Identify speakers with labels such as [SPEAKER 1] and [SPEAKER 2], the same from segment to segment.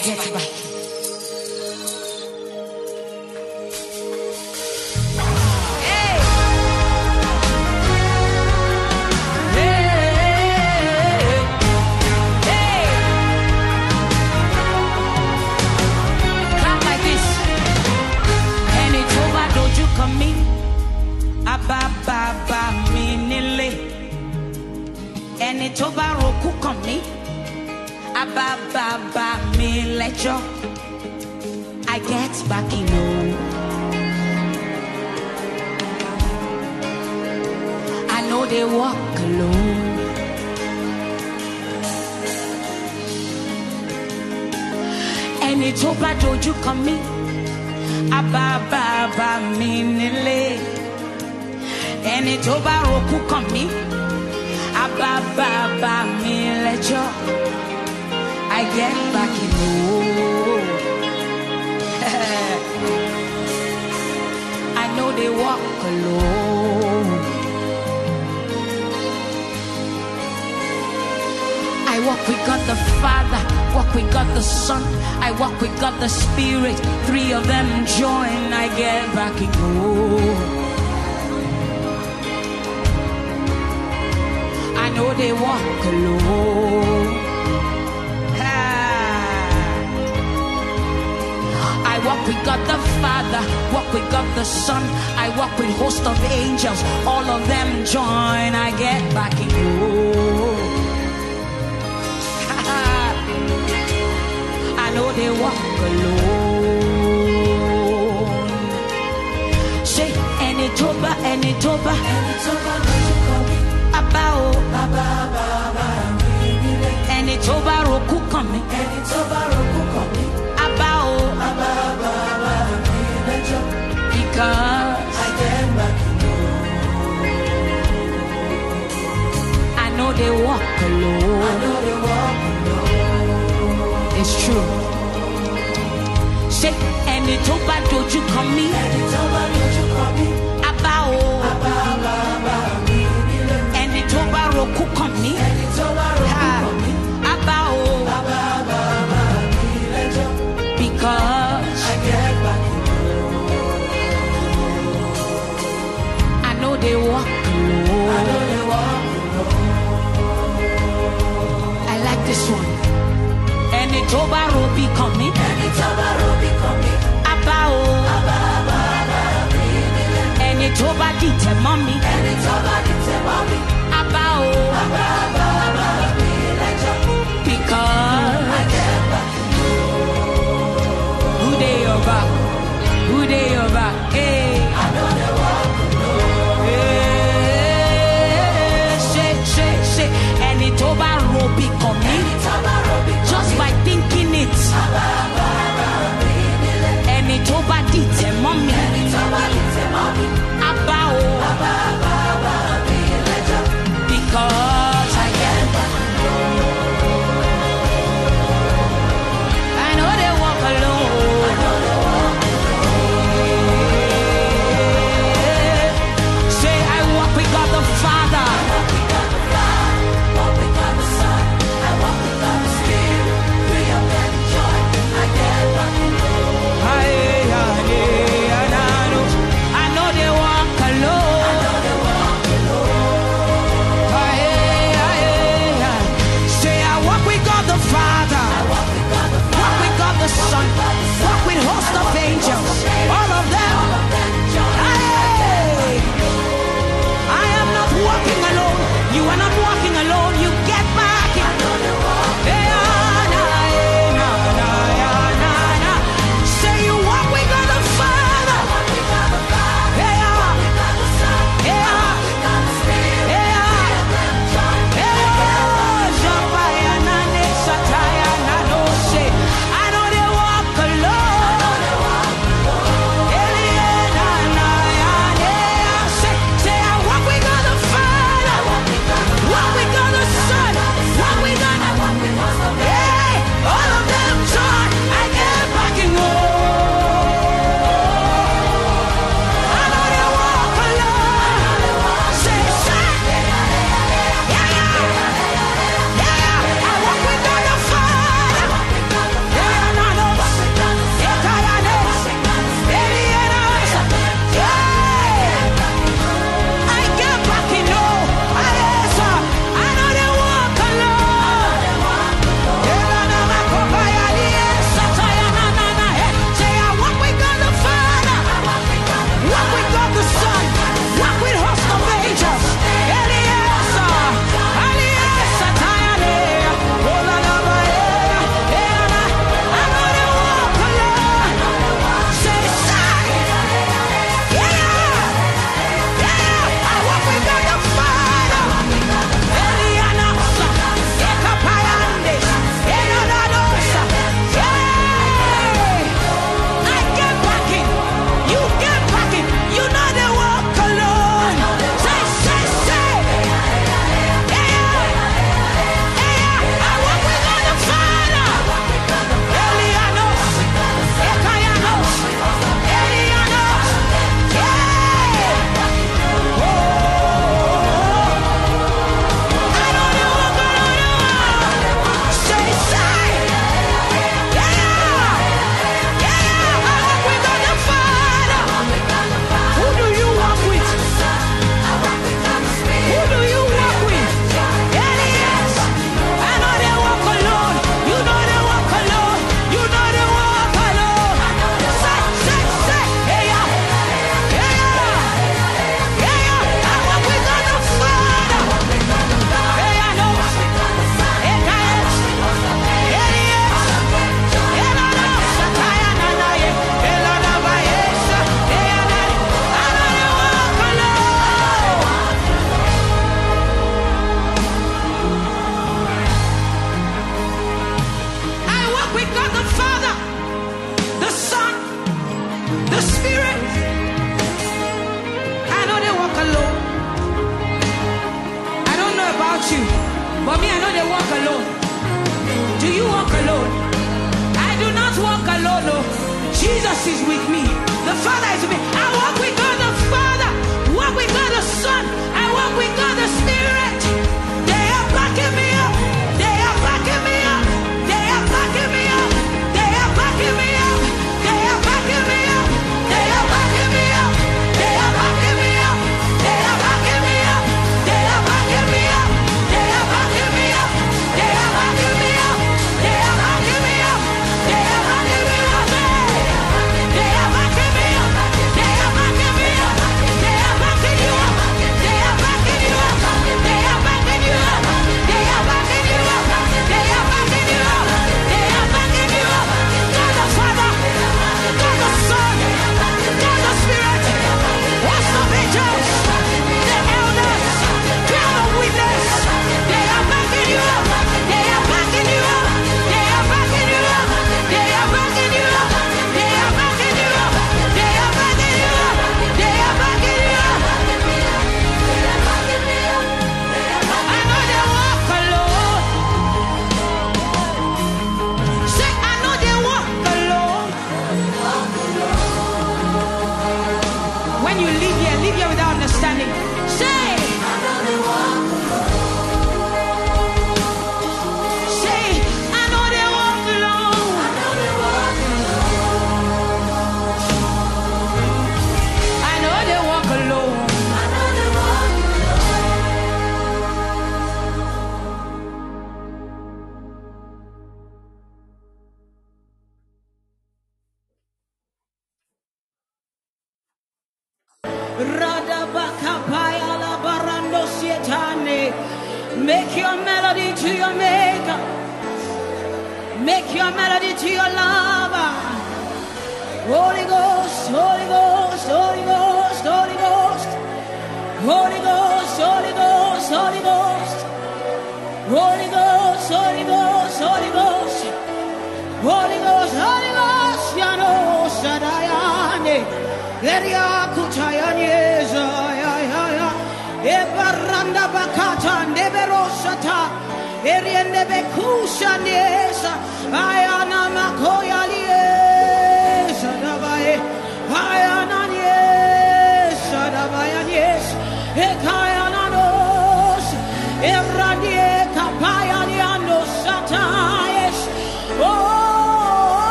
[SPEAKER 1] Get back. Hey!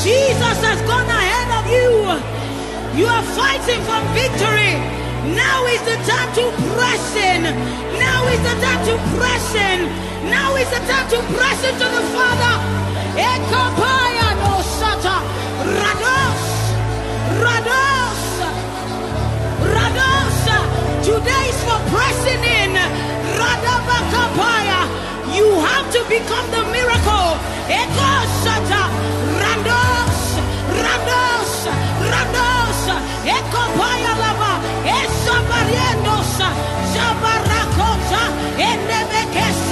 [SPEAKER 1] Jesus has gone ahead of you. You are fighting for victory. Now is the time to press in. Now is the time to press in. Now is the time to press into the Father. Ekapaya no sata. Rados. Rados. Rados. Today is for pressing in. Radabakapaya. You have to become the miracle. Ekosata. Randosa, Ecopayalaba, Esabarriendosa, Zabarracosa, Enebequesa.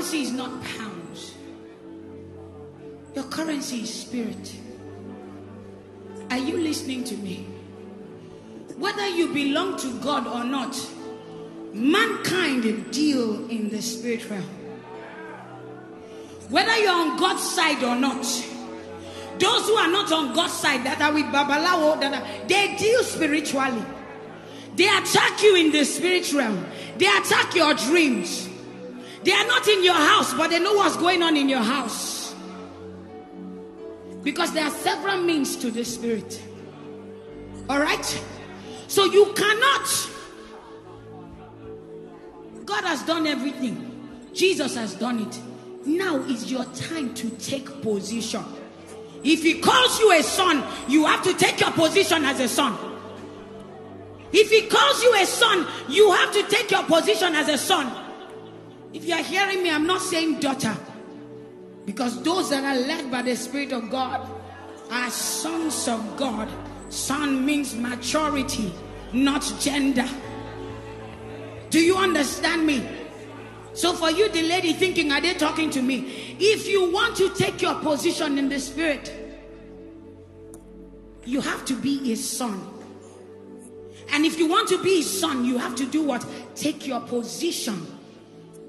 [SPEAKER 1] Currency is not pounds. Your currency is spirit. Are you listening to me? Whether you belong to God or not, mankind deal in the spirit realm. Whether you're on God's side or not, those who are not on God's side, that are with Babalawo, that are, they deal spiritually. They attack you in the spirit realm. They attack your dreams. They are not in your house, but they know what's going on in your house. Because there are several means to the spirit. All right? So you cannot. God has done everything, Jesus has done it. Now is your time to take position. If He calls you a son, you have to take your position as a son. If He calls you a son, you have to take your position as a son. If you are hearing me, I'm not saying daughter. Because those that are led by the Spirit of God are sons of God. Son means maturity, not gender. Do you understand me? So, for you, the lady thinking, are they talking to me? If you want to take your position in the Spirit, you have to be his son. And if you want to be his son, you have to do what? Take your position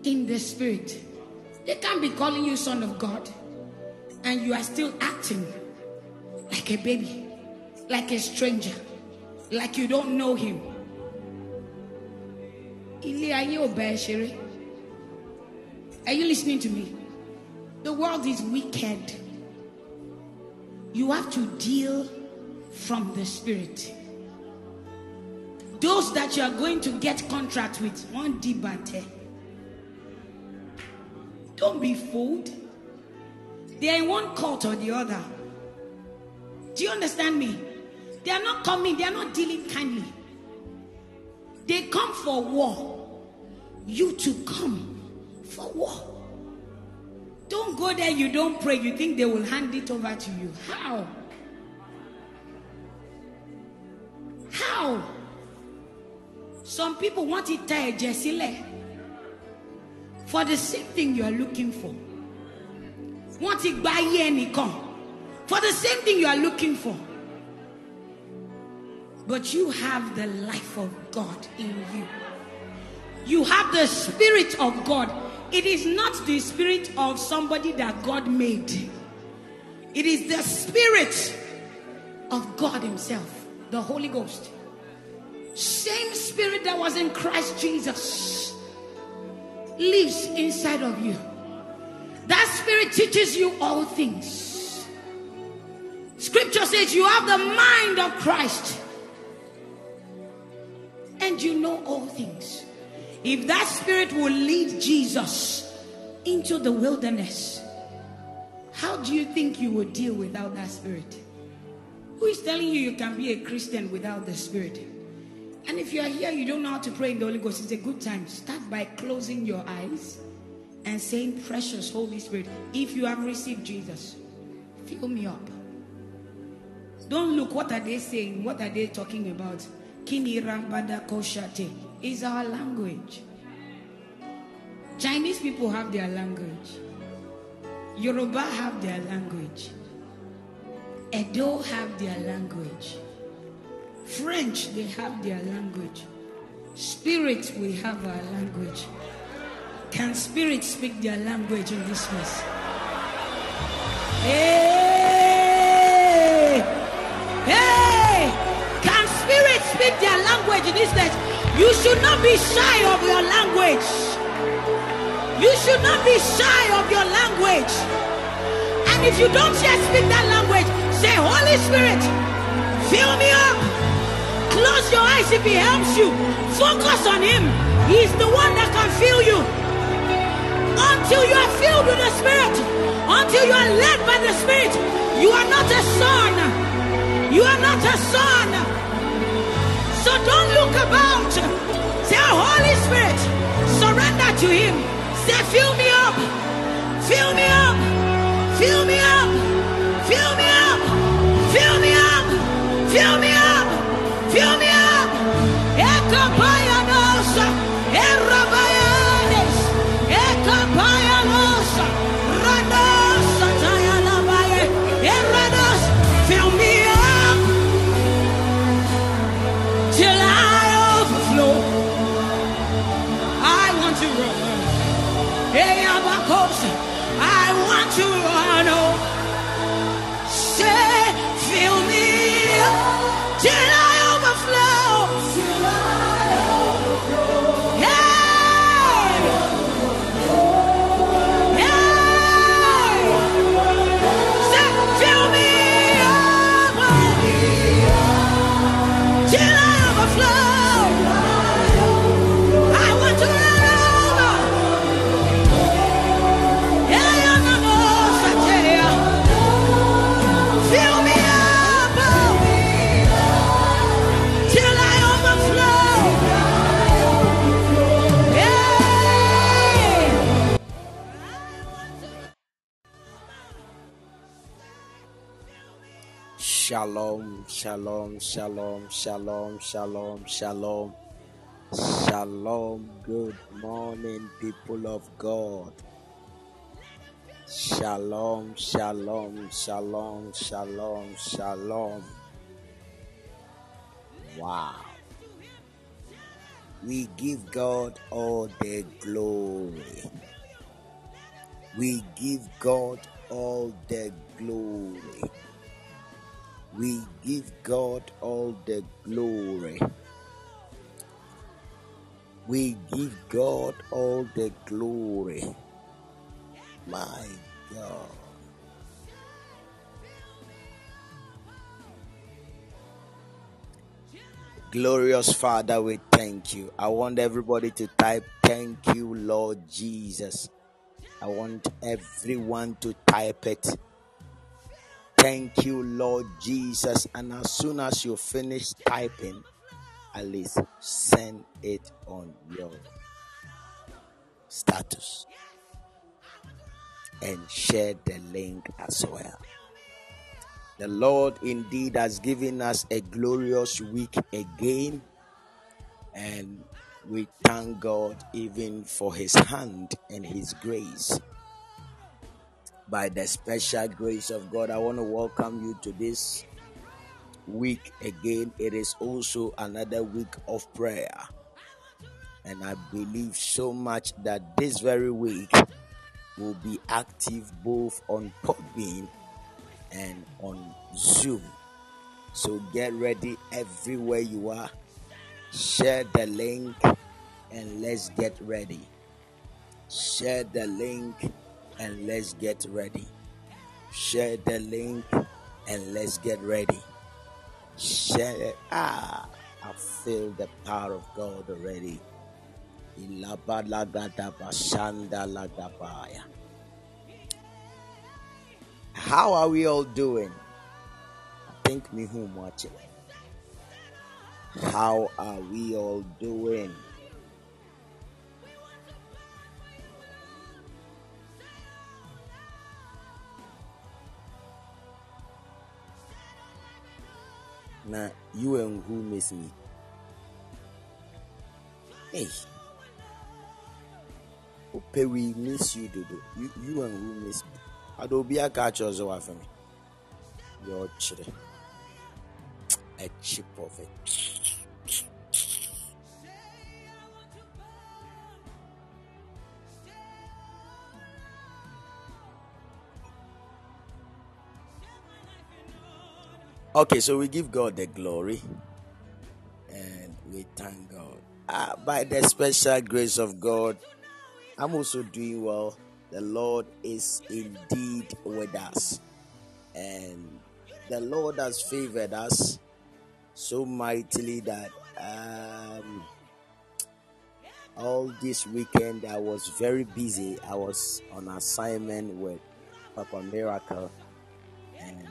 [SPEAKER 1] in the Spirit. They can't be calling you son of God, and you are still acting like a baby, like a stranger, like you don't know him. Are you listening to me? The world is wicked. You have to deal from the spirit. Those that you are going to get contract with, one debate. Don't be fooled. They are in one court or the other. Do you understand me? They are not coming, they are not dealing kindly. They come for war. You to come for war. Don't go there, you don't pray, you think they will hand it over to you. How? How? Some people want it tied jesile for the same thing you are looking for. Want it by ẹnìkan for the same thing you are looking for. But you have the life of God in you. You have the Spirit of God. It is not the Spirit of somebody that God made, it is the Spirit of God Himself, the Holy Ghost. Same Spirit that was in Christ Jesus lives inside of you. That Spirit teaches you all things. Scripture says you have the mind of Christ and you know all things. If that spirit will lead Jesus into the wilderness, how do you think you would deal without that spirit? Who is telling you you can be a Christian without the spirit? And if you are here, you don't know how to pray in the Holy Ghost, it's a good time. Start by closing your eyes and saying, Precious Holy Spirit, if you have received Jesus, fill me up. Don't look, what are they saying? What are they talking about? Kini Rambada Koshate is our language. Chinese people have their language. Yoruba have their language. Edo have their language. French, they have their language. Spirit, we have our language. Can spirit speak their language in this place? Hey! Hey! Can spirit speak their language in this place? You should not be shy of your language. You should not be shy of your language. And if you don't yet speak that language, say, Holy Spirit, fill me up. Close your eyes if He helps you. Focus on Him. He's the one that can fill you. Until you are filled with the Spirit, until you are led by the Spirit, you are not a son. You are not a son. So don't look about. Say, Holy Spirit, surrender to Him. Say, fill me up. Fill me up. Fill me up. Fill me up. Fill me up. Fill me up. Fill me
[SPEAKER 2] Shalom, shalom, shalom, shalom, shalom, shalom, shalom. Good morning, people of God. Shalom, shalom, shalom, shalom, shalom. Wow. We give God all the glory. We give God all the glory. We give God all the glory. We give God all the glory. My God. Glorious Father, we thank you. I want everybody to type, Thank you, Lord Jesus. I want everyone to type it. Thank you, Lord Jesus. And as soon as you finish typing, at least send it on your status and share the link as well. The Lord indeed has given us a glorious week again, and we thank God even for His hand and His grace by the special grace of God, I want to welcome you to this week again. It is also another week of prayer. And I believe so much that this very week will be active both on Podbean and on Zoom. So get ready everywhere you are. Share the link and let's get ready. Share the link and let's get ready. Share the link and let's get ready. Share it. Ah, I feel the power of God already. How are we all doing? I think me whom watching. How are we all doing? Na you and who miss me. Hey. Ope we miss you dodo. You, you and who miss me. Ade obi aka akyerɛ sɛ wafa me. Your children. A chip of it. Okay, so we give God the glory and we thank God. Ah, by the special grace of God, I'm also doing well. The Lord is indeed with us, and the Lord has favored us so mightily that um, all this weekend I was very busy. I was on assignment with Papa Miracle, and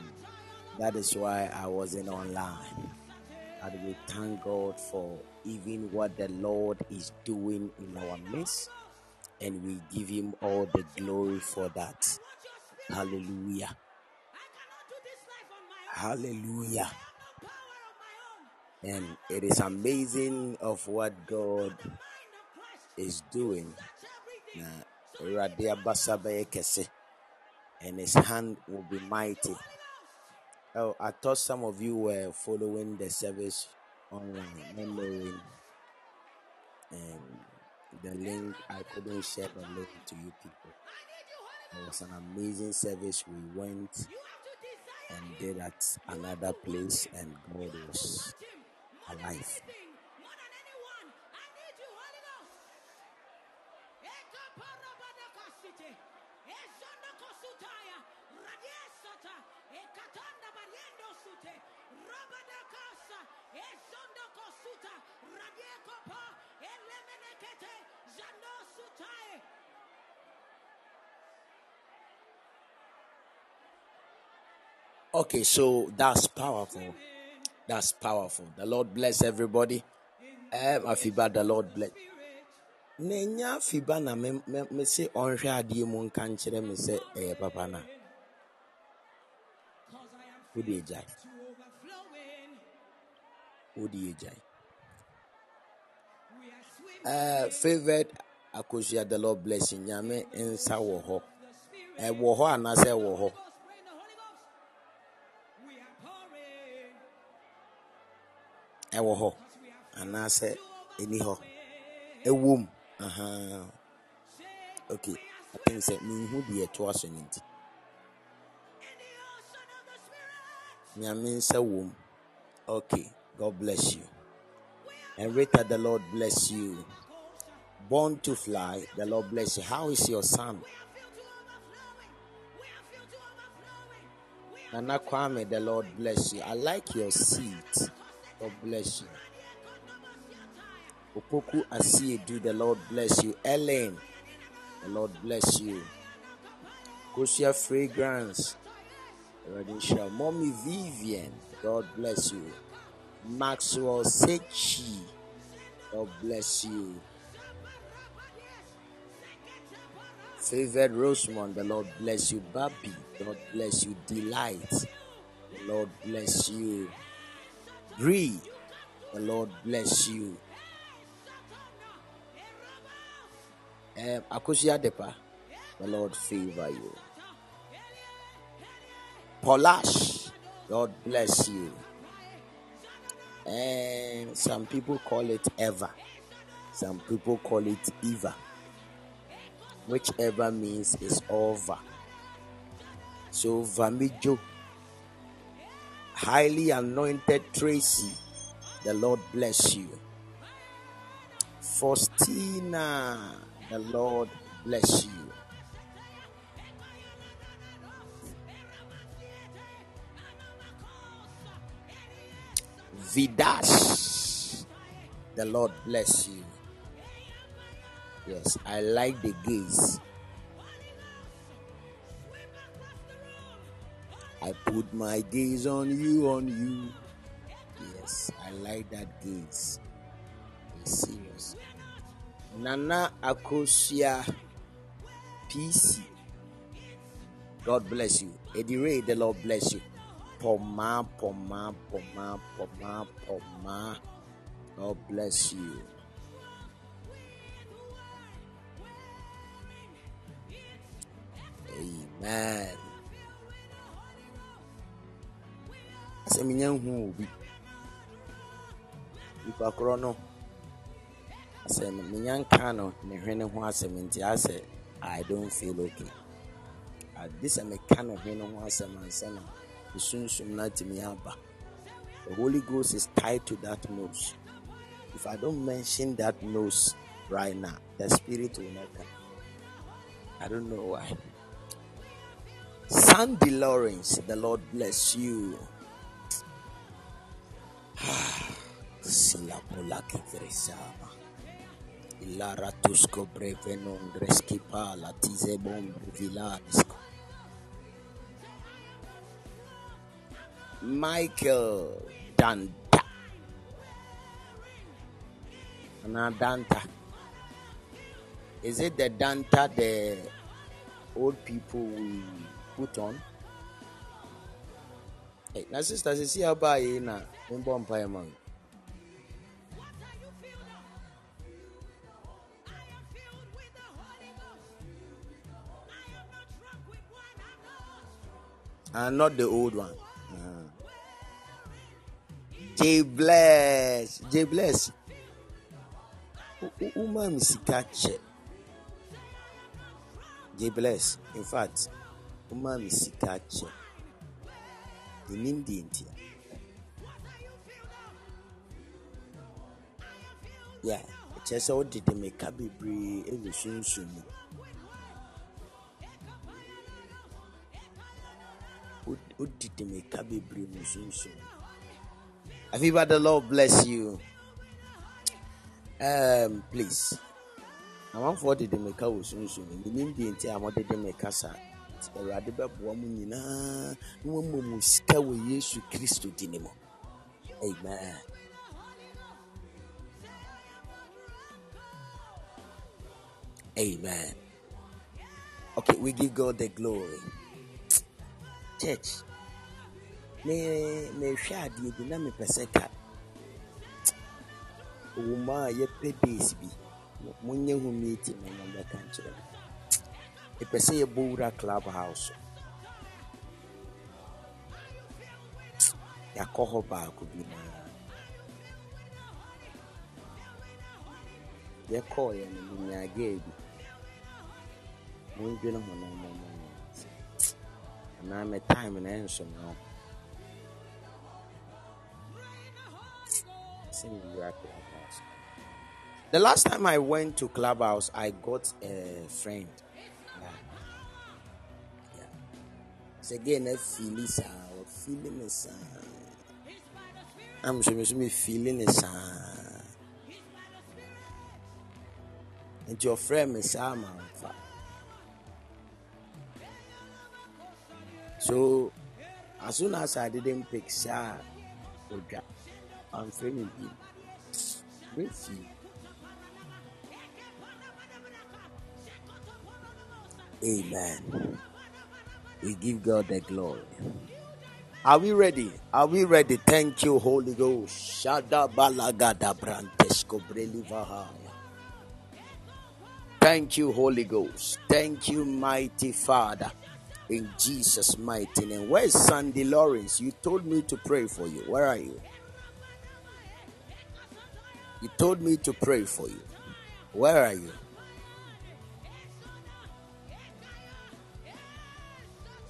[SPEAKER 2] that is why I wasn't online. And we thank God for even what the Lord is doing in our midst, and we give Him all the glory for that. Hallelujah. Hallelujah. And it is amazing of what God is doing. And His hand will be mighty. Oh, I thought some of you were following the service online, knowing um, the link. I couldn't share the link to you people. It was an amazing service. We went and did at another place, and God was alive. Okay, so that's powerful. That's powerful. The Lord bless everybody. Um, Afiba, the Lord bless. Nenya Afiba na me me se ɔnhwɛ adeɛ mu nka nkyerɛ me sɛ ɛyɛ papa na. Wode agyae. Wode agyae. Uh, favored akosua the Lord bless. Nyame nsa wɔ hɔ. Ɛwɔ hɔ anaasɛ ɛwɔ hɔ. Ɛwɔ hɔ anaasɛ ɛni hɔ ɛwɔ mu okay i think sɛ menhu deɛ ɛtoa so no nti nyame nsa wɔ mu okay god bless you and Rita, the Lord bless you. Born to fly, the Lord bless you. How is your son? Nana Kwame, the Lord bless you. I like your seat. God bless you. Opoku Asiedu, the Lord bless you. Ellen, the Lord bless you. Kosia Fragrance. Mommy Vivian, God bless you. Maxwell Sechi, God bless you. Favored Rosemond, the Lord bless you. Babi, God bless you. Delight, the Lord bless you. Bree, the Lord bless you. Um, Akosia Depa, the Lord favor you. Polash, God bless you. And some people call it Eva, some people call it Eva, whichever means is over. So Vamijo, highly anointed Tracy, the Lord bless you. Faustina, the Lord bless you. Vidas, the Lord bless you. Yes, I like the gaze. I put my gaze on you, on you. Yes, I like that gaze. Serious. Nana Akosia PC. God bless you. Eddie Ray, the Lord bless you. Poma, Poma, Poma, Poma, Poma. God bless you. Amen. Sɛ menya nhu obi. Nipa korɔ no sɛ menya nka no ne hwene ho asɛm nti asɛ i don't feel okay. Ade sɛ meka ne hwene ho asɛm ansa na mesunsum no aba. The holy ghost is tied to that nose. If i don't mention that nose right now the spirit will not come. I don't know why. Sandy lawrence the lord bless you Brevenon Dreskipa Latize Bombre Vilarisco. Michael Danta. Ana Danta. Is it the Danta the old people we put on? Hey, na sister, see how by na mbɔ uh, mpaeɛ eh, ma me. and ah, not the old one. Ah. Uh, J bless, J bless. Uma mi sika kyɛ. J bless. In fact, uma mi kyɛ. Enim deɛ nti. Yeah, kyerɛ sɛ wodede mmirika bebree ɛwɔ sunsun mu. Wod- wodidi mmirika bebree mu sunsun mu. Afiba, the Lord bless you. Um, please. amanfoɔ dede mmirika wɔ sunsun mu menim deɛ nti a wɔdede mmirika saa Bɛboa mu nyinaa na wɔmmɔ mu sika wɔ yesu kristo di ne mu. Amen. Amen. Okay we give god the glory. Church me mehwɛ adeɛ bi na mepɛ sɛ ka. Mu a yɛpɛ days bi mo- monyɛ na mɔmmɛka nkyerɛ me mepɛ sɛ yɛbɔ wura club house yɛakɔ hɔ baako bi na no bi mondwene ho no anaa me time na ɛnso the last time i went to clubhouse i got a friend sɛ gɛ na fili saa ɔfili me saa me so mefili ne saa nti ɔfrɛ me saa ma mfa. So as soon as i didn't pick saa odwa amfrɛ me bio mefili amen we give god the glory Are we ready? Are we ready? Thank you, Holy Ghost. Shada. Thank you, Holy Ghost. Thank you, mighty Father. In Jesus' mighty name. Where's Sandy Lawrence? You told me to pray for you. Where are you? You told me to pray for you. Where are you?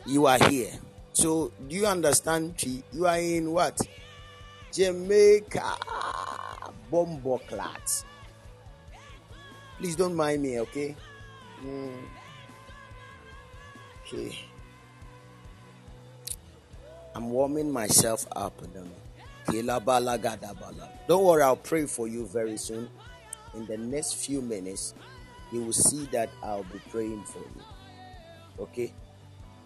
[SPEAKER 2] You are here. So, do you understand? You are in what? Jamaica. Bombo clats. Please don't mind me, okay? Mm. Okay. I'm warming myself up. Don't worry, I'll pray for you very soon. In the next few minutes, you will see that I'll be praying for you. Okay?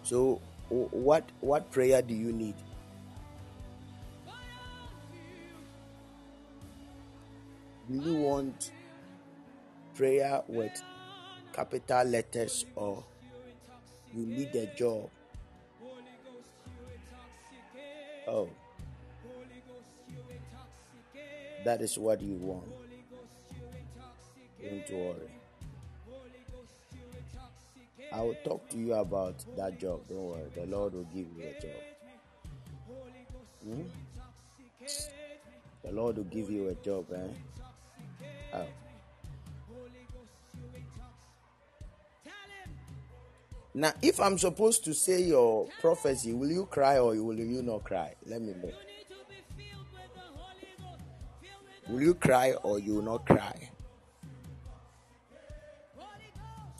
[SPEAKER 2] So, what what prayer do you need? Do you want prayer with capital letters or you need a job? Oh, that is what you want. Don't worry. I will talk to you about that job. Don't worry. The Lord will give you a job. Hmm? The Lord will give you a job, eh? Oh. Now, if I'm supposed to say your prophecy, will you cry or will you not cry? Let me know. Will you cry or you will not cry?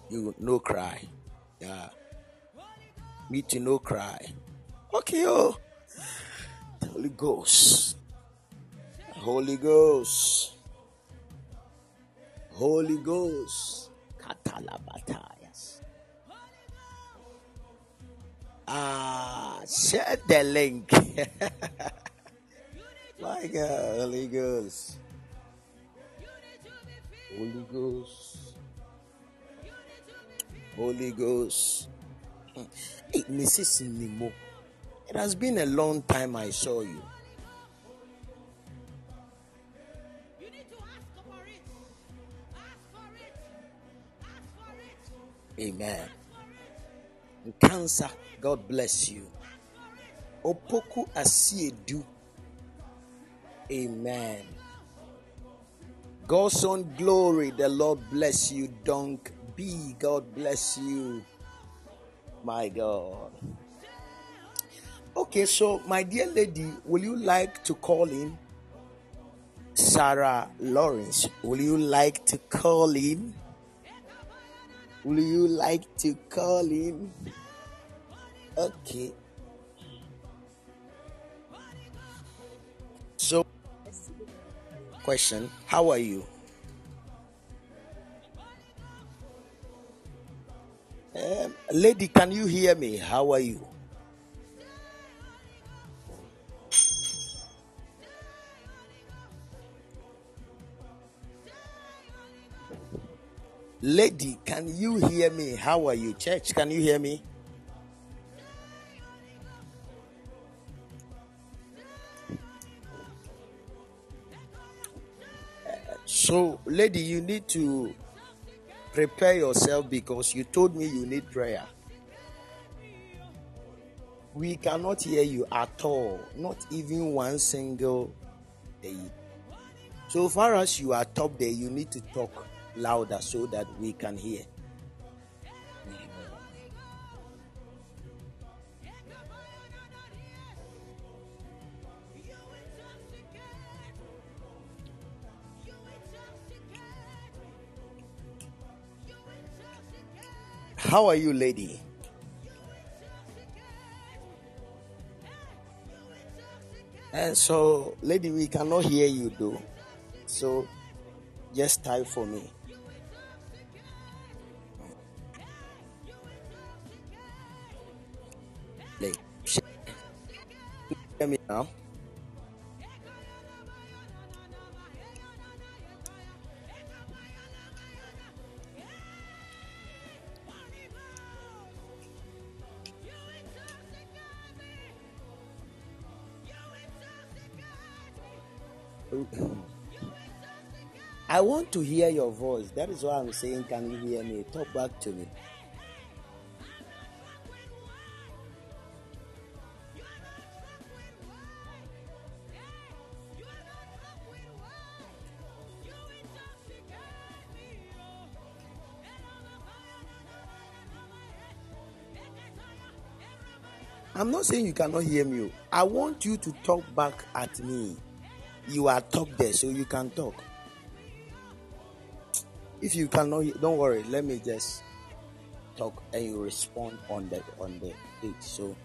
[SPEAKER 2] You will no cry. Yeah. Me to no cry. Okay, oh. Holy Ghost. Holy Ghost. Holy Ghost. Katalabatayas. Ah, share the link. My God, Holy Ghost. Holy Ghost. Holy Ghost. Hey, Mrs. Nimo. It has been a long time I saw you.
[SPEAKER 1] You need to ask for it. Ask for it. Ask for it.
[SPEAKER 2] Amen. Cancer, God bless you. Opoku Asiedu. Amen. God's own glory, the Lord bless you. Dunk B, God bless you. My God. Okay, so my dear lady, will you like to call in Sarah Lawrence? Will you like to call in? Will you like to call in? Okay. So, question How are you? Um, lady, can you hear me? How are you? Lady, can you hear me? How are you? Church, can you hear me? So, lady, you need to prepare yourself because you told me you need prayer. We cannot hear you at all, not even one single day. So far as you are top there, you need to talk louder so that we can hear. How are you, lady? And so, lady, we cannot hear you though. So, just type for me. Sh- hear me now? I want to hear your voice. That is why I'm saying, can you hear me? Talk back to me. I'm not saying you cannot hear me. I want you to talk back at me. You are top there, so you can talk. If you cannot, don't worry. Let me just talk and you respond on the on the page. So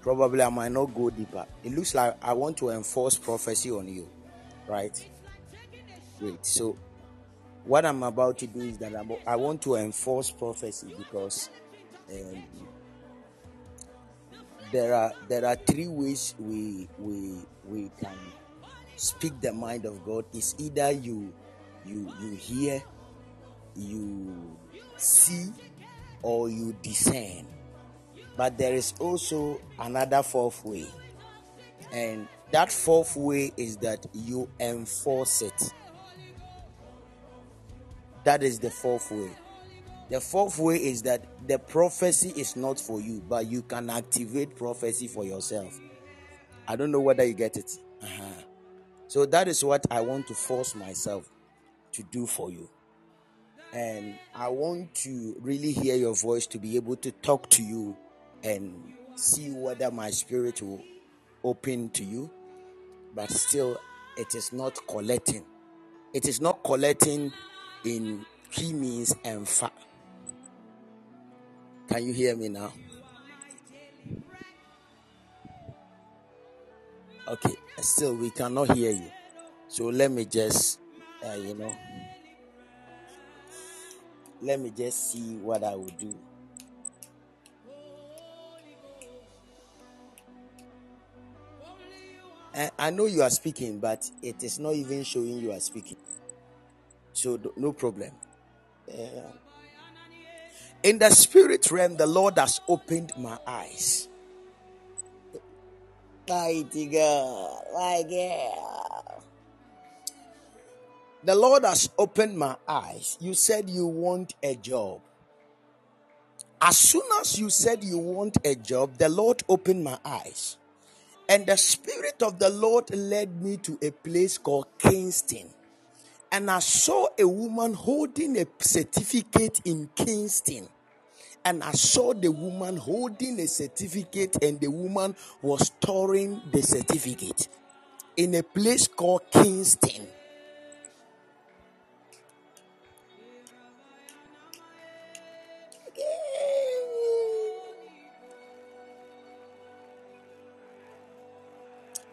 [SPEAKER 2] probably I might not go deeper. It looks like I want to enforce prophecy on you, right? Great. So what I'm about to do is that I'm, I want to enforce prophecy because um, there are there are three ways we we we can speak the mind of God. Is either you you you hear, you see, or you discern. But there is also another fourth way, and that fourth way is that you enforce it. That is the fourth way. The fourth way is that the prophecy is not for you, but you can activate prophecy for yourself. I don't know whether you get it. So that is what I want to force myself to do for you. And I want to really hear your voice to be able to talk to you and see whether my spirit will open to you. But still, it is not collecting. It is not collecting in key means and fa. Can you hear me now? Okay, still we cannot hear you. So let me just, uh, you know, let me just see what I will do. I, know you are speaking, but it is not even showing you are speaking. So no problem. Uh, in the spirit realm, the Lord has opened my eyes. Mighty God, my God. The Lord has opened my eyes. You said you want a job. As soon as you said you want a job, the Lord opened my eyes. And the Spirit of the Lord led me to a place called Kingston. And I saw a woman holding a certificate in Kingston. And I saw the woman holding a certificate, and the woman was storing the certificate in a place called Kingston.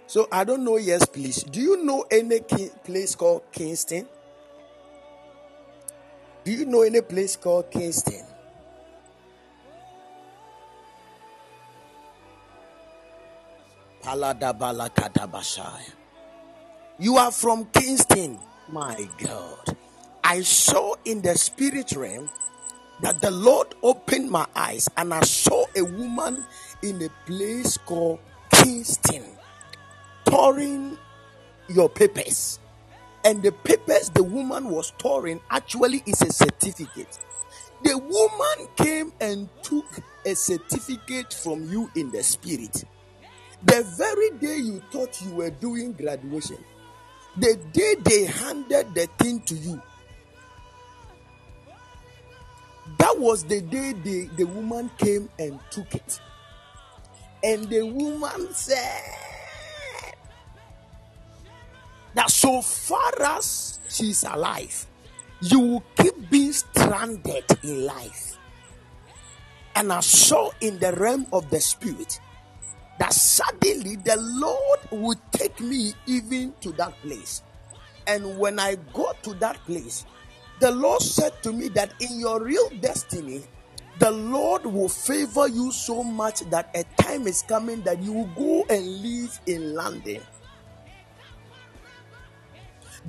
[SPEAKER 2] So I don't know. Yes, please. Do you know any ki- place called Kingston? Do you know any place called Kingston? You are from Kingston. My God. I saw in the spirit realm that the Lord opened my eyes and I saw a woman in a place called Kingston storing your papers. And the papers the woman was storing actually is a certificate. The woman came and took a certificate from you in the spirit. The very day you thought you were doing graduation, the day they handed the thing to you, that was the day the, the woman came and took it. And the woman said that so far as she's alive, you will keep being stranded in life. And I saw in the realm of the spirit that suddenly the Lord would take me even to that place. And when I got to that place, the Lord said to me that in your real destiny, the Lord will favor you so much that a time is coming that you will go and live in London.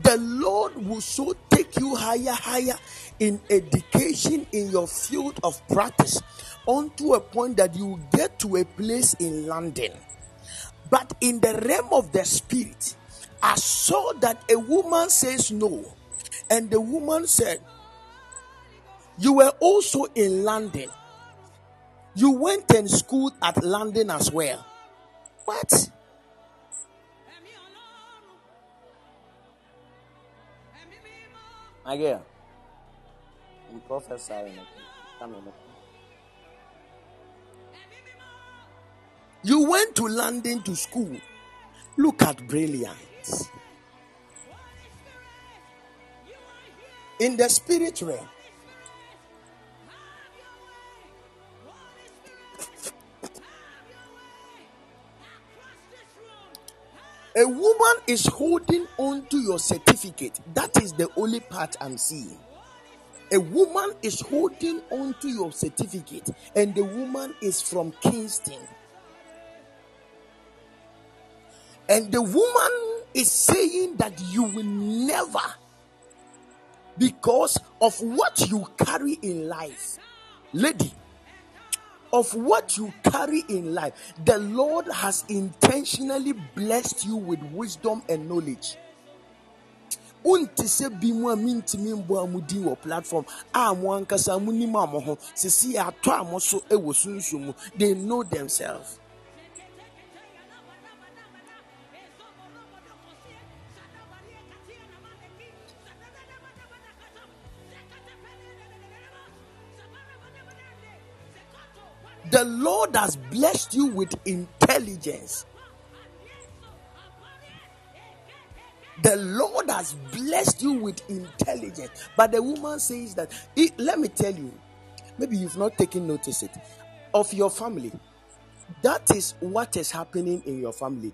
[SPEAKER 2] The Lord will so take you higher, higher in education, in your field of practice, onto a point that you get to a place in London. But in the realm of the spirit, I saw that a woman says no. And the woman said, You were also in London. You went and schooled at London as well. What? Prophesy in it. Come in. You went to London to school. Look at brilliance. In the spirit realm, a woman is holding on to your certificate. That is the only part I'm seeing. A woman is holding on to your certificate, and the woman is from Kingston. And the woman is saying that you will never, because of what you carry in life, lady, of what you carry in life, the Lord has intentionally blessed you with wisdom and knowledge. wonte sɛ bi mu a mentumi mbɔ a mu wɔ platform a they know themselves The Lord has blessed you with intelligence. The Lord has blessed you with intelligence. But the woman says that, "Eh, let me tell you, maybe you've not taken notice it, of your family. That is what is happening in your family.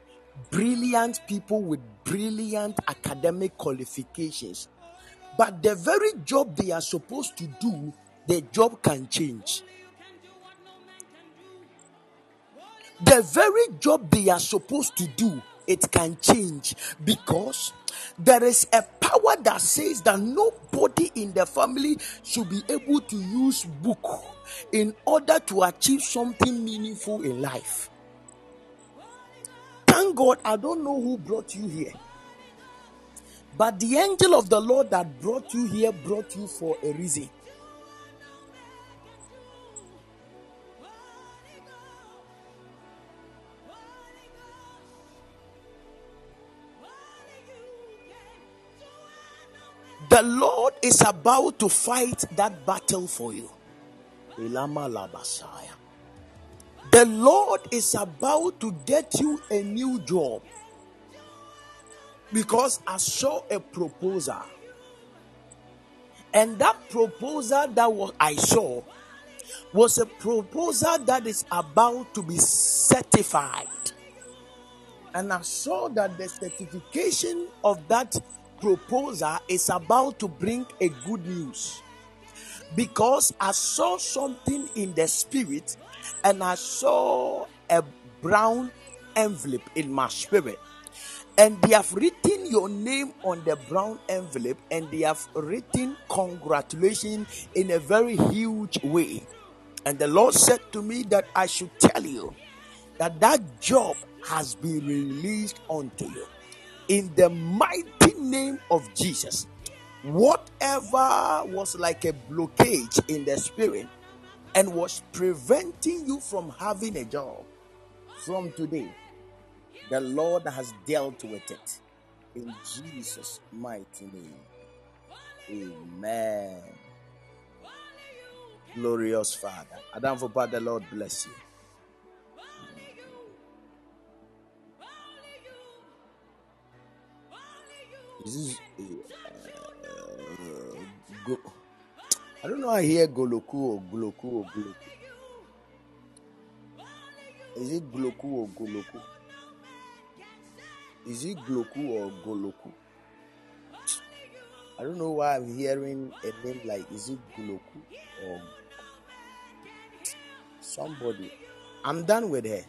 [SPEAKER 2] Brilliant people with brilliant academic qualifications. But the very job they are supposed to do, the job can change. The very job they are supposed to do, it can change because there is a power that says that nobody in the family should be able to use book in order to achieve something meaningful in life. Thank God, I don't know who brought you here. But the angel of the Lord that brought you here brought you for a reason. The Lord is about to fight that battle for you. The Lord is about to get you a new job because I saw a proposal, and that proposal that was I saw was a proposal that is about to be certified. And I saw that the certification of that proposal is about to bring a good news because I saw something in the spirit and I saw a brown envelope in my spirit. And they have written your name on the brown envelope and they have written congratulations in a very huge way. And the Lord said to me that I should tell you that that job has been released unto you in the mighty name of Jesus. Whatever was like a blockage in the spirit and was preventing you from having a job from today, the Lord has dealt with it in Jesus' mighty name. Amen. Glorious Father. Adam for the Lord bless you. This is uh, go. I don't know. I hear Goloku or Goloku or Goloku. Is it Goloku or Goloku? Is it Gloku or Goloku? I don't know why I'm hearing a name like is it Goloku or somebody. I'm done with her.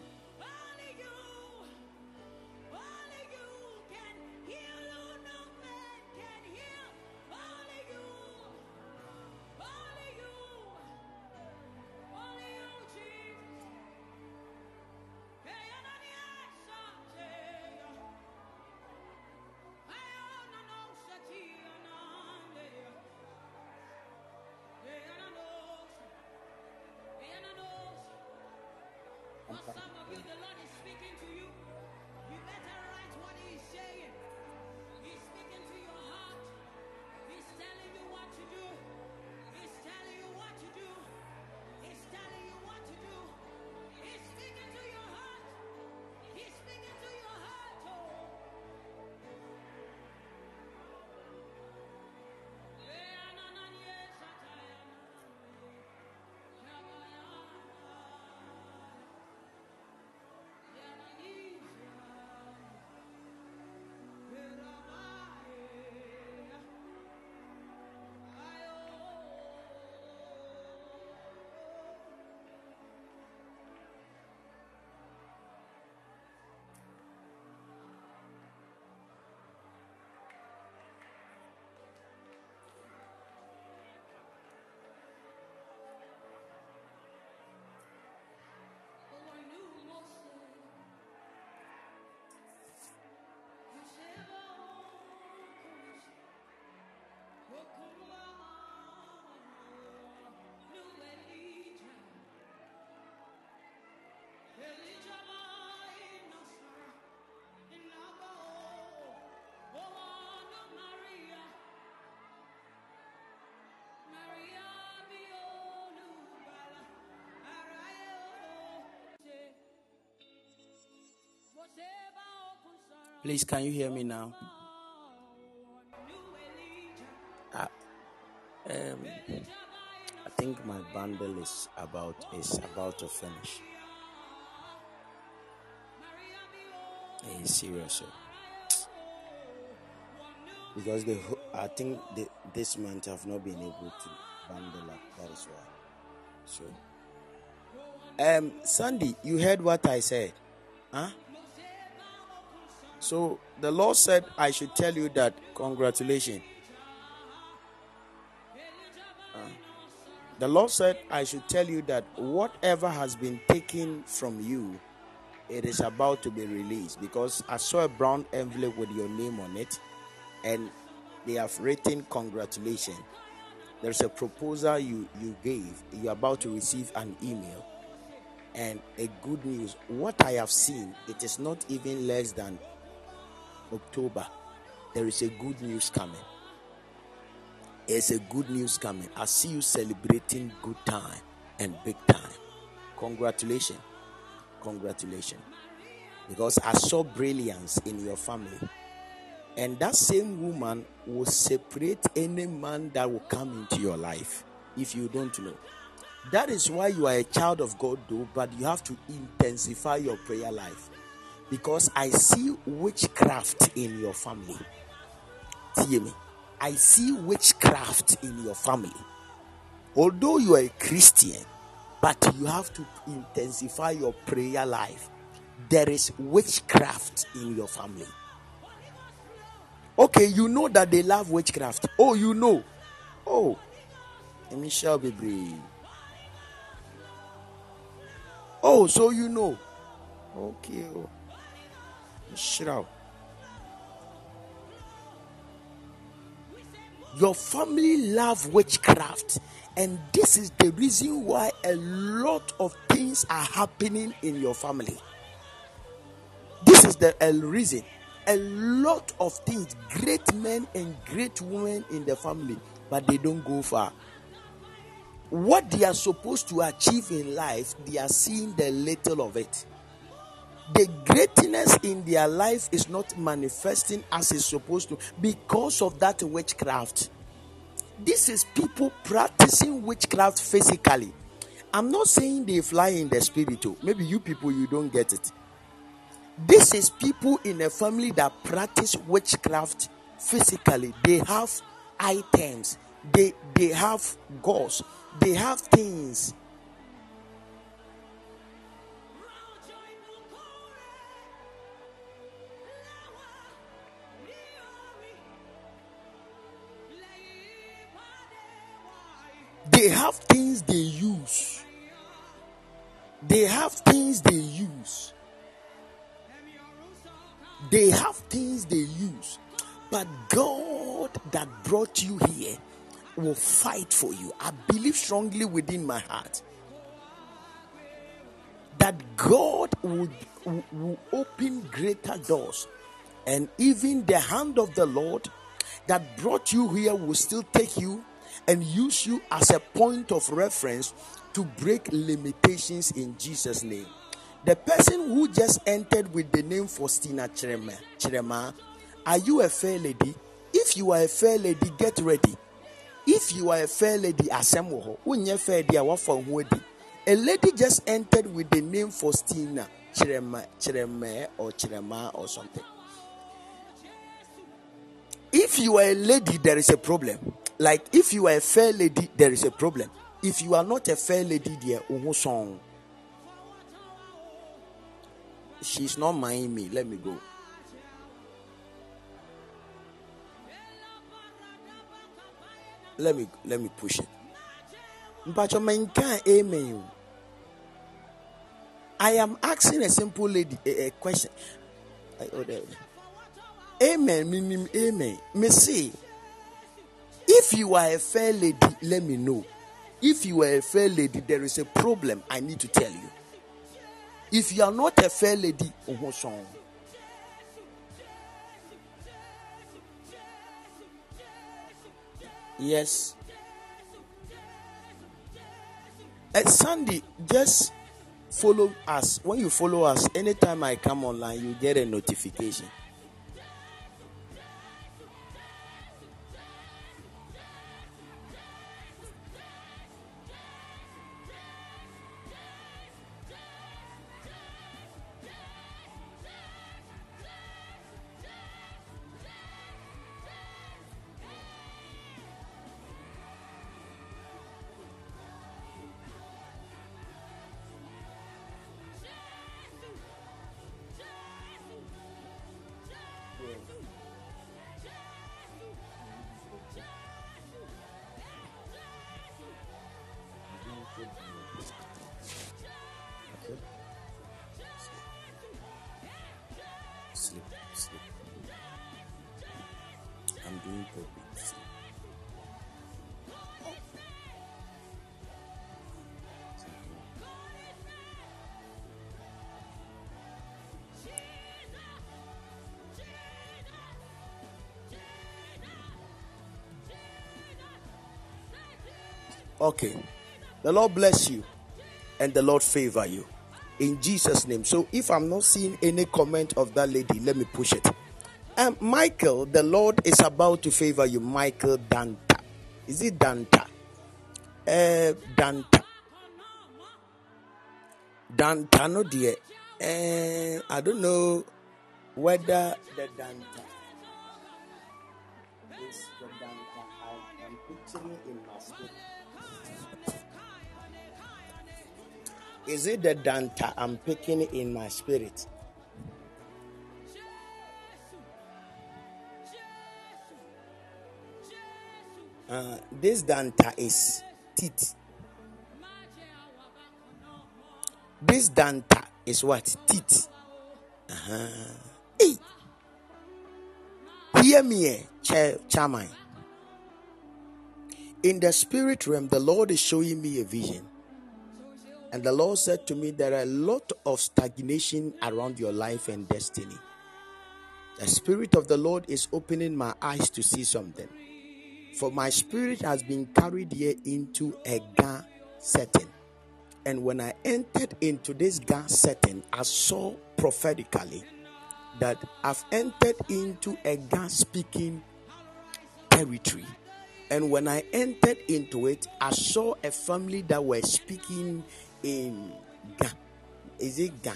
[SPEAKER 2] Please, can you hear me now? Ah, um, I think my bundle is about is about to finish. It's serious, oh. because the I think the, this month I've not been able to bundle up. That is why. So, um, Sandy, you heard what I said, huh? So the Lord said I should tell you that congratulations. Uh, the Lord said I should tell you that whatever has been taken from you, it is about to be released because I saw a brown envelope with your name on it and they have written congratulations. There's a proposal you, you gave, you're about to receive an email. And a good news, what I have seen, it is not even less than October. There is a good news coming. There's a good news coming. I see you celebrating good time and big time. Congratulations. Congratulations. Because I saw brilliance in your family. And that same woman will separate any man that will come into your life if you don't know. That is why you are a child of God, though, but you have to intensify your prayer life. Because I see witchcraft in your family. Hear me. I see witchcraft in your family. Although you are a Christian, but you have to intensify your prayer life. There is witchcraft in your family. Okay, you know that they love witchcraft. Oh, you know. Oh, Michelle brave. Oh, so you know. Okay. Oh. Oh. Shroud. Your family love witchcraft, and this is the reason why a lot of things are happening in your family. This is the reason. A lot of things, great men and great women in the family, but they don't go far. What they are supposed to achieve in life, they are seeing the little of it. The greatness in their life is not manifesting as it's supposed to because of that witchcraft. This is people practicing witchcraft physically. I'm not saying they fly in the spirit. oh. Maybe you people you don't get it. This is people in a family that practice witchcraft physically. They have items, they they have gods, they have things. They have things they use. They have things they use. They have things they use. But God that brought you here will fight for you. I believe strongly within my heart that God would open greater doors. And even the hand of the Lord that brought you here will still take you and use you as a point of reference to break limitations in Jesus' name. The person who just entered with the name Faustina Chirema, Chirema, are you a fair lady? If you are a fair lady, get ready. If you are a fair lady, wo hɔ. Fair. A lady just entered with the name Faustina Chirema, Chirema or Chirema or something. If you are a lady, there is a problem. Like if you are a fair lady, there is a problem. If you are not a fair lady, dear, uhu song. She's not minding me. Let me go. Let me let me push it. Mpacho menka amen. I am asking a simple lady a, a question. I- there. Amen, amen. Me say, if you are a fair lady, let me know. If you are a fair lady, there is a problem I need to tell you. If you are not a fair lady, oh, song. Yes. Uh, Sandy, just follow us. When you follow us, anytime I come online, you get a notification. Okay. The Lord bless you and the Lord favor you. In Jesus' name. So if I'm not seeing any comment of that lady, let me push it. Um, Michael, the Lord is about to favor you. Michael Danta. Is it Danta? Uh, Danta. Danta, no dear. Uh, I don't know whether the Danta in my spirit. Is it the Danta I'm picking in my spirit? Uh, this Danta is teeth. This Danta is what? Teeth. Uh-huh. Hey. Hear me, eh, Ch- Chairman. In the spirit realm, the Lord is showing me a vision. And the Lord said to me, There are a lot of stagnation around your life and destiny. The Spirit of the Lord is opening my eyes to see something. For my spirit has been carried here into a GA setting. And when I entered into this GA setting, I saw prophetically that I've entered into a GA speaking territory. And when I entered into it, I saw a family that were speaking in Ga. Is it Ga?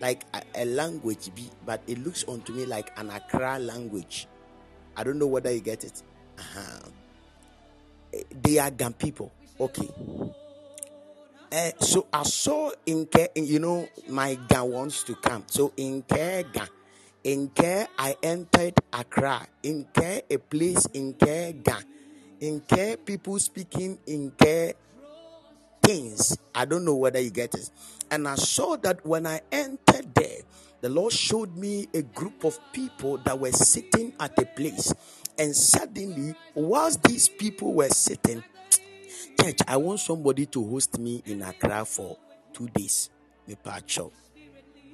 [SPEAKER 2] Like a, a language, be, but it looks unto me like an Accra language. I don't know whether you get it. Uh-huh. Eh, They are Gan people. Okay. Eh, so I saw in Ke, you know, my Ga wants to come. So in Ke Ga, in Ke I entered Accra. In Ke a place in Ga. In Ke people speaking in Ke things. I don't know whether you get it. And I saw that when I entered there, the Lord showed me a group of people that were sitting at a place. And suddenly, whilst these people were sitting, church, I want somebody to host me in Accra for two days. Me pacho.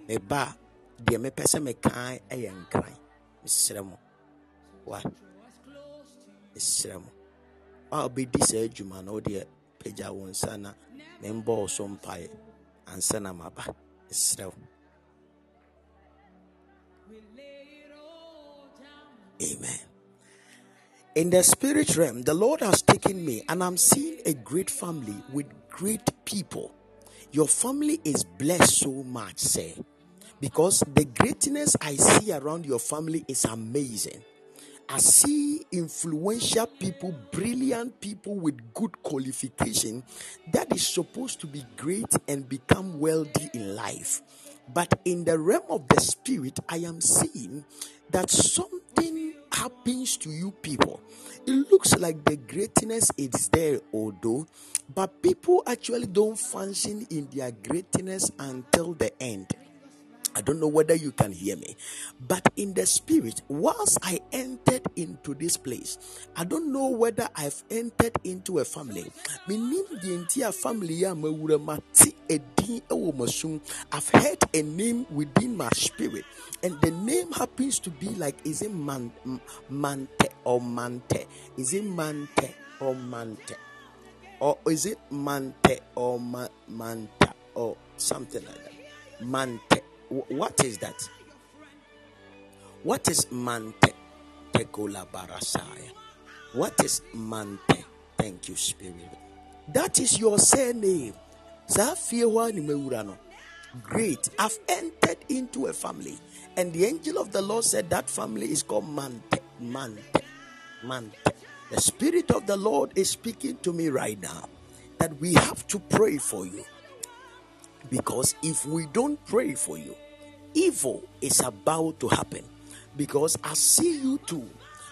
[SPEAKER 2] Me ba. Deɛ mepɛ sɛ mekan ɛyɛ nkran mesrɛ mo wa mesrɛ wobɛdi saa adwuma no wodeɛ pagya wo nsa na. Membɔ wo so mpaeɛ ansa na maba wo amen. In the spirit realm the lord has taken me and i'm seeing a great family with great people. Your family is blessed so much sir because the greatness i see around your family is amazing I see influential people, brilliant people with good qualification that is supposed to be great and become wealthy in life. But in the realm of the spirit, I am seeing that something happens to you people. It looks like the greatness is there, although, but people actually don't function in their greatness until the end. I don't know whether you can hear me, but in the spirit, whilst I entered into this place, I don't know whether I've entered into a family. Menim the entire family. I've heard a name within my spirit, and the name happens to be like is it man, Mante or Mante? Is it Mante or Mante? Or is it Mante or Ma- Manta or something like that? Mante. Wh- What is that? What is Mante? Tekola Barasaya. What is Mante? Thank you, Spirit. That is your surname. Great. I've entered into a family. And the angel of the Lord said that family is called Mante. Mante. Mante. The Spirit of the Lord is speaking to me right now that we have to pray for you. Because if we don't pray for you, evil is about to happen. Because I see you too.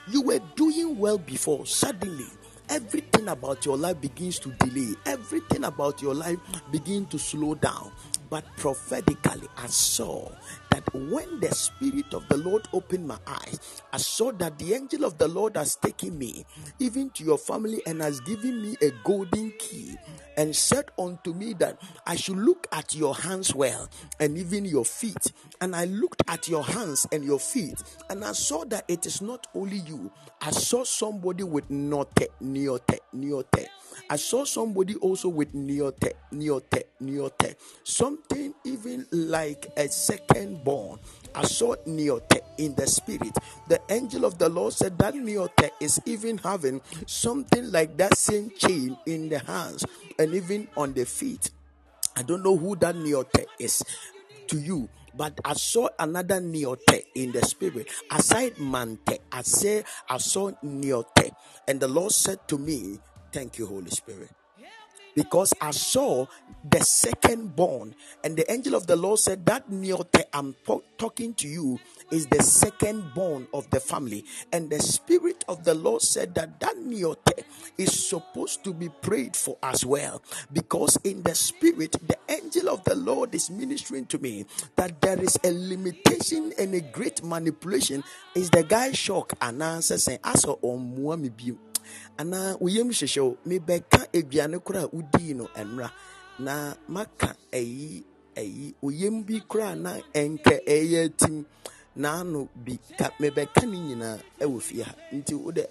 [SPEAKER 2] You were doing well before. Suddenly, everything about your life begins to delay. Everything about your life begins to slow down. But prophetically, I saw that when the Spirit of the Lord opened my eyes, I saw that the angel of the Lord has taken me even to your family and has given me a golden key and said unto me that I should look at your hands well and even your feet. And I looked at your hands and your feet, and I saw that it is not only you. I saw somebody with note, niote, niote. I saw somebody also with niote, niote, niote. Something even like a second born. I saw niote in the spirit. The angel of the Lord said that niote is even having something like that same chain in the hands and even on the feet. I don't know who that niote is to you, but I saw another neote in the spirit. Aside mante, I say I saw neote, and the Lord said to me, "Thank you, Holy Spirit." because I saw the second born, and the angel of the Lord said, That Niote I'm talking to you is the second born of the family. And the Spirit of the Lord said that that Niote is supposed to be prayed for as well, because in the Spirit, the angel of the Lord is ministering to me that there is a limitation and a great manipulation. Is the guy shocked and answer saying, As on anaa wo yam hyehyɛ wo mebɛka aduane koro a wodii no mmra na maka ayi ayi wo yam bi koraa na ɛnka ɛyɛ atim naano bi ka mebɛka ne nyinaa ɛwɔ fie ha nti wode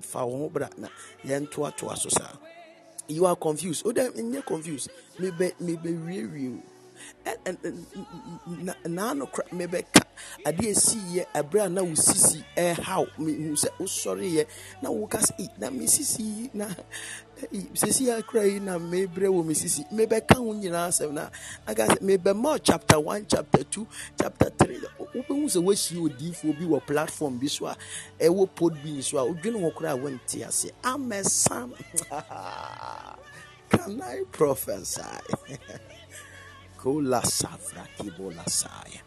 [SPEAKER 2] fa wo ho bra na yɛntoatoa so saa. You are confused. Wode nyɛ confused. Mebɛ mebɛwiewie o naano kora mebɛka adeɛ ɛsiiɛ ɛberɛ a na wo sisi ɛhaw mehu sɛ wosɔreeɛ na woka sɛ "Ei, na me sisi yi na ei, sisi akora yi na mebrɛ wɔ me sisi. Mebɛka ho nyinaa asɛm na aka sɛ mebɛma chapter 1 chapter 2 chapter 3 wobɛhu sɛ woahyia odiifoɔ bi wɔ platform bi so a ɛwɔ pod bi so a wodwene ho koraa a wonte ase. Amɛsam can prophesy? Kola Safra Kibola Saya.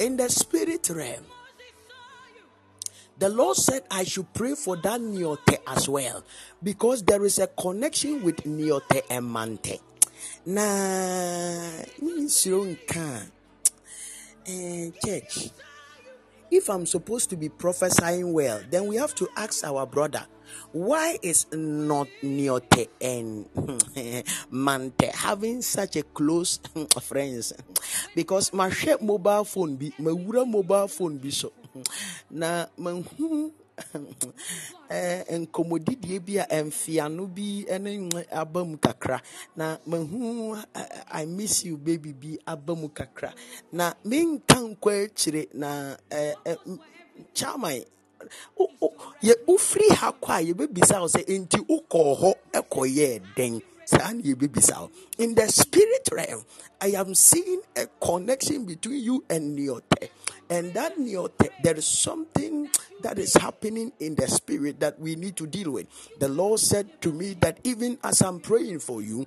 [SPEAKER 2] In the spirit realm, the Lord said I should pray for that Niote as well because there is a connection with Niote and Mante. Na eh, church. If I'm supposed to be prophesying well, then we have to ask our brother, why is not Niote and Mante having such a close friends? Because my mobile phone be my mobile phone be so eh, nkɔmmɔdidie bi a ɛmfiano bi ne nwe aba mu kakra. Na mahu eh, i miss you baby bi aba mu kakra. Na menka nkɔ akyire na eh, eh, chairman wofiri ha kɔ a yɛbɛbisa wo sɛ enti wokɔɔ hɔ ɛkɔyɛɛ dɛn? Saa na yɛbɛbisa wo. In the spirit realm i am seeing a connection between you and neote and that neote there is something that is happening in the spirit that we need to deal with. The lord said to me that even as i'm praying for you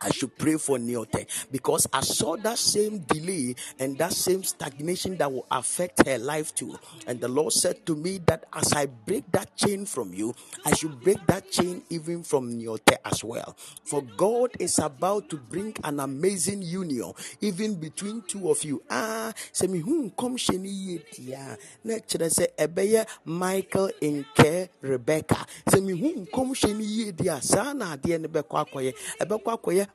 [SPEAKER 2] I should pray for Neote because I saw that same delay and that same stagnation that will affect her life too. And the Lord said to me that as I break that chain from you, I should break that chain even from Neote as well. For God is about to bring an amazing union even between two of you. Ah, sɛ mehu nkɔmhyɛ no yie tia na kyerɛ sɛ ɛbɛyɛ Michael nke Rebecca. Sɛ mehu nkɔmhyɛ no yie di a saa na adeɛ no bɛkɔ akɔyɛ.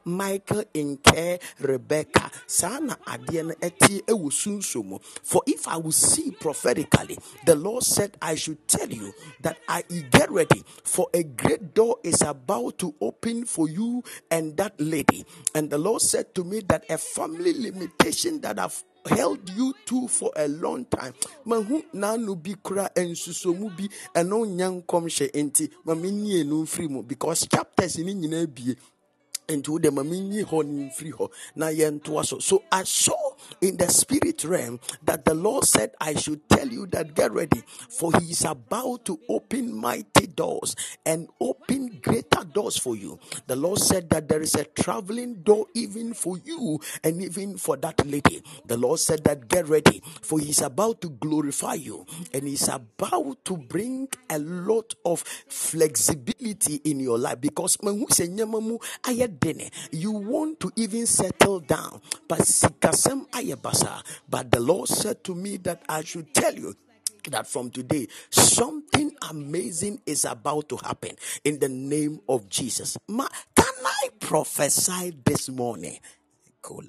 [SPEAKER 2] Michael nke Rebecca. Saa na adeɛ no ɛte ɛwɔ sunsun mu. For if I will see prophetically, the Lord said I should tell you that I get ready for a great door is about to open for you and that lady. And the Lord said to me that a family limitation that I've held you to for a long time. Mahu nanu bi kura ensusomu bi ɛno nya nkɔmhyɛ enti ma mennie no mfiri mu because chapters ni nyinaa bie nti wode ma menyi hɔ hɔ na yɛntoa so. So i saw in the spirit realm that the Lord said, I should tell you that get ready, for He is about to open mighty doors and open greater doors for you. The Lord said that there is a traveling door even for you and even for that lady. The Lord said that get ready, for He is about to glorify you and He's about to bring a lot of flexibility in your life because you want to even settle down. But ayebasa. But the Lord said to me that I should tell you that from today something amazing is about to happen in the name of Jesus. Ma, can I prophesy this morning?
[SPEAKER 1] Please,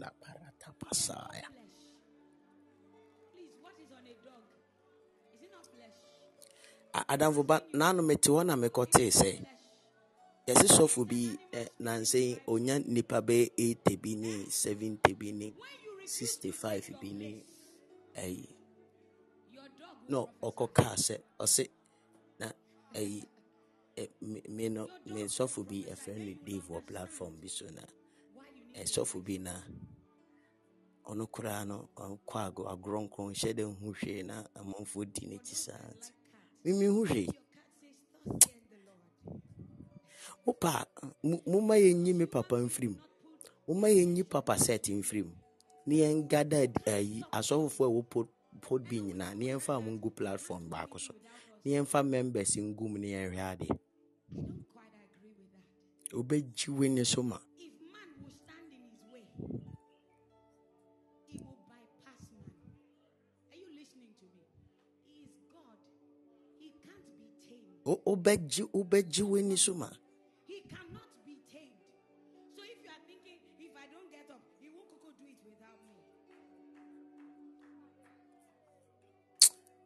[SPEAKER 1] what is on a dog? Is it not flesh?
[SPEAKER 2] A- adamfo ba naano mete hɔ na mekɔtee sɛ yɛse sɔfo bi eh, nansɛn onya nnipa bɛyɛ 80 bi ne 70 bi 65 bi ne ayi na ɔkɔkaa sɛ ɔse na ayi me no me sɔfo bi ɛfrɛ no dave wɔ platform bi so na eh, sɔfo bi na ɔno koraa no ɔkɔ ago agorɔ nkron hyɛ dɛ hwee na di saa nti. Mimi hu hwee. Wopa momma yɛnyi me papa mfiri mu momma yɛnyi papa set mfiri mu na yɛngada ayi asɔfofoɔ a ɛwɔ pod bi nyinaa na yɛmfa mo ngu platform baako so. Na yɛmfa members ngu mu adeɛ
[SPEAKER 1] quite agree with that.
[SPEAKER 2] wobɛgyi w'ani so ma.
[SPEAKER 1] If man will stand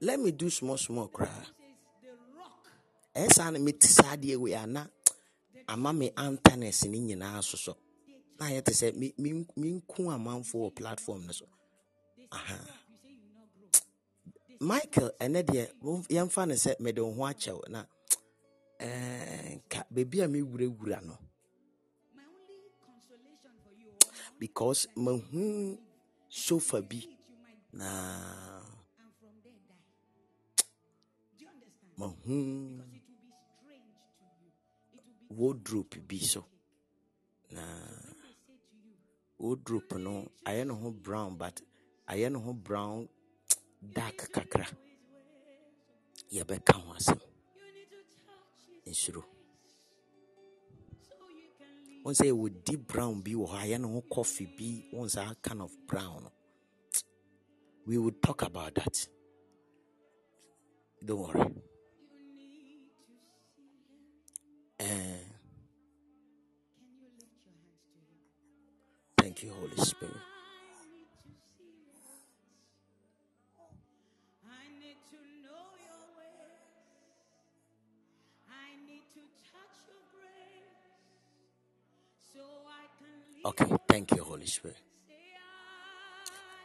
[SPEAKER 2] let me do small small koraa
[SPEAKER 1] Says the rock.
[SPEAKER 2] ɛyɛ saa na mete saa adeɛ wei ana? Ama me antanes ne nyinaa sosɔ na ayɛ te sɛ me- me- menku amanfoɔ wɔ platform no so. Aha.
[SPEAKER 1] You say you not grow.
[SPEAKER 2] michael ɛnɛ deɛ yɛmfa no sɛ mede wo ho akyɛw na eh, ɛɛ, ka baabi a mewurawura no
[SPEAKER 1] My only consolation for you, or my
[SPEAKER 2] because mahu sofa bi.
[SPEAKER 1] only you might
[SPEAKER 2] na
[SPEAKER 1] be
[SPEAKER 2] wardrobe bi so. na
[SPEAKER 1] when they say to you,
[SPEAKER 2] wardrobe no ayɛ ne ho brown but ayɛ ne ho brown dark kakra. yɛbɛka ho asɛm
[SPEAKER 1] you need to touch it
[SPEAKER 2] nsuro. wɔn sɛ yɛwɔ deep brown bi wɔ hɔ ayɛ ne ho coffee bi wɔn saa kind of brown no. We will talk about that. Don't worry
[SPEAKER 1] so I can live
[SPEAKER 2] okay thank you holy spirit.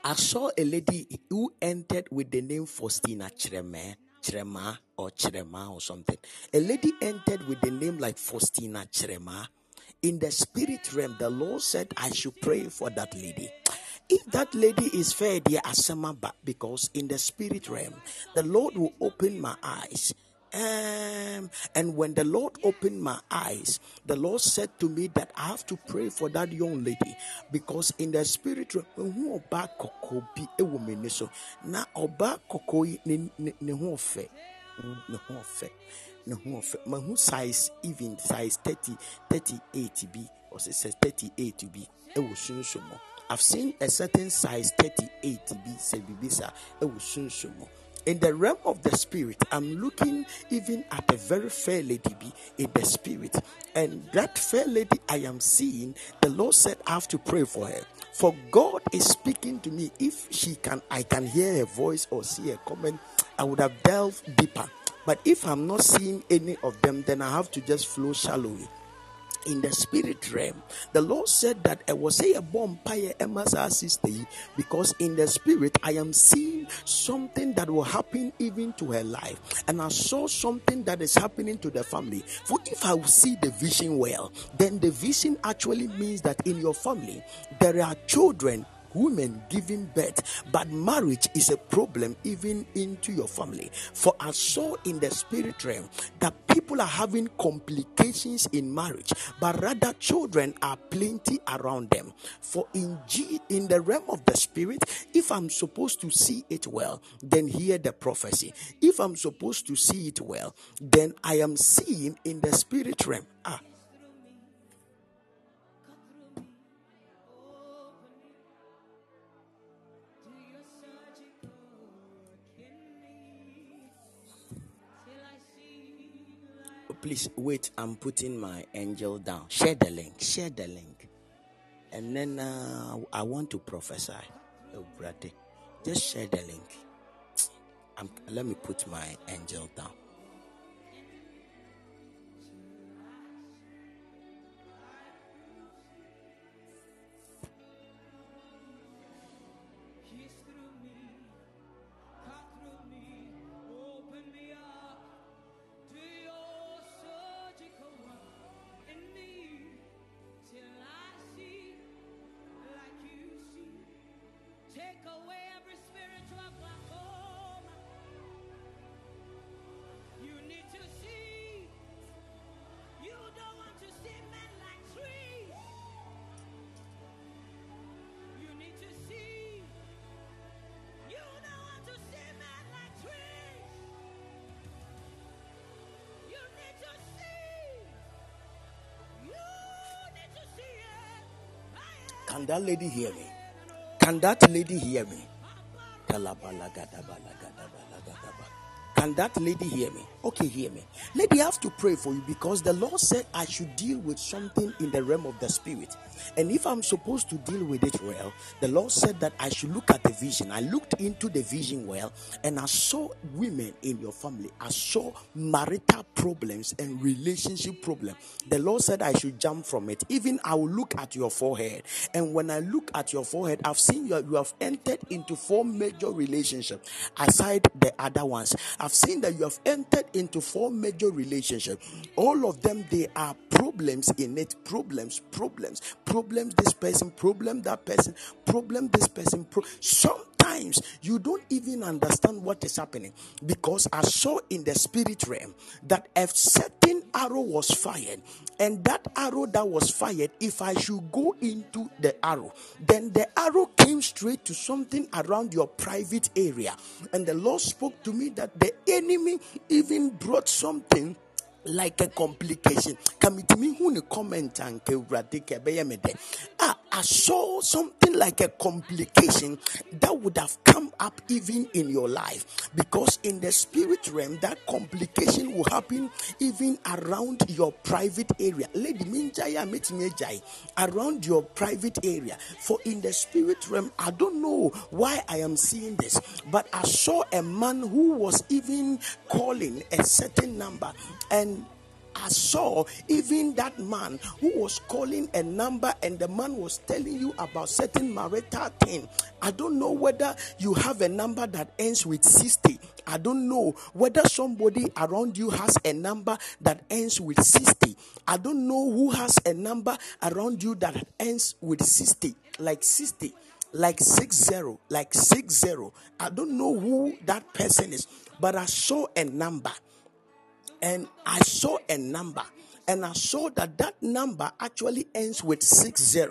[SPEAKER 1] I
[SPEAKER 2] saw a lady who entered with the name Faustina Chirema, Chirema or Chirema or something. A lady entered with the name like Faustina Chirema. In the spirit realm, the Lord said, I should pray for that lady. If that lady is fair, dear Asamaba, because in the spirit realm, the Lord will open my eyes. Um, and when the Lord opened my eyes, the Lord said to me that I have to pray for that young lady because in the spirit realm, mehu ɔbaa bi wɔ m'ani so. Na ɔbaa kɔkɔɔ ne ne ne ho ɔfɛ ne ho ɔfɛ ne ho ɔfɛ mahu size even size thirty thirty eight bi ɔsɛ sɛ thirty eight bi ɛwɔ sunsun mu. I've seen a certain size thirty eight bi sɛ bibi saa ɛwɔ sunsun mu. In the realm of the spirit, I'm looking even at a very fair lady in the spirit. And that fair lady I am seeing, the Lord said I have to pray for her. For God is speaking to me. If she can, I can hear her voice or see her comment, I would have delved deeper. But if I'm not seeing any of them, then I have to just flow shallowly in the spirit realm, the Lord said that I was a bonfire Emma's sister because in the spirit I am seeing something that will happen even to her life, and I saw something that is happening to the family. For if I see the vision well, then the vision actually means that in your family there are children women giving birth, but marriage is a problem even into your family. For I saw in the spirit realm that people are having complications in marriage, but rather children are plenty around them. For in G, in the realm of the spirit, if I'm supposed to see it well, then hear the prophecy. If I'm supposed to see it well, then I am seeing in the spirit realm. Ah, please wait. I'm putting my angel down. Share the link. Share the link. And then uh, I want to prophesy. Oh, brother. Just share the link. I'm, let me put my angel down. Can that lady hear me? Can that lady hear me? Can that lady hear me? Okay, hear me. Lady, I have to pray for you because the Lord said I should deal with something in the realm of the spirit. And if I'm supposed to deal with it well, the Lord said that I should look at the vision. I looked into the vision well and I saw women in your family. I saw marital problems and relationship problems. The Lord said I should jump from it. Even I will look at your forehead. And when I look at your forehead, I've seen you, you have entered into four major relationships aside the other ones. I've seen that you have entered into four major relationships. All of them, they are problems in it. Problems, problems, problems. This person, problem that person, problem this person. Pro- Sometimes you don't even understand what is happening because I saw in the spirit realm that a certain arrow was fired, and that arrow that was fired, if I should go into the arrow, then the arrow came straight to something around your private area, and the Lord spoke to me that the enemy even brought something like a complication. Kamitimi hu ne comment and me. Ah, I saw something like a complication that would have come up even in your life because in the spirit realm that complication will happen even around your private area. Lady Minjaya metimi around your private area. For in the spirit realm, I don't know why I am seeing this, but I saw a man who was even calling a certain number and I saw even that man who was calling a number and the man was telling you about certain marital thing. I don't know whether you have a number that ends with 60. I don't know whether somebody around you has a number that ends with 60. I don't know who has a number around you that ends with 60, like 60 like six zero, like six zero. I don't know who that person is, but I saw a number and I saw a number. And I saw that that number actually ends with 60.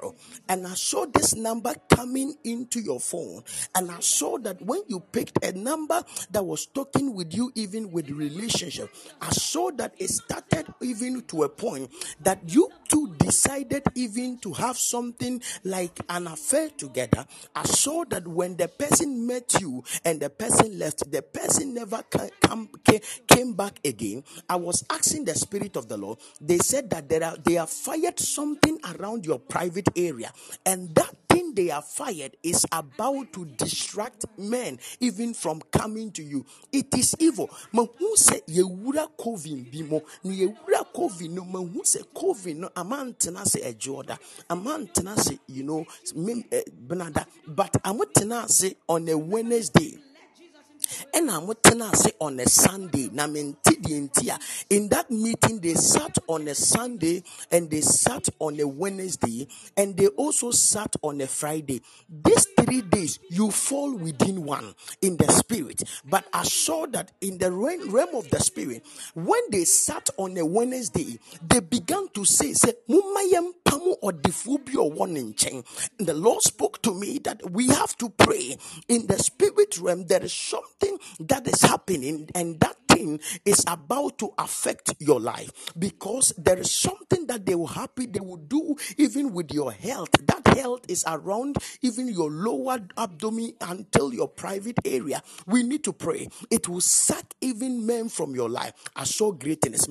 [SPEAKER 2] And I saw this number coming into your phone. And I saw that when you picked a number that was talking with you, even with relationship, I saw that it started even to a point that you two decided even to have something like an affair together. I saw that when the person met you and the person left, the person never came back again. I was asking the Spirit of the Lord. They said that there are, they have fired something around your private area, and that thing they are fired is about to distract men even from coming to you. It is evil. Mahu sɛ yɛwura COVID mahu you know, eh, but on a Wednesday ɛna motena ase on a sunday. In that meeting they sat on a sunday and they sat on a wednesday and they also sat on a friday. These three days you fall within one in the spirit. But i saw that in the realm of the spirit when they sat on a wednesday they began to say say "Momma yɛmpam ɔdefoɔ a ɔwɔ ne nkyɛn." And the lord spoke to me that we have to pray. In the spirit realm there is something that is happening and that thing is about to affect your life because there is something that they will happy they will do even with your health. That health is around even your lower abdomen until your private area. We need to pray. It will sack even men from your life. I saw greatness.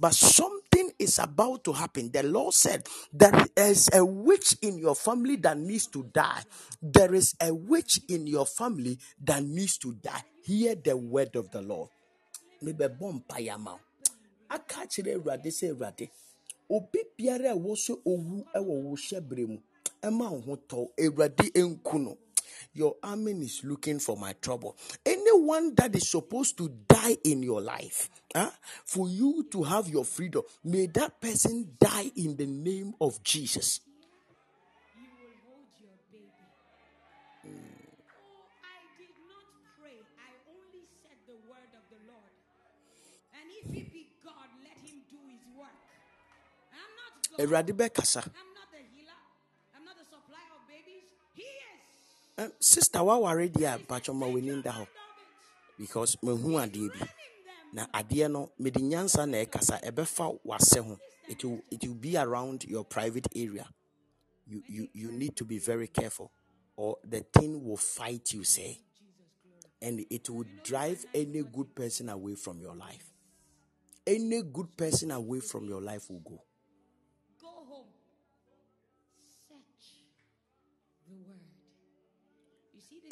[SPEAKER 2] But something is about to happen. The lord said there is a witch in your family that needs to die. There is a witch in your family that needs to die hear the word of the lord. Mebɛbɔ mpaeɛ ama wo aka kyerɛ awurade sɛ awurade obi biara a ɛwɔ sɛ owu wɔ wo hyɛberɛ mu. Ɛma wo your army is looking for my trouble. Anyone that is supposed to die in your life, huh, for you to have your freedom, may that person die in the name of Jesus.
[SPEAKER 1] Is.
[SPEAKER 2] Eh, Sister waware deɛ a mpakyɛ ma da hɔ because mehu adeɛ bi. Na adeɛ no mede nyansa na ɛkasa ɛbɛfa w'asɛ ho. It will, it will be around your private area. You, you, you need to be very careful or the thing will fight you, say. And it will drive any good person away from your life. Any good person away from your life will. Go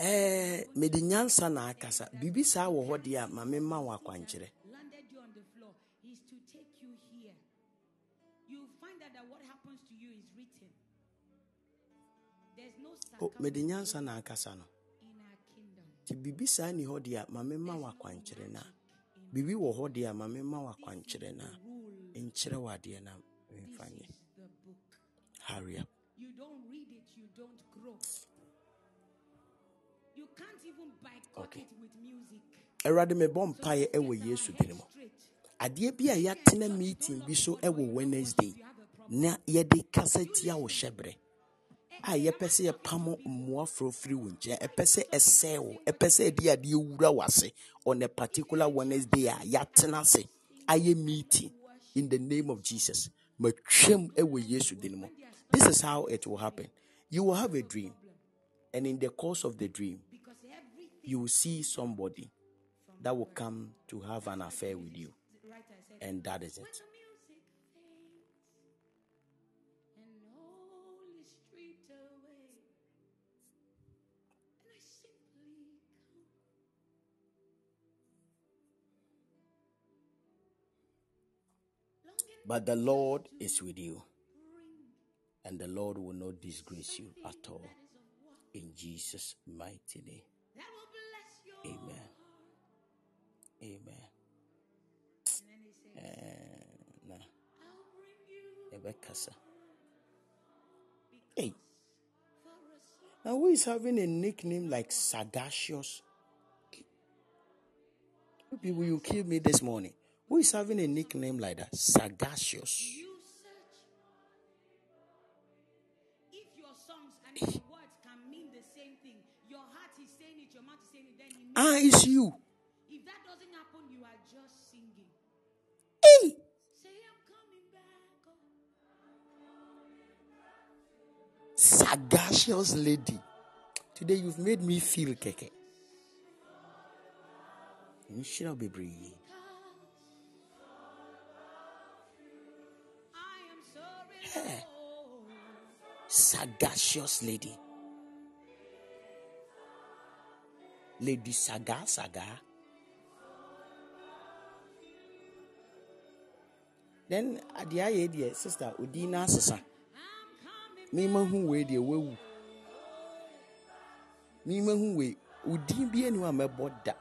[SPEAKER 2] Eh, mede nyansa na akasa. Biribi saa wɔ hɔ deɛ a ma memma wɔ akwankyerɛ. Mede nyansa na akasa no. nti biribi saa ni hɔ deɛ a ma memma wɔ akwankyerɛ no a biribi wɔ hɔ deɛ a ma memma wɔ akwankyerɛ no a nkyerɛ wɔ adeɛ na memfa nyɛ hurry up.
[SPEAKER 1] You don't read it, you don't grow.
[SPEAKER 2] Awurade mebɔ mpaeɛ ɛwɔ yesu din mu. adeɛ bi a yɛatena meeting bi so ɛwɔ wednesday na yɛde kasa tia wo hyɛberɛ. A yɛpɛ sɛ yɛpam mmoaforɔ firi wo nkyɛn. Ɛpɛ sɛ ɛsɛe wo. ɛpɛ sɛ ɛde adeɛ wura w'ase on a particular wednesday a yɛatena ase. ayɛ meeting in the name of jesus. Matwam ɛwɔ yesu din mu. this is how it will happen. you will have a dream. and in the course of the dream you will see somebody that will come to have an affair with you. And that is it. But the lord is with you. And the lord will not disgrace you at all. In jesus mighty name amen. Amen.
[SPEAKER 1] And then he
[SPEAKER 2] Eh, na
[SPEAKER 1] I'll bring you
[SPEAKER 2] yɛbɛkasa Hey.
[SPEAKER 1] for a song
[SPEAKER 2] now who is having a nickname like sagacious? People you killed me this morning. Who is having a nickname like that? Sagacious ah it's you
[SPEAKER 1] if that doesn't happen, you are just singing.
[SPEAKER 2] hey
[SPEAKER 1] Say I'm coming back.
[SPEAKER 2] sagacious lady. Today you've made me feel keke. Bebree.
[SPEAKER 1] I am sorry.
[SPEAKER 2] Hey. Sagacious lady. Lady Saga Saga. Then adeɛ ayɛ deɛ sister odi na asesa. Mema hu wei deɛ wawu. memehu wei wodin bi anim a mɛbɔ da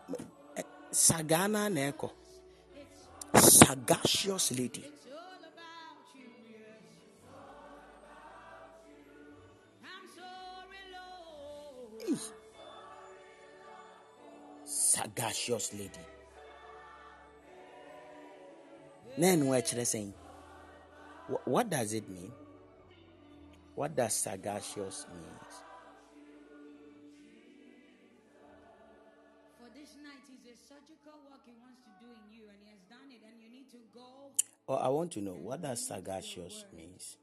[SPEAKER 2] ɛ- sagaa naa na ɛkɔ sagacious lady sagacious lady. Na ɛno ɛkyerɛ sɛn Wh- what does it mean? What does sagacious means?
[SPEAKER 1] For this night is a surgical work he wants to do in you, and he has done it, and you need to go.
[SPEAKER 2] or i want to know what does sagacious means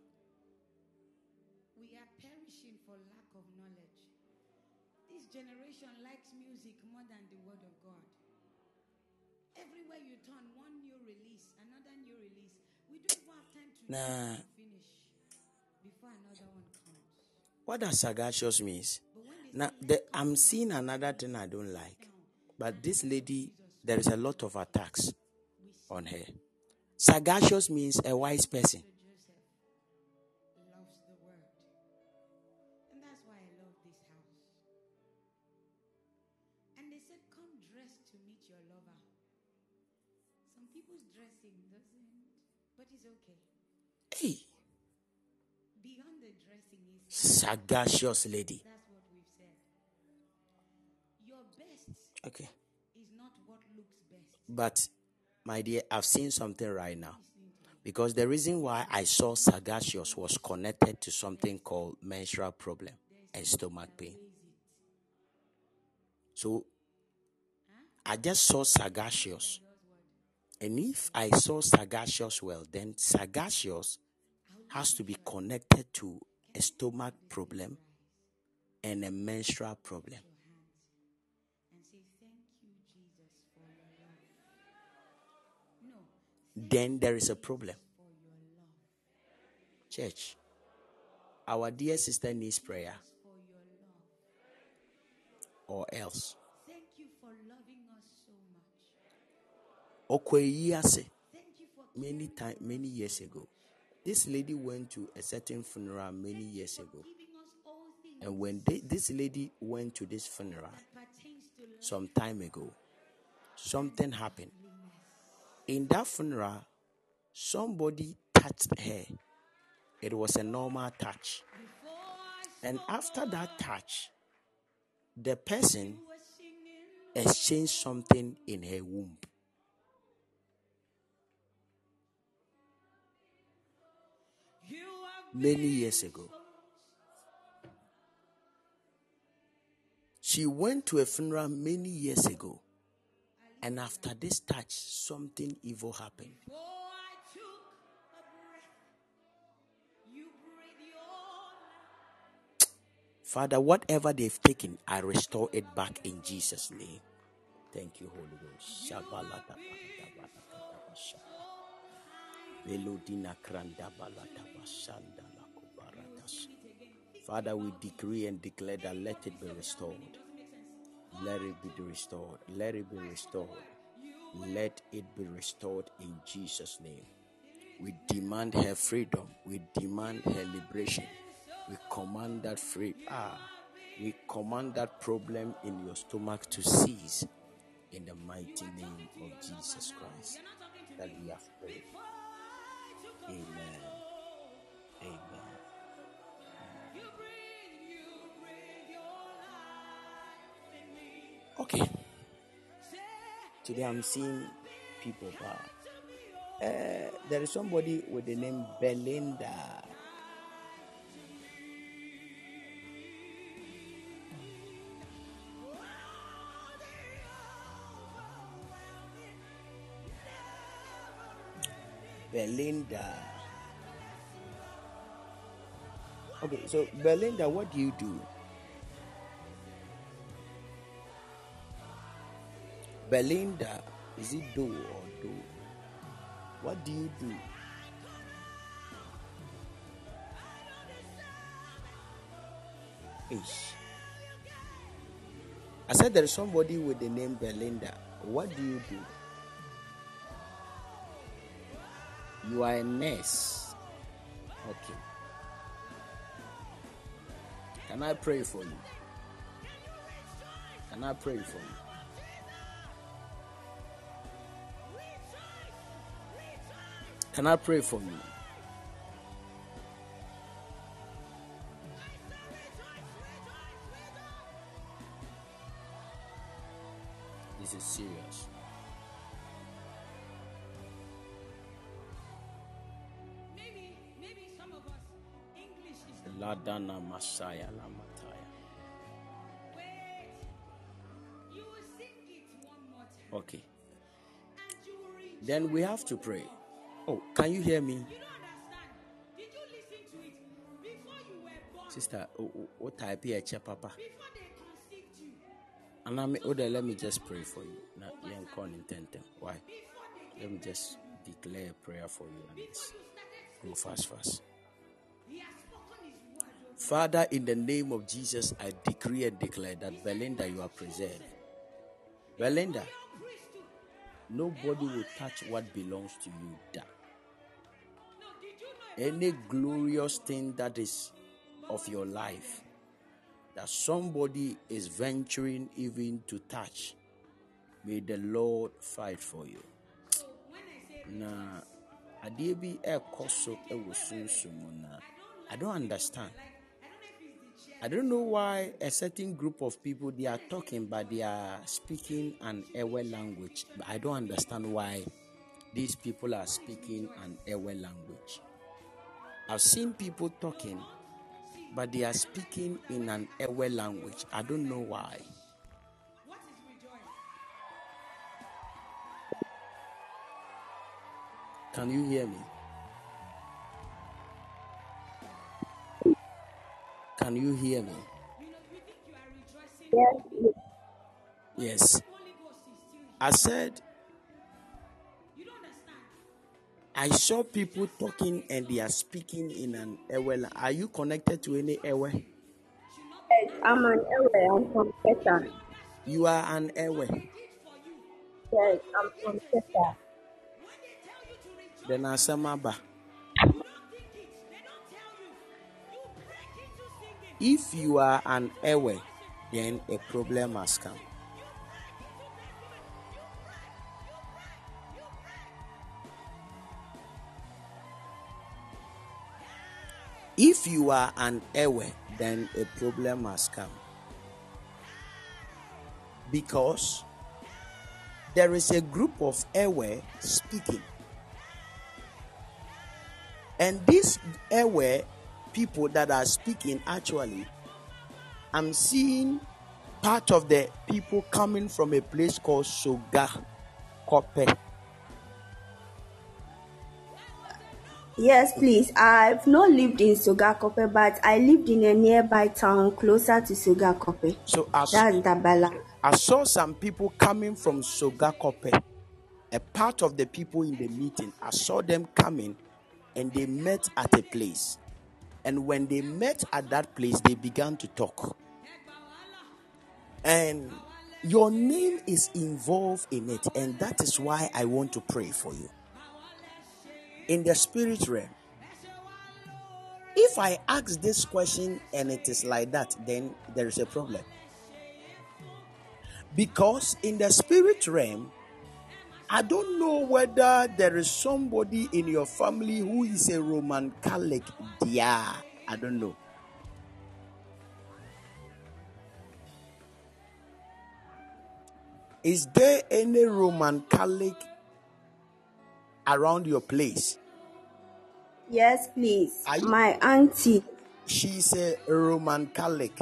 [SPEAKER 1] comes.
[SPEAKER 2] what does sagacious means?
[SPEAKER 1] But when they
[SPEAKER 2] now the, i'm seeing another thing i don't like. but this lady there is a lot of attacks on her. Sagacious means a wise person sagacious lady
[SPEAKER 1] that's what we've said. Your best
[SPEAKER 2] okay
[SPEAKER 1] is not what looks best.
[SPEAKER 2] But my dear, I've seen something right now. Because the reason why I saw sagacious was connected to something called menstrual problem and stomach pain. So I just saw sagacious. And if I saw sagacious well, then sagacious has to be connected to a stomach problem and a menstrual problem. Then there is a problem. Church, our dear sister needs prayer or else.
[SPEAKER 1] Thank you for
[SPEAKER 2] many time many years ago. This lady went to a certain funeral many years ago. And when they, this lady went to this funeral some time ago, something happened. In that funeral, somebody touched her. It was a normal touch. And after that touch, the person exchanged something in her womb. Many years ago. She went to a funeral many years ago. And after this touch, something evil happened.
[SPEAKER 1] Before I took a breath, you breathed your life.
[SPEAKER 2] Father, whatever they've taken, I restore it back in Jesus' name. Thank you, Holy Ghost. Velodina krandabaladabashandalakobaratas. Father, we decree and declare that let it be restored. Let it be restored. Let it be restored. Let it be restored in Jesus' name. We demand her freedom. We demand her liberation. We command that free ah, we command that problem in your stomach to cease in the mighty name of Jesus Christ. That we have prayed. Amen. Today I'm seeing people. But, uh, there is somebody with the name Belinda. Belinda. Okay, so Belinda, what do you do? Belinda, is it do or do? What do you do? Ish. I said there is somebody with the name Belinda. What do you do? You are a nurse. Okay. Can I pray for you? Can I pray for you? Can I pray for you? This is serious.
[SPEAKER 1] Maybe, maybe some of us, English is the
[SPEAKER 2] Ladana Masaya Lamataya.
[SPEAKER 1] wait. You will sing it one more time.
[SPEAKER 2] Okay.
[SPEAKER 1] And you will read.
[SPEAKER 2] Then we have to pray. Oh, can you hear me?
[SPEAKER 1] You don't understand. Did you listen to it? Before you were born,
[SPEAKER 2] Sister, oh, oh, what type here, papa?
[SPEAKER 1] before they conceived you,
[SPEAKER 2] And I mean, oh, then let me just pray for you. Now, you ain't calling intent. Why? Let me just declare a prayer for you. And this. Go fast, fast.
[SPEAKER 1] he has spoken his word. Oh over
[SPEAKER 2] Father, in the name of Jesus, I decree and declare that Belinda, you are preserved. Belinda, nobody will touch what belongs to you. Da. Any glorious thing that is of your life that somebody is venturing even to touch, may the Lord fight for you. Na I don't understand. I don't know why a certain group of people they are talking but they are speaking an Ewe language. I don't understand why these people are speaking an Ewe language. I've seen people talking but they are speaking in an Ewe language. I don't know why.
[SPEAKER 1] what is rejoice?
[SPEAKER 2] Can you hear me? Can you hear me?
[SPEAKER 1] You know, you think you are rejoicing.
[SPEAKER 2] Yes.
[SPEAKER 1] Holy Ghost is still here.
[SPEAKER 2] I said I saw people talking and they are speaking in an Ewe. Are you connected to any Ewe?
[SPEAKER 3] Yes, I'm an Ewe. I'm from Keta.
[SPEAKER 2] You are an Ewe.
[SPEAKER 3] Yes, I'm from Keta.
[SPEAKER 2] Then Asamaba.
[SPEAKER 1] You don't think it. They don't tell you. You break into singing.
[SPEAKER 2] If you are an Ewe, then a problem has come. If you are an Ewe, then a problem has come. Because there is a group of Ewe speaking. And these Ewe people that are speaking actually, I'm seeing part of the people coming from a place called Soga Kope.
[SPEAKER 3] Yes, please. I've not lived in Sogakope, but I lived in a nearby town closer to Sogakope.
[SPEAKER 2] So I,
[SPEAKER 3] That's Dabala.
[SPEAKER 2] I saw some people coming from Sogakope. A part of the people in the meeting, I saw them coming and they met at a place. And when they met at that place, they began to talk. And your name is involved in it, and that is why I want to pray for you. In the spirit realm, if I ask this question and it is like that, then there is a problem. Because in the spirit realm, I don't know whether there is somebody in your family who is a Roman Catholic. Yeah, I don't know. Is there any Roman Catholic around your place?
[SPEAKER 3] Yes, please.
[SPEAKER 2] You-
[SPEAKER 3] My auntie.
[SPEAKER 2] She's a Roman Catholic.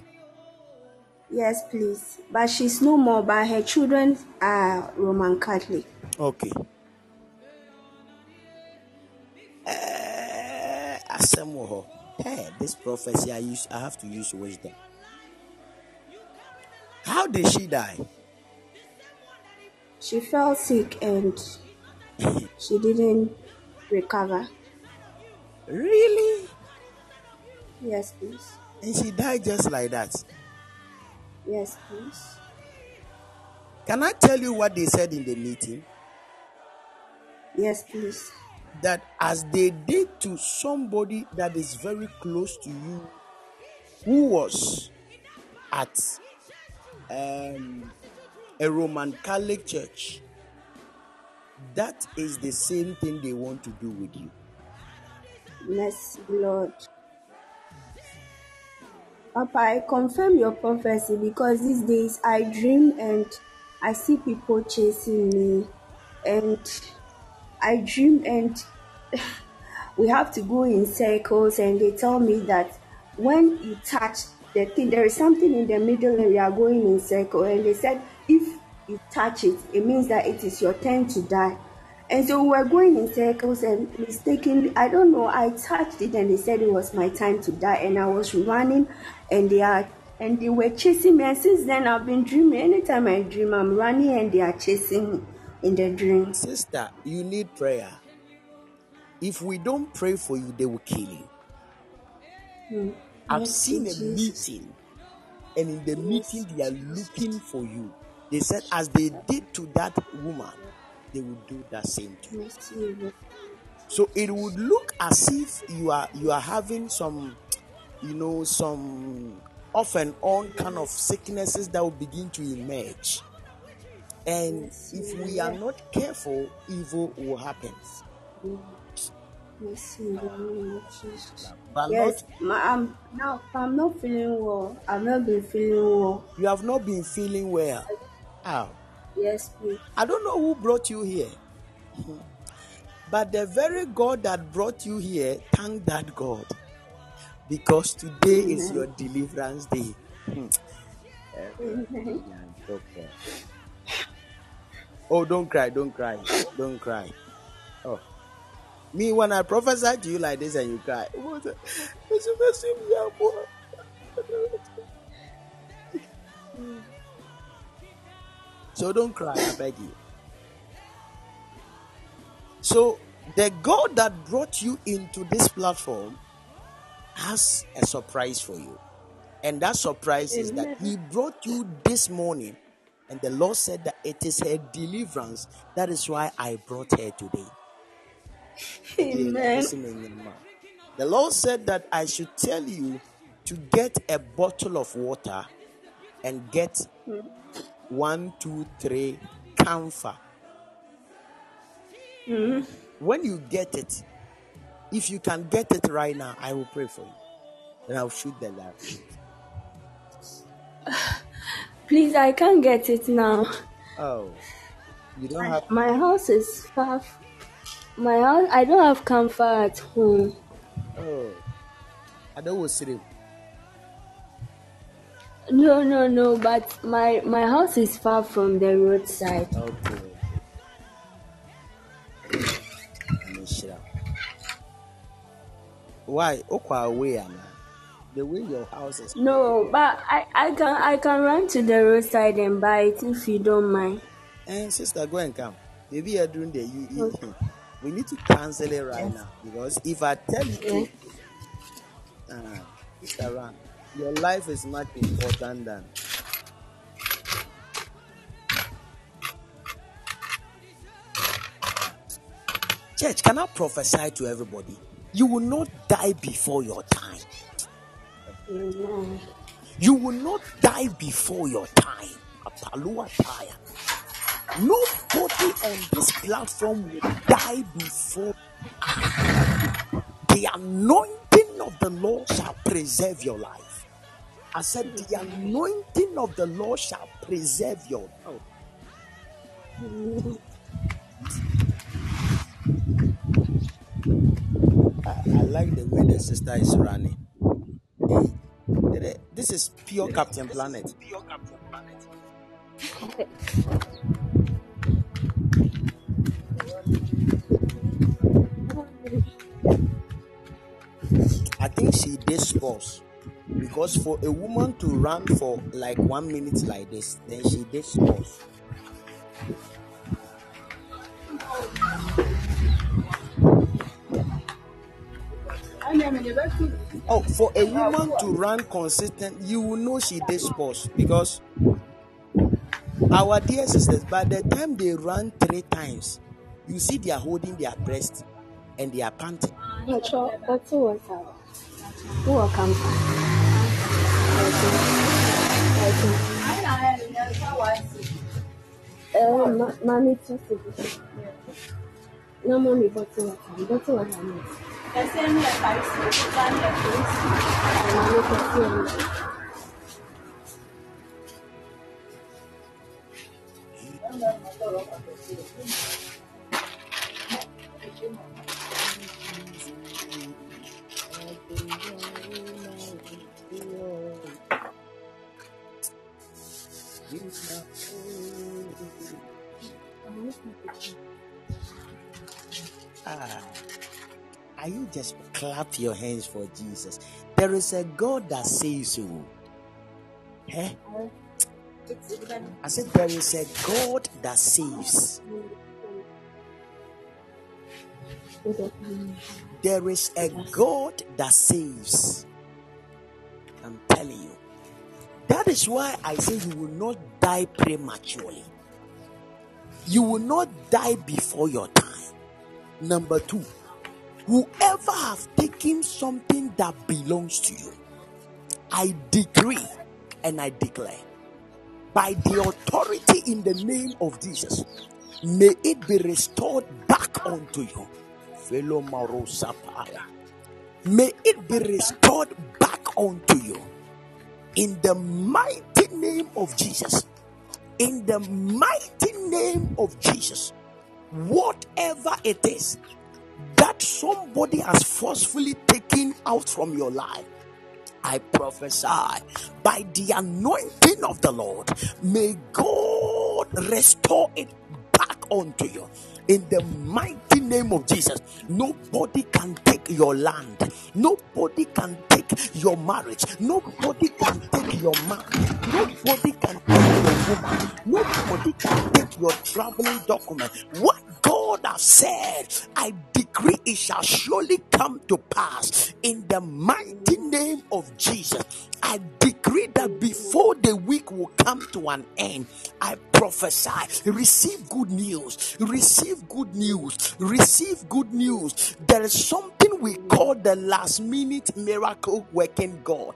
[SPEAKER 3] Yes, please. But she's no more, but her children are Roman Catholic.
[SPEAKER 2] Okay. Eh, Hɔ. Hey, this prophecy I use I have to use wisdom. How did she die?
[SPEAKER 3] She fell sick and she didn't recover.
[SPEAKER 2] really?
[SPEAKER 3] Yes, please.
[SPEAKER 2] And she died just like that.
[SPEAKER 3] Yes, please.
[SPEAKER 2] Can I tell you what they said in the meeting?
[SPEAKER 3] Yes, please.
[SPEAKER 2] That as they did to somebody that is very close to you, who was at um, a Roman Catholic church, that is the same thing they want to do with you.
[SPEAKER 3] Mercy, Lord. Papa, I confirm your prophecy because these days I dream and I see people chasing me, and I dream and we have to go in circles, and they tell me that when you touch the thing, there is something in the middle, and we are going in circle. And they said if you touch it, it means that it is your turn to die. And so we were going in circles and mistakenly, I don't know, I touched it and they said it was my time to die. And I was running and they are and they were chasing me. And since then I've been dreaming. Anytime I dream, I'm running and they are chasing me in the dream.
[SPEAKER 2] Sister, you need prayer. If we don't pray for you, they will kill you.
[SPEAKER 3] Hmm.
[SPEAKER 2] I've
[SPEAKER 3] Yes,
[SPEAKER 2] seen a
[SPEAKER 3] Jesus.
[SPEAKER 2] meeting, and in the meeting, they are looking for you. They said, as they did to that woman, they will do that same to you. So it would look as if you are you are having some, you know, some off and on kind of sicknesses that will begin to emerge. And if we are not careful, evil will happen.
[SPEAKER 3] Mercy,
[SPEAKER 2] But
[SPEAKER 3] Yes,
[SPEAKER 2] not
[SPEAKER 3] I'm now I'm not feeling well. I've not been feeling well.
[SPEAKER 2] you have not been feeling well. How?
[SPEAKER 3] Yes, please.
[SPEAKER 2] I don't know who brought you here. Hmm. But the very God that brought you here, thank that God. Because today is your deliverance day. Hmm. Oh, don't cry, don't cry, don't cry. Oh, me when I prophesy to you like this and you cry. So don't cry, I beg you. So the God that brought you into this platform has a surprise for you. And that surprise is that He brought you this morning, and the Lord said that it is her deliverance. That is why I brought her today.
[SPEAKER 3] Amen.
[SPEAKER 2] listen in your mouth. The Lord said that I should tell you to get a bottle of water and get hmm. One, two, three camphor. Hmm. When you get it, if you can get it right now, I will pray for you. And I'll shoot the light.
[SPEAKER 3] Please, I can't get it now.
[SPEAKER 2] Oh, you don't have.
[SPEAKER 3] My house is far. My house, I don't have camphor at home.
[SPEAKER 2] Oh, I don't want to
[SPEAKER 3] No, no, no. But my my house is far from the roadside.
[SPEAKER 2] Okay. Let me shut up. Why? Okwa away. The way your house is.
[SPEAKER 3] No, but I I can I can run to the roadside and buy it if you don't mind.
[SPEAKER 2] And sister, go and come. Maybe you're doing the you. you we need to cancel it right now because if I tell you to, uh, sister, run. Your life is much important than. Church, can I prophesy to everybody? You will not die before your time. You will not die before your time. Apalua tire. Nobody on this platform will die before. The anointing of the Lord shall preserve your life. I said, the anointing of the Lord shall preserve your life. I, I like the way the sister is running. This is pure Captain Planet. I think she did sports because for a woman to run for like one minute like this, then she did sports. Oh, for a woman to run consistent, you will know she did sports because our dear sisters, by the time they run three times, you see they are holding their breast and they are panting.
[SPEAKER 3] That's all. That's all. What's up? Who will come? Okay. Okay. Uh, ma- mommy two cities. No, mommy, bottle water. Bottle water, no. Mommy,
[SPEAKER 2] Ah, are you just clap your hands for Jesus? There is a God that says so. Eh? I said there is a God that saves. There is a God that saves. I'm telling you. That is why I say you will not die prematurely. You will not die before your time. Number two, whoever have taken something that belongs to you, I decree and I declare by the authority in the name of Jesus, may it be restored back unto you. Fellow Marosapaya. May it be restored back unto you. In the mighty name of Jesus. In the mighty name of Jesus. Whatever it is that somebody has forcefully taken out from your life, I prophesy by the anointing of the Lord, may God restore it back unto you. In the mighty name of Jesus, nobody can take your land, nobody can take your marriage, nobody can take your man, nobody can take your woman, nobody can take your traveling document. What God has said, I decree it shall surely come to pass in the mighty name of Jesus. I decree that before the week will come to an end, I prophesy, receive good news, receive good news, receive good news. There is something we call the last minute miracle working God.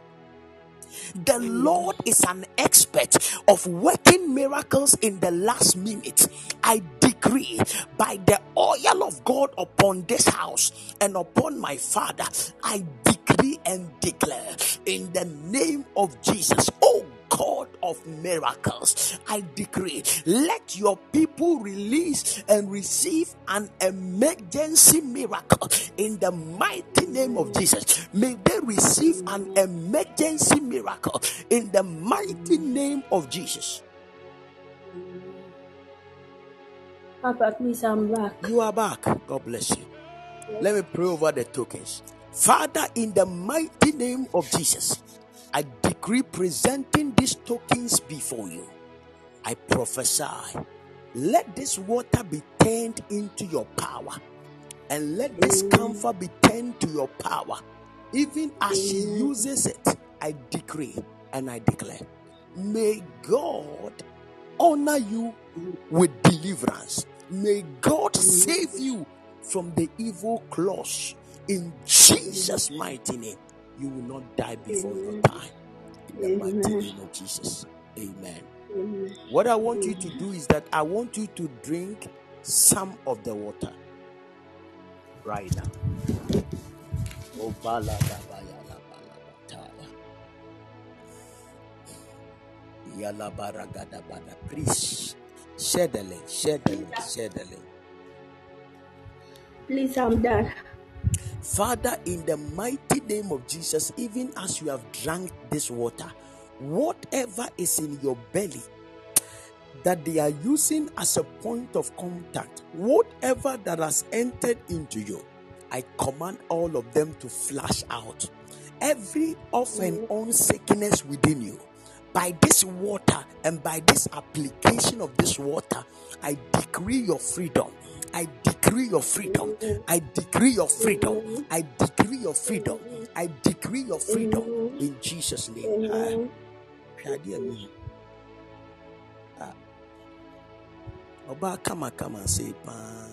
[SPEAKER 2] The Lord is an expert of working miracles in the last minute. I decree by the oil of God upon this house and upon my father, I decree and declare in the name of Jesus. Oh God of miracles, I decree, let your people release and receive an emergency miracle in the mighty name of Jesus. May they receive an emergency miracle in the mighty name of Jesus.
[SPEAKER 3] Papa, please, I'm back.
[SPEAKER 2] You are back. God bless you. Let me pray over the tokens. Father, in the mighty name of Jesus, I decree presenting these tokens before you. I prophesy, let this water be turned into your power, and let this camphor be turned to your power. Even as she uses it, I decree and I declare, may God honor you with deliverance. May God save you from the evil claws. In Jesus' mighty name, you will not die before your time. In the mighty name of Jesus. Amen. What I want you to do is that I want you to drink some of the water right now. Oh, bala, da, ba, ya, la, ba, la, ba, ta, ya. Ya, la, ba, ra, ga, da, ba, da. Please share the link, share the link, share the link.
[SPEAKER 3] Please, I'm done.
[SPEAKER 2] Father, in the mighty name of Jesus, even as you have drank this water, whatever is in your belly that they are using as a point of contact, whatever that has entered into you, I command all of them to flash out. Every off and on sickness within you, by this water and by this application of this water, I decree your freedom. I decree your freedom. I decree your freedom. I decree your freedom. I decree your freedom in Jesus' name. Ah. Ah, ɔbaa kamakama sɛ paa.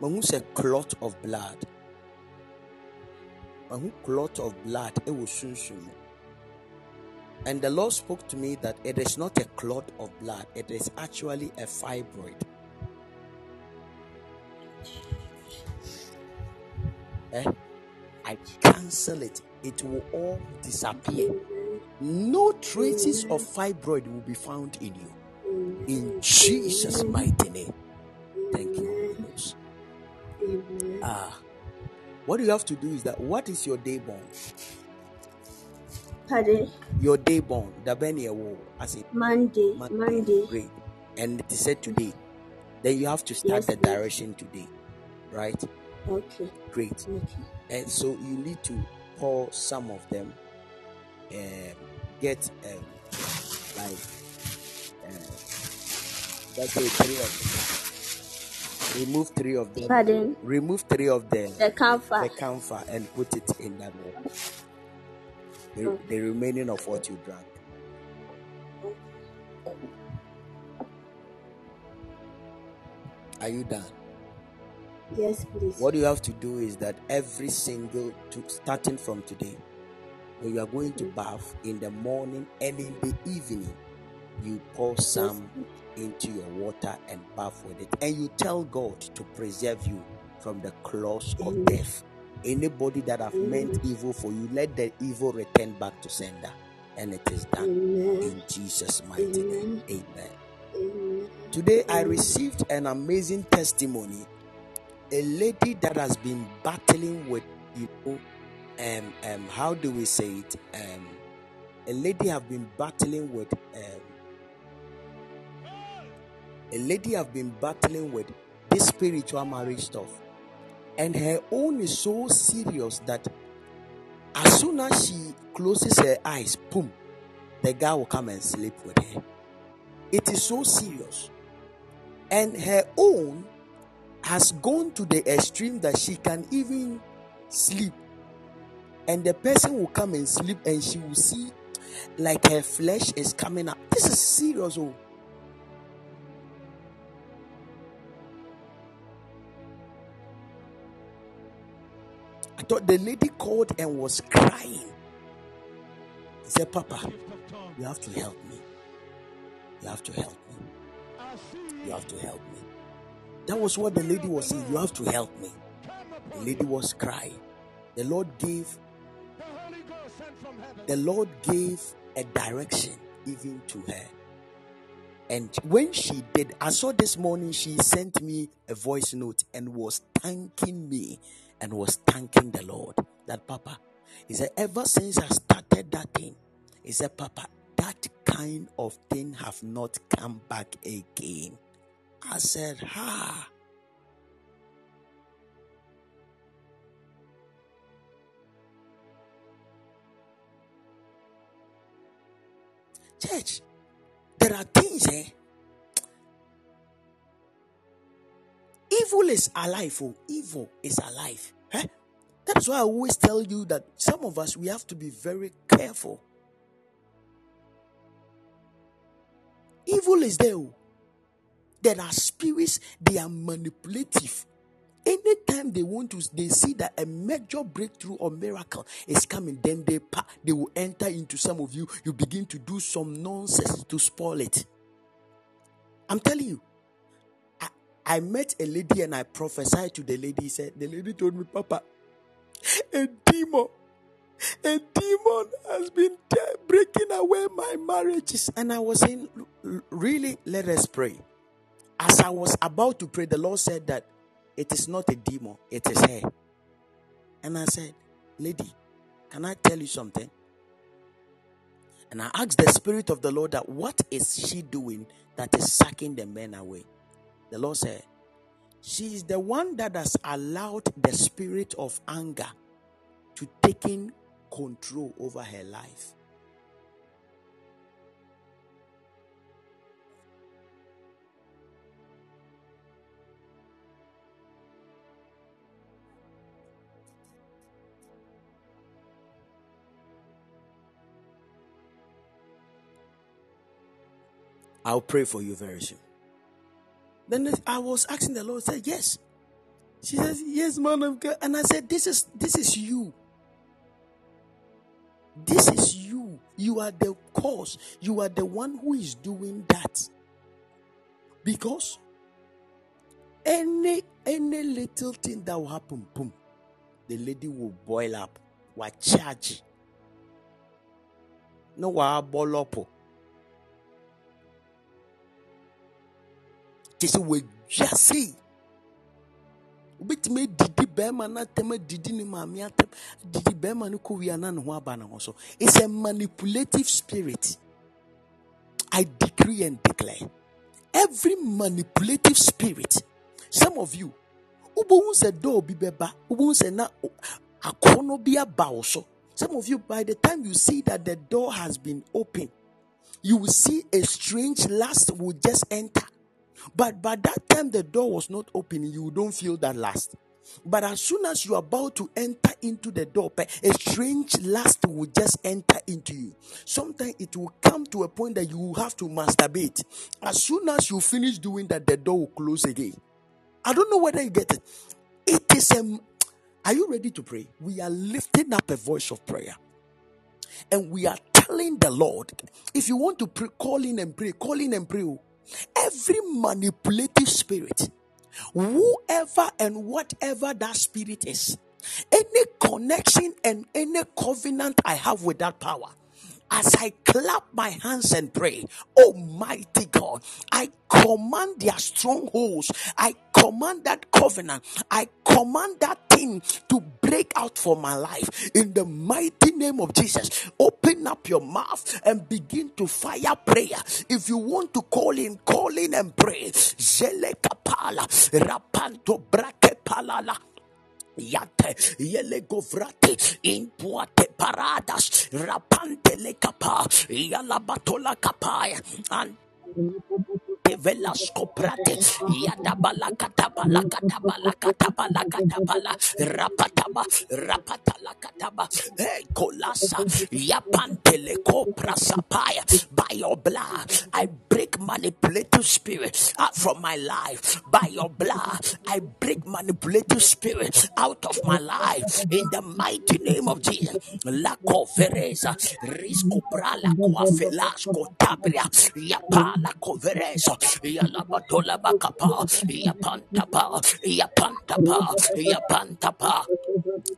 [SPEAKER 2] Mahu sɛ clot of blood. Mahu clot of blood it ɛwɔ sunsun mu. And the Lord spoke to me that it is not a clot of blood, it is actually a fibroid. Eh? I cancel it. It will all disappear. No traces of fibroid will be found in you. In Jesus' mighty name. Thank you, Holy. Ah. What you have to do is that what is your day born?
[SPEAKER 3] Pardon?
[SPEAKER 2] Your day born. The Benia wo as it
[SPEAKER 3] Monday. Monday.
[SPEAKER 2] Great. And it is said today. Then you have to start
[SPEAKER 3] Yes,
[SPEAKER 2] the direction today. Right?
[SPEAKER 3] Okay.
[SPEAKER 2] Great.
[SPEAKER 3] Okay.
[SPEAKER 2] And so you need to pour some of them and get um, like uh, let's say three of them. Remove three of them.
[SPEAKER 3] Pardon?
[SPEAKER 2] Remove three of them.
[SPEAKER 3] The camphor.
[SPEAKER 2] The camphor and put it in that water. The, the remaining of what you drank. Are you done?
[SPEAKER 3] Yes, please.
[SPEAKER 2] What you have to do is that every single, to, starting from today, when you are going to mm-hmm. bath in the morning and in the evening, you pour some into your water and bath with it. And you tell God to preserve you from the claws of death. Anybody that have meant evil for you, let the evil return back to sender. And it is done. In Jesus' mighty name. Amen. Today I received an amazing testimony. A lady that has been battling with, you know, um, um, how do we say it? Um, a lady have been battling with, um, a lady have been battling with this spiritual marriage stuff, and her own is so serious that as soon as she closes her eyes, boom, the guy will come and sleep with her. It is so serious. And her own has gone to the extreme that she can even sleep. And the person will come and sleep and she will see like her flesh is coming up. This is serious. Oh. The lady called and was crying. He said, Papa, you have to help me. You have to help me. You have to help me. That was what the lady was saying. You have to help me. The lady was crying. The Lord gave the Lord gave a direction even to her. And when she did, I saw this morning she sent me a voice note and was thanking me and was thanking the Lord. That Papa, he said, ever since I started that thing, he said, Papa, that kind of thing have not come back again. I said, Ha. Church, there are things, eh? Evil is alive, oh, evil is alive. Eh? That's why I always tell you that some of us we have to be very careful. Evil is there. oh. There are spirits, they are manipulative. Anytime they want to, they see that a major breakthrough or miracle is coming, then they they will enter into some of you. You begin to do some nonsense to spoil it. I'm telling you. I, met a lady and I prophesied to the lady. He Said the lady told me, Papa, a demon, a demon has been breaking away my marriages. And I was saying, really, let us pray. As I was about to pray, the Lord said that it is not a demon, it is her. And I said, Lady, can I tell you something? And I asked the Spirit of the Lord that what is she doing that is sucking the men away? The Lord said, She is the one that has allowed the spirit of anger to take in control over her life. I'll pray for you very soon. Then I was asking the Lord, said, Yes. She says, Yes, man of God. And I said, This is this is you. This is you. you. Are the cause. You are the one who is doing that. Because any any little thing that will happen, boom, the lady will boil up. What charge? No wa ball up. We just see. wobɛtumi adidi bɛrima no atɛm adidi ne maame atɛm didi bɛrima no kɔwia na ne ho aba ne ho so it's a manipulative spirit. I decree and declare. Every manipulative spirit. Some of you wobɛhu sɛ dɔɔ bi bɛba wobɛhu sɛ na akɔnɔ bi aba wo so some of you by the time you see that the door has been opened you will see a strange lust will just enter but by that time the door was not open, you don't feel that last. But as soon as you're about to enter into the door, a strange lust will just enter into you. Sometimes it will come to a point that you will have to masturbate. As soon as you finish doing that, the door will close again. I don't know whether you get it. It is a. Are you ready to pray? We are lifting up a voice of prayer. And we are telling the Lord, if you want to pray, call in and pray, call in and pray. Oh. Every manipulative spirit, whoever and whatever that spirit is, any connection and any covenant I have with that power, as I clap my hands and pray, Almighty God, I command their strongholds, I command that covenant, I command that thing to break out for my life in the mighty name of Jesus. Open up your mouth and begin to fire prayer. If you want to call in, call in and pray. Zele kapala, rapanto brake palala. Yate yele govrate impuate paradas rapante le kapa yala batola and Velasco Prate, Yadabala Katabala Katabala Katabala Katabala, Rapataba, Rapatala Kataba, Hey Kolasa, Yapantele Koprasapaya, by your blood, I break manipulative spirit out from my life. By your blood, I break manipulative spirit out of my life. In the mighty name of Jesus. La covereza, risco prala coafelasco tabria, yapala covereza, yalabatola bakapa, yapantapa, yapantapa, yapantapa.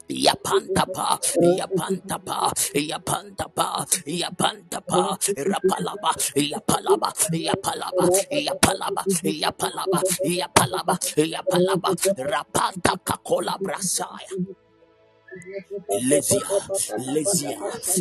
[SPEAKER 2] Yapantapa, Yapantapa, Yapantapa, Yapantapa, Rapalaba, Yapalaba, Yapalaba, Yapalaba, Yapalaba, Yapalaba, Yapalaba, Rapanta Kakola Brasaya. Lesia, Lesia,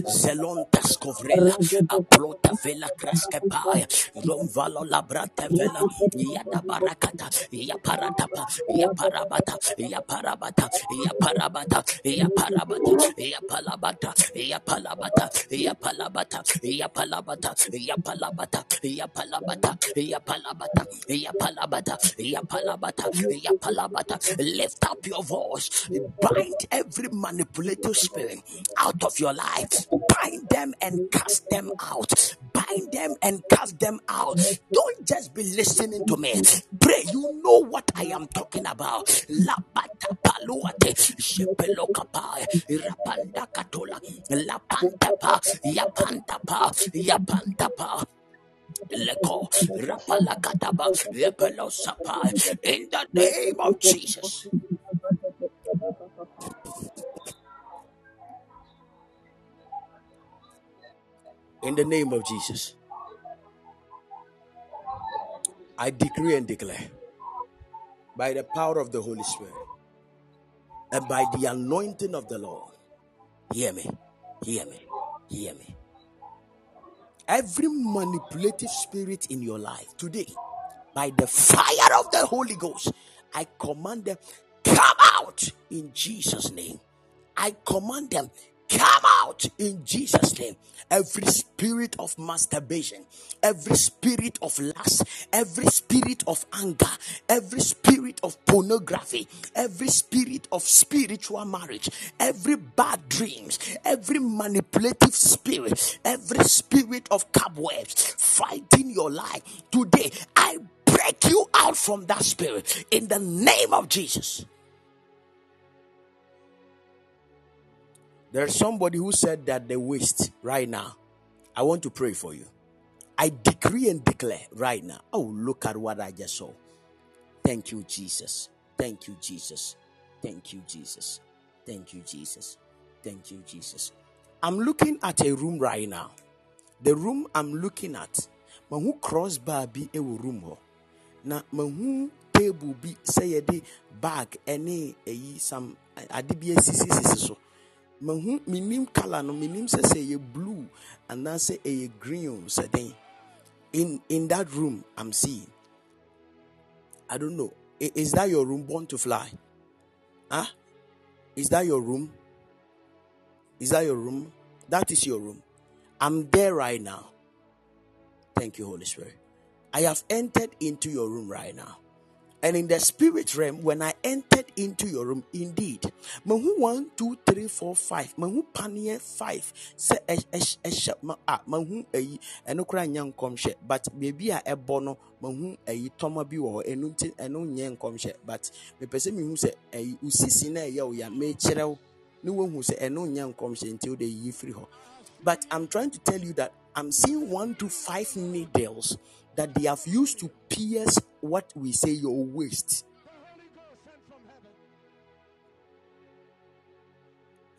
[SPEAKER 2] Zelonta Scovrela, Aplota Vela Crescapaya, Ronvalo Labrata Vela, Yada Barakata, Yaparatapa, Yaparabata, Yaparabata, Yaparabata, Yaparabata, Yapalabata, Yapalabata, Yapalabata, Yapalabata, Yapalabata, Yapalabata, Yapalabata, Yapalabata, Yapalabata, Yapalabata, lift up your voice, bind every manipulative spirit out of your life. Bind them and cast them out. Bind them and cast them out. Don't just be listening to me. Pray. You know what I am talking about. Labata paluate, shepelokapa, rapanda katola, lapantapa, yapantapa, yapantapa. Leko, rapalakataba, lepelosapa, in the name of Jesus. In the name of Jesus. I decree and declare by the power of the Holy Spirit and by the anointing of the Lord. Hear me, hear me, hear me. Every manipulative spirit in your life today, by the fire of the Holy Ghost, I command them, come out in Jesus' name. I command them, come out in Jesus' name. Every spirit of masturbation, every spirit of lust, every spirit of anger, every spirit of pornography, every spirit of spiritual marriage, every bad dreams, every manipulative spirit, every spirit of cobwebs fighting your life. Today, I break you out from that spirit in the name of Jesus. There's somebody who said that the waste right now. I want to pray for you. I decree and declare right now. Oh, look at what I just saw. Thank you, Jesus. Thank you, Jesus. Thank you, Jesus. Thank you, Jesus. Thank you, Jesus. I'm looking at a room right now. The room I'm looking at, mahu crossbar bi ɛwɔ room hɔ. Na mahu table bi sɛ yɛde bag ɛne ɛyi some eh, ade bi asisi sisi so. Mahu minim color no minim sɛ sɛ ɛyɛ blue anaasɛ ɛyɛ green o sɛ den. In in that room I'm seeing. I don't know. Is that your room born to fly? Huh? Is that your room? Is that your room? That is your room. I'm there right now. Thank you, Holy Spirit. I have entered into your room right now. And in the spirit realm, when I entered into your room, indeed, mahu one, two, three, four, five, mahu panier five, se esh esh ma ah mahu eyi eno kura nya nkomhye, but maybe a ebo no mahu eyi toma bi wo hɔ, enu nti eno nya nkomhye, but me pese me hu se eyi usisi na ya me kyerɛw ne wohu sɛ ɛno nya nkɔmhyɛ nti wode yi firi but i'm trying to tell you that i'm seeing one to five needles that they have used to pierce what we say your waist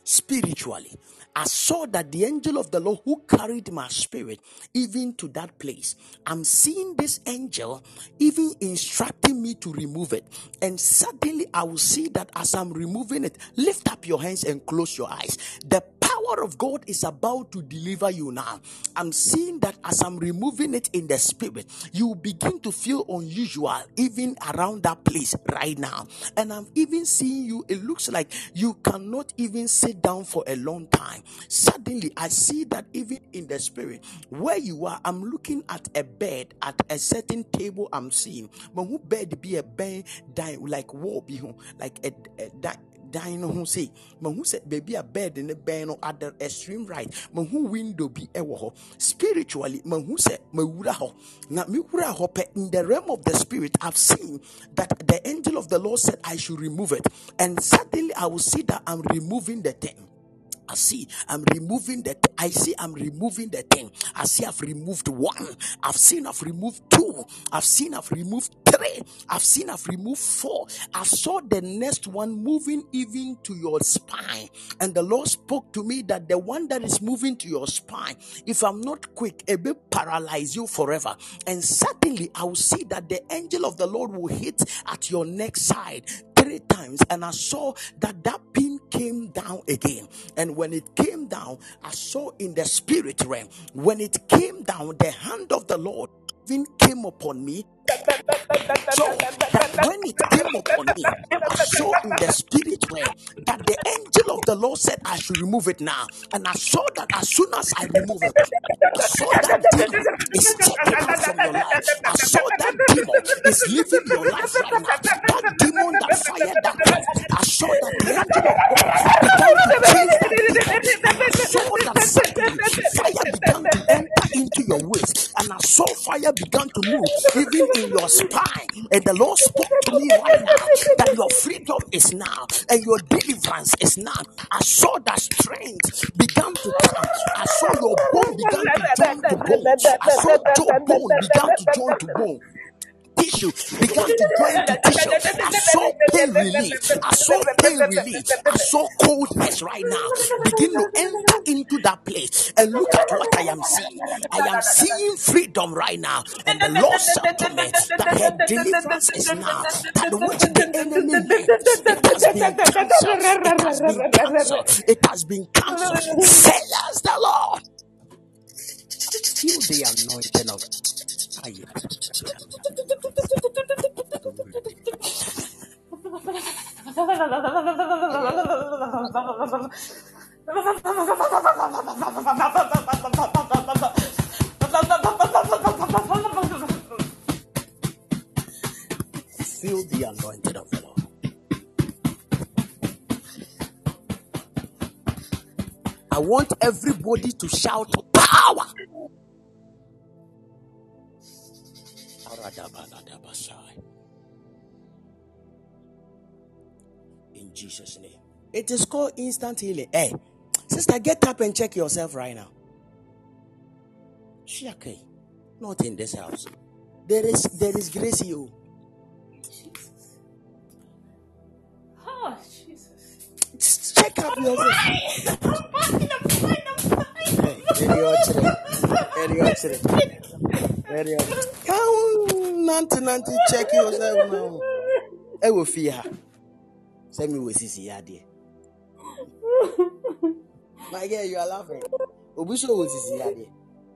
[SPEAKER 2] spiritually. I saw that the angel of the Lord who carried my spirit even to that place. I'm seeing this angel even instructing me to remove it. And suddenly I will see that as I'm removing it, lift up your hands and close your eyes. The power of God is about to deliver you now. I'm seeing that as I'm removing it in the spirit, you begin to feel unusual even around that place right now. And I'm even seeing you, it looks like you cannot even sit down for a long time. Suddenly, I see that even in the spirit, where you are, I'm looking at a bed at a certain table I'm seeing. But who bed be a bed like wall be like a, a dan no ho sei mahu sɛ baabi a bed ne bɛn no the extreme right mahu window bi ɛwɔ hɔ. Spiritually mahu sɛ mawura hɔ. Na mewura hɔ pɛ in the realm of the spirit i've seen that the angel of the lord said i should remove it. And suddenly i will see that i'm removing the thing I see I'm removing the I see I'm removing the thing. I see I've removed one. I've seen I've removed two. I've seen I've removed three. I've seen I've removed four. I saw the next one moving even to your spine. And the Lord spoke to me that the one that is moving to your spine, if I'm not quick, it will paralyze you forever. And suddenly I will see that the angel of the Lord will hit at your neck side three times and I saw that that pin came down again. And when it came down, I saw in the spirit realm, when it came down, the hand of the Lord even came upon me. So that when it came upon me, I saw in the spirit realm that the angel of the Lord said I should remove it now. And I saw that as soon as I remove it, I saw that demon is taken from your life. I saw that demon is living your life right now. Saw fire began to move even in your spine. And the Lord spoke to me right now that your freedom is now and your deliverance is now. I saw that strength began to come. I saw your bone began to join to bone. I saw your bone began to join to bone tissue began to join to tissue. I saw pain relief. I saw pain relief. I saw coldness right now begin to enter into that place. And look at what I am seeing. I am seeing freedom right now. And the Lord said to me that her deliverance is now. That which the enemy it has been cancelled. It has been cancelled. Cancelled. Says the Lord. Feel the anointing of. Feel the anointing of the Lord. I want everybody to shout power. In Jesus' name. It is called instant healing. Hey, Sister, get up and check yourself right now. Shake. Not in this house. There is there is grace you.
[SPEAKER 1] Oh, Jesus.
[SPEAKER 2] Just up. Come, Nanti, Nanti, check yourself now. I will fear her. Send me with Sisi Yadi. My girl, you are laughing. Obuso with Sisi Yadi.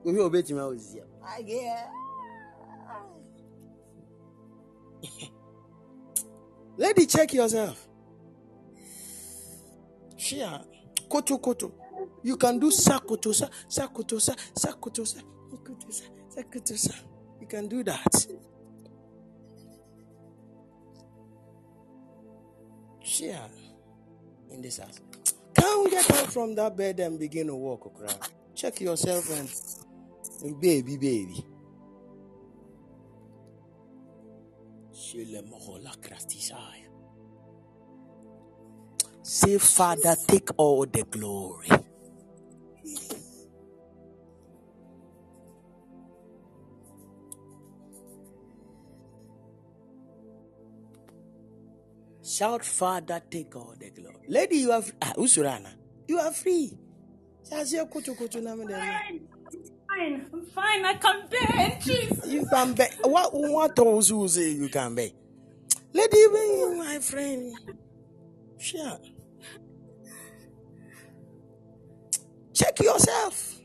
[SPEAKER 2] Obi obeti ma with Sisi. My girl. Lady, check yourself. Shia. Koto koto. You can do sakoto sa sakoto sa sakoto sa sakoto sa sakoto sa. You can do that. Shia. In this house. Come get out from that bed and begin to walk, Okra. Check yourself and, baby, baby. Shile mohola kraftisai. Say, Father, take all the glory. Shout, Father, take all the glory. Lady, you are free. Ah, Usurana, you are free. Shazia kutu kutu na mede.
[SPEAKER 1] Fine, I'm fine. I can bear Jesus.
[SPEAKER 2] You can be. What what those who say you can be? Lady, my friend. Sure. Check yourself.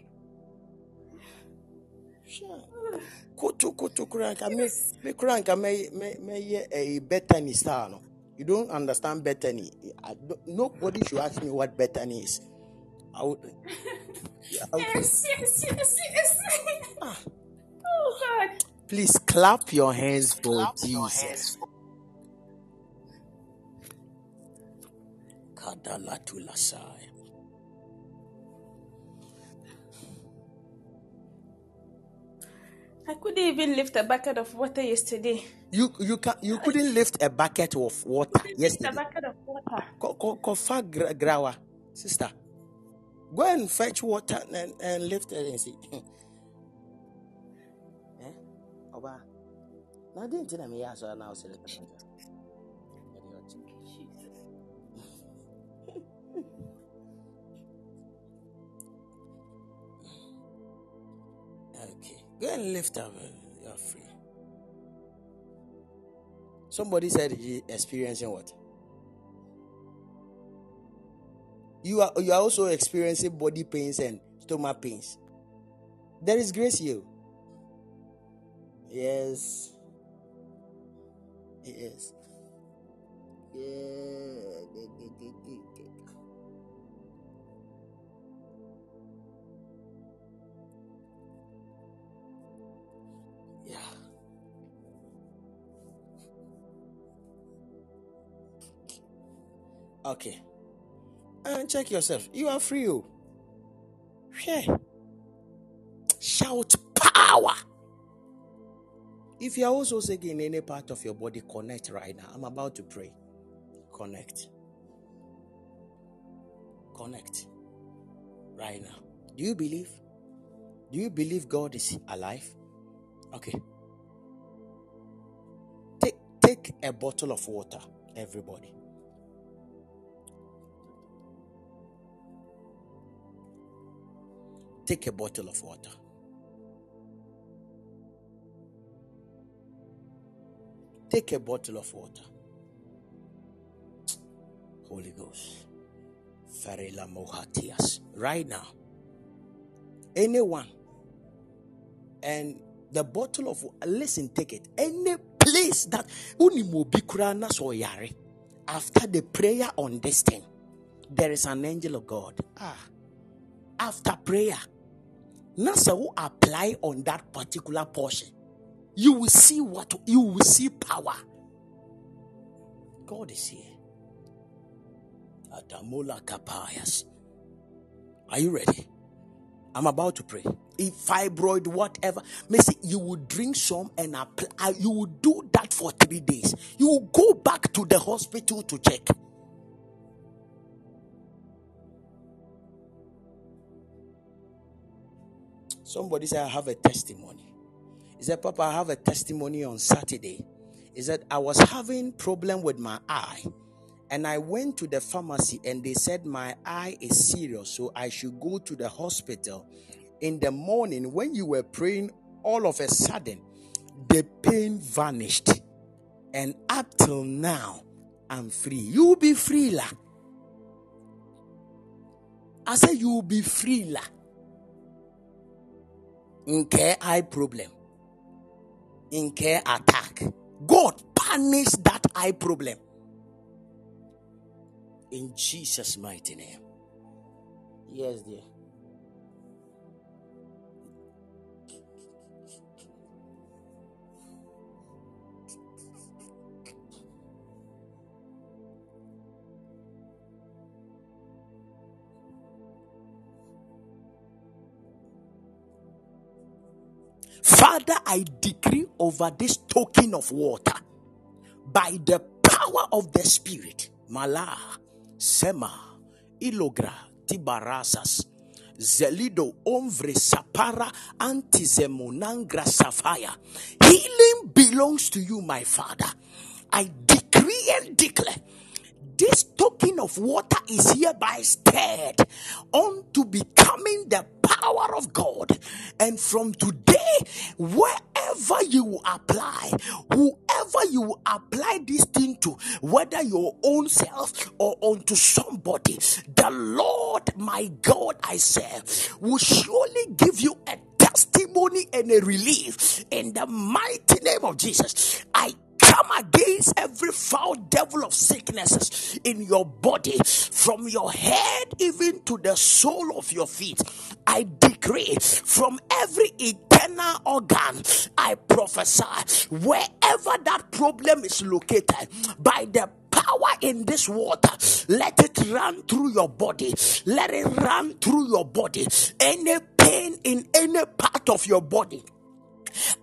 [SPEAKER 2] Sure. Kutu kutu kranka me me kranka me me me a Bethany star no. You don't understand Bethany. I don't, nobody should ask me what Bethany is. I would. I would
[SPEAKER 1] Yes, yes, yes, yes.
[SPEAKER 2] ah,
[SPEAKER 1] Oh, God.
[SPEAKER 2] please clap your hands for Jesus. Kadalatulasai.
[SPEAKER 1] I couldn't even lift a bucket of water yesterday.
[SPEAKER 2] You you can you couldn't lift a bucket of water
[SPEAKER 1] Lift a bucket of water.
[SPEAKER 2] Ko ko ko fa gra- grawa, sister. Go and fetch water and, and lift it and see. eh? Oba. Na din tina me yaso na o sele Okay. Go and lift up. uh, You're free. Somebody said he experiencing what? You are you are also experiencing body pains and stomach pains. There is grace here. Yes. Yes. Yeah. Yeah. Okay. And check yourself. You are free. Oh. Yeah. Shout power. If you are also sick any part of your body, connect right now. I'm about to pray. Connect. Connect. Right now. Do you believe? Do you believe God is alive? Okay. Take take a bottle of water, everybody. Take a bottle of water. Take a bottle of water. Holy Ghost. Farela Mohatias. Right now. Anyone. And the bottle of listen, take it. Any place that unimobi kurana so yare. After the prayer on this thing, there is an angel of God. Ah. After prayer, Nasa who apply on that particular portion. You will see what you will see power. God is here. Adamola Kapayas. Are you ready? I'm about to pray. If fibroid, whatever, may you will drink some and apply, you will do that for three days. You will go back to the hospital to check. Somebody said, I have a testimony. He said, Papa, I have a testimony on Saturday. He said, I was having problem with my eye and I went to the pharmacy and they said my eye is serious, so I should go to the hospital. In the morning, when you were praying, all of a sudden, the pain vanished. And up till now, I'm free. You will be free, la. I said, You will be free, la. care eye problem, in care attack. God punish that eye problem in Jesus' mighty name. Yes, dear. Father, I decree over this token of water by the power of the Spirit. Malah, Sema, Ilogra, Tibarasas, Zelido, Omvre, Sapara, Antizemonangra, Sapphire. Healing belongs to you, my Father. I decree and declare this token of water is hereby stirred unto becoming the power of God. And from today, wherever you apply, whoever you apply this thing to, whether your own self or unto somebody, the Lord my God, I serve, will surely give you a testimony and a relief in the mighty name of Jesus. I come against every foul devil of sicknesses in your body, from your head even to the sole of your feet. I decree from every internal organ, I prophesy wherever that problem is located by the power in this water. Let it run through your body. Let it run through your body. Any pain in any part of your body.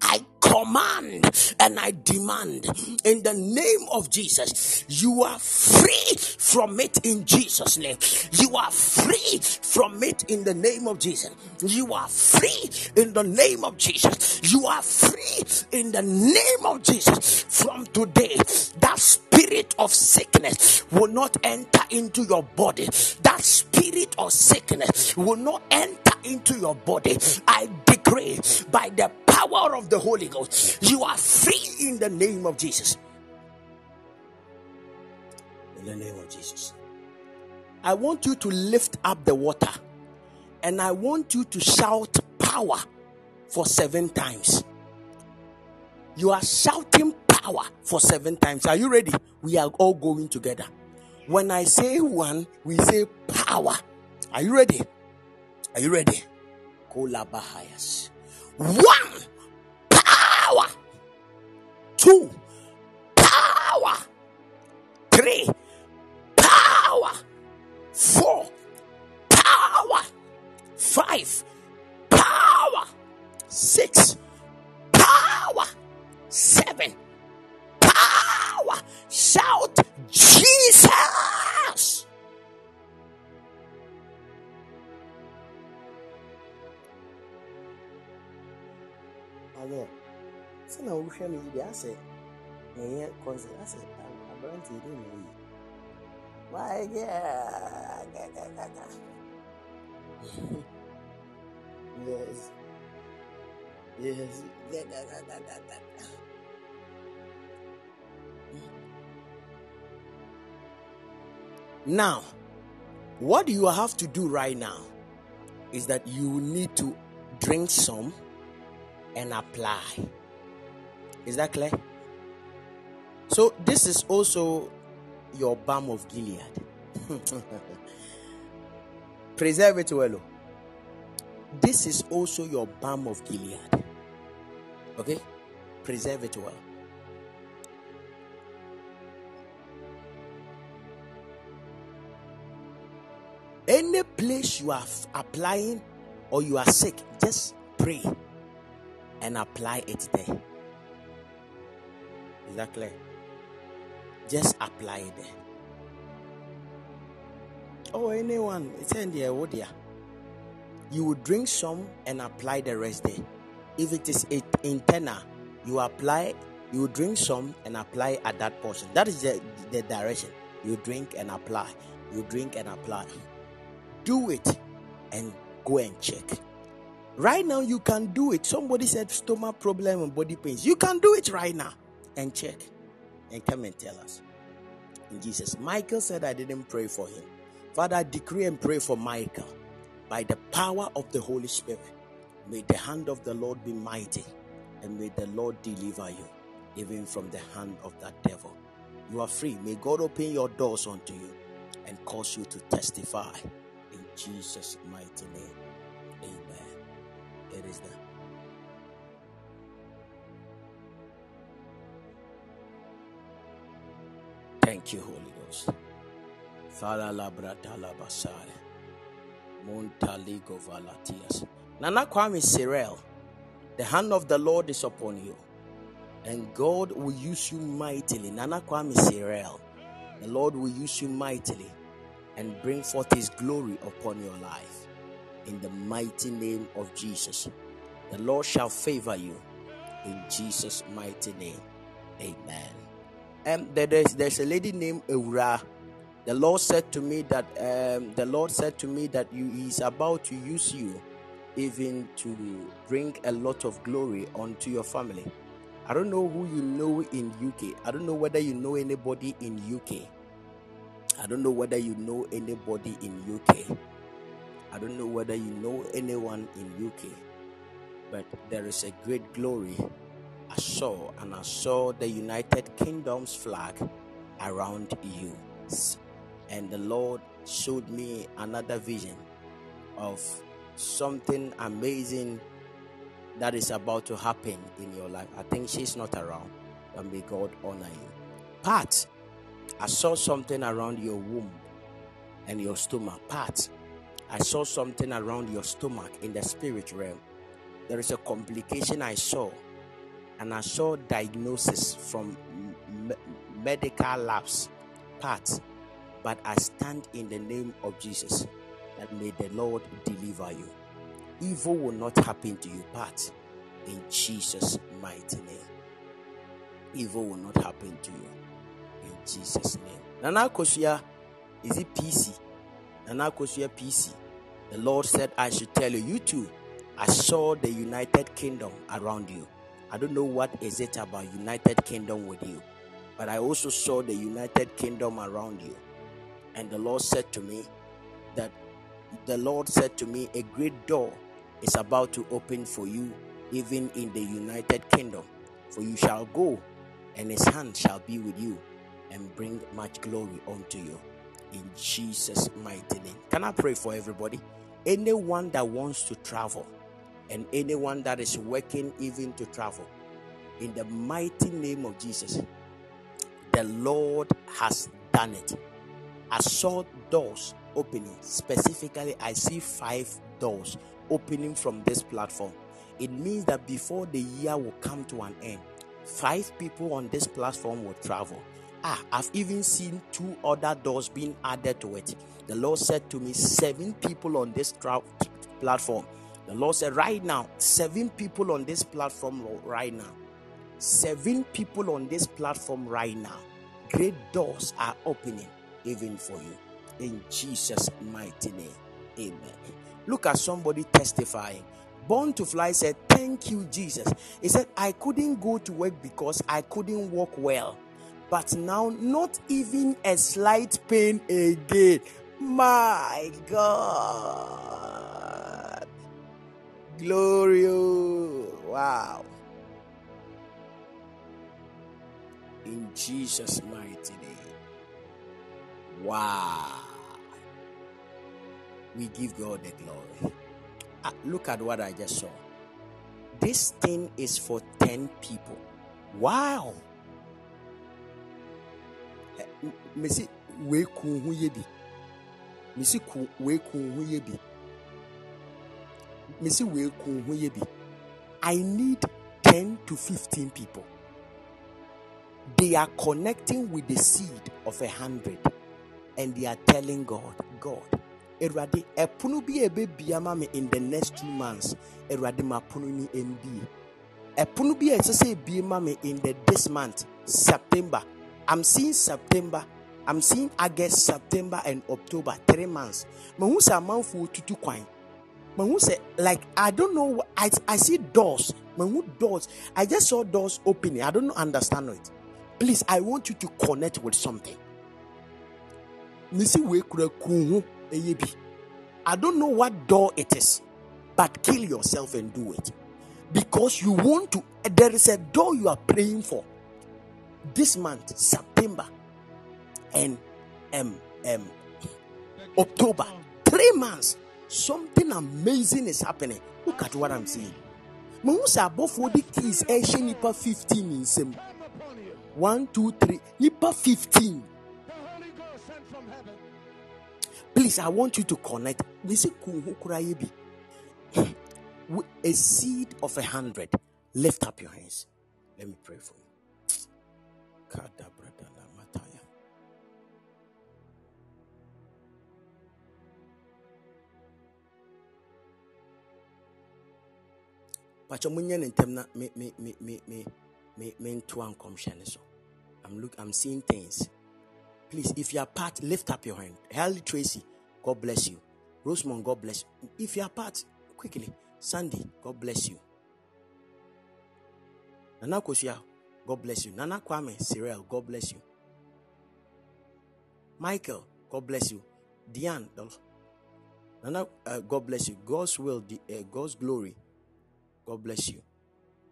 [SPEAKER 2] I command and I demand in the name of Jesus, you are free from it in Jesus' name. You are free from it in the name of Jesus. You are free in the name of Jesus. You are free in the name of Jesus. From today, that spirit of sickness will not enter into your body. That spirit of sickness will not enter into your body. I decree by the power of the Holy Ghost, you are free in the name of Jesus. In the name of Jesus. I want you to lift up the water and I want you to shout power for seven times. You are shouting power for seven times. Are you ready? We are all going together. When I say one, we say power. Are you ready? Are you ready? Kolabahayas. One. Two power. Three power. Four power. Five power. Six power. Seven power. Shout Jesus. Amen. Sɛ na wohwɛ asɛ ɛyɛ asɛ aberanteɛ ne na yi God. yes yes now what you have to do right now is that you need to drink some and apply. Is that clear? So, this is also your balm of Gilead. Preserve it well. oh. This is also your balm of Gilead. Okay? Preserve it well. Any place you are applying or you are sick, just pray and apply it there. Is that clear? Just apply it there. Oh, anyone, it's in there, oh dear. you will drink some and apply the rest there. If it is it internal, you apply, you drink some and apply at that portion. That is the, the direction. You drink and apply. You drink and apply. Do it and go and check. Right now, you can do it. Somebody said stomach problem and body pains. You can do it right now and check and come and tell us. In Jesus. Michael said, I didn't pray for him. Father, I decree and pray for Michael by the power of the Holy Spirit. May the hand of the Lord be mighty and may the Lord deliver you even from the hand of that devil. You are free. May God open your doors unto you and cause you to testify in Jesus' mighty name. Amen. It is done. Thank you, Holy Ghost. Nana Kwame Cyril. The hand of the Lord is upon you. And God will use you mightily. Nana Kwame Cyril. The Lord will use you mightily and bring forth his glory upon your life. In the mighty name of Jesus. The Lord shall favor you. In Jesus' mighty name. Amen. Um, there- there's, there's a lady named Eura. The Lord said to me that um, the Lord said to me that you He's about to use you even to bring a lot of glory onto your family. I don't know who you know in UK. I don't know whether you know anybody in UK. I don't know whether you know anybody in UK. I don't know whether you know anyone in UK. But there is a great glory I saw, and I saw the United Kingdom's flag around you. And the Lord showed me another vision of something amazing that is about to happen in your life. I think she's not around, and may God honor you. Pat, I saw something around your womb and your stomach. Pat, I saw something around your stomach in the spirit realm. There is a complication I saw, and I saw diagnosis from m- m- medical labs. Pat, but I stand in the name of Jesus that may the Lord deliver you. Evil will not happen to you, Pat, in Jesus' mighty name. Evil will not happen to you in Jesus' name. Nana Kosia, is it PC? Nana Kosia PC. The Lord said, I should tell you, you too. I saw the United Kingdom around you. I don't know what is it about United Kingdom with you, but I also saw the United Kingdom around you. And the Lord said to me that the Lord said to me, a great door is about to open for you, even in the United Kingdom. For you shall go, and his hand shall be with you, and bring much glory unto you. In Jesus' mighty name. Can I pray for everybody? Anyone that wants to travel, and anyone that is working even to travel, in the mighty name of Jesus, the Lord has done it. I saw doors opening. Specifically, I see five doors opening from this platform. It means that before the year will come to an end, five people on this platform will travel. Ah, I've even seen two other doors being added to it. The Lord said to me, seven people on this tra- platform. The Lord said, right now, seven people on this platform right now seven people on this platform right now. Great doors are opening even for you. In Jesus' mighty name. Amen. Look at somebody testifying. Born to Fly said, Thank you, Jesus. He said, I couldn't go to work because I couldn't walk well. But now, not even a slight pain again. My God. Glory. Wow. in Jesus' mighty name. Wow. We give God the glory. Ah, look at what I just saw. This thing is for 10 people. Wow. Eh, m- Missy, we kun hu bi. Missy, ku- we kun hu bi. Missy, we kun hu ye bi. I need 10 to 15 people. they are connecting with the seed of a hundred and they are telling God, God, Erade, ɛpono bi a ɛbɛbia ma me in the next two months. Erade ma pono ni mbie. Ɛpono bi a ɛsɛ sɛ ebie ma in the this month, September. I'm seeing September. I'm seeing August, September, and October, three months. Mahu sɛ amanfoɔ tutu kwan. Mahu sɛ like I don't know. I I see doors. Mahu doors. I just saw doors opening. I don't understand it. Please, I want you to connect with something. I don't know what door it is, but kill yourself and do it. Because you want to, there is a door you are praying for this month, September and um, um, October. Three months. Something amazing is happening. Look at what I'm saying. Mahu sɛ abɔfoɔ keys ɛhyɛ nipa 15 ne nsam. One, two, three. Nipa 15. Please, I want you to connect. Kura. With a seed of a hundred. Lift up your hands. Let me pray for you. Pacho munye ne ntem na me me me me me me me ntoa nkɔmhyɛ ne so. I'm look I'm seeing things. Please, if you are part, lift up your hand. Harley Tracy, God bless you. Rosemont, God bless you. If you are part, quickly. Sandy, God bless you. Nana Kosia, God bless you. Nana Kwame, Cyril, God bless you. Michael, God bless you. Diane, Nana, uh, God bless you. God's will, uh, God's glory, God bless you.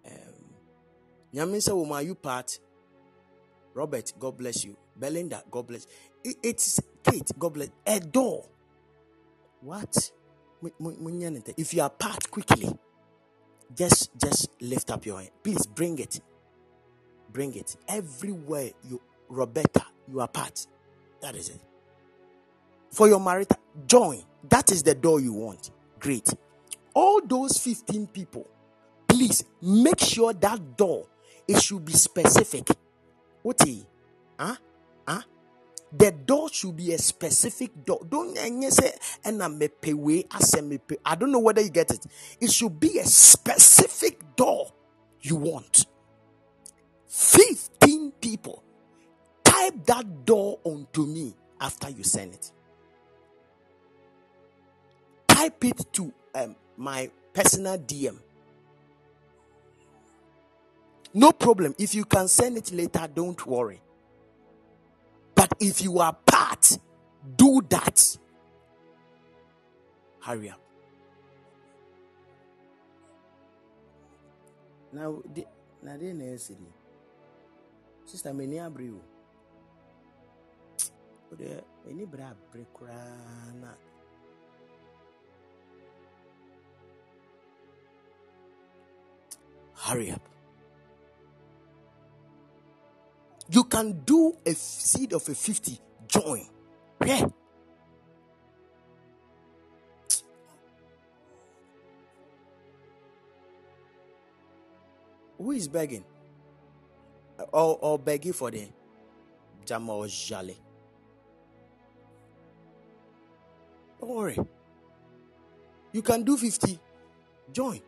[SPEAKER 2] Um, Nyaminsa Woma, you part. Robert, God bless you. Belinda, God bless. It- it's Kate, God bless. Door. What? If you are part quickly, just just lift up your hand. Please bring it. Bring it. Everywhere you Roberta, you are part. That is it. For your marital join. That is the door you want. Great. All those 15 people, please make sure that door it should be specific. What huh? Huh? The door should be a specific door. Don't say and mepe we asem mepe. I don't know whether you get it. It should be a specific door you want. 15 people. Type that door onto me after you send it. Type it to um, my personal DM. No problem. If you can send it later, don't worry. But if you are part, do that. Hurry up. Now, the, now na esi ni. Sister, many abri o. O de, koraa na. Hurry up. You can do a seed of a 50. Join. Yeah. Who is begging? Or, or begging for the Jamal Jale? Don't worry. You can do 50. Join.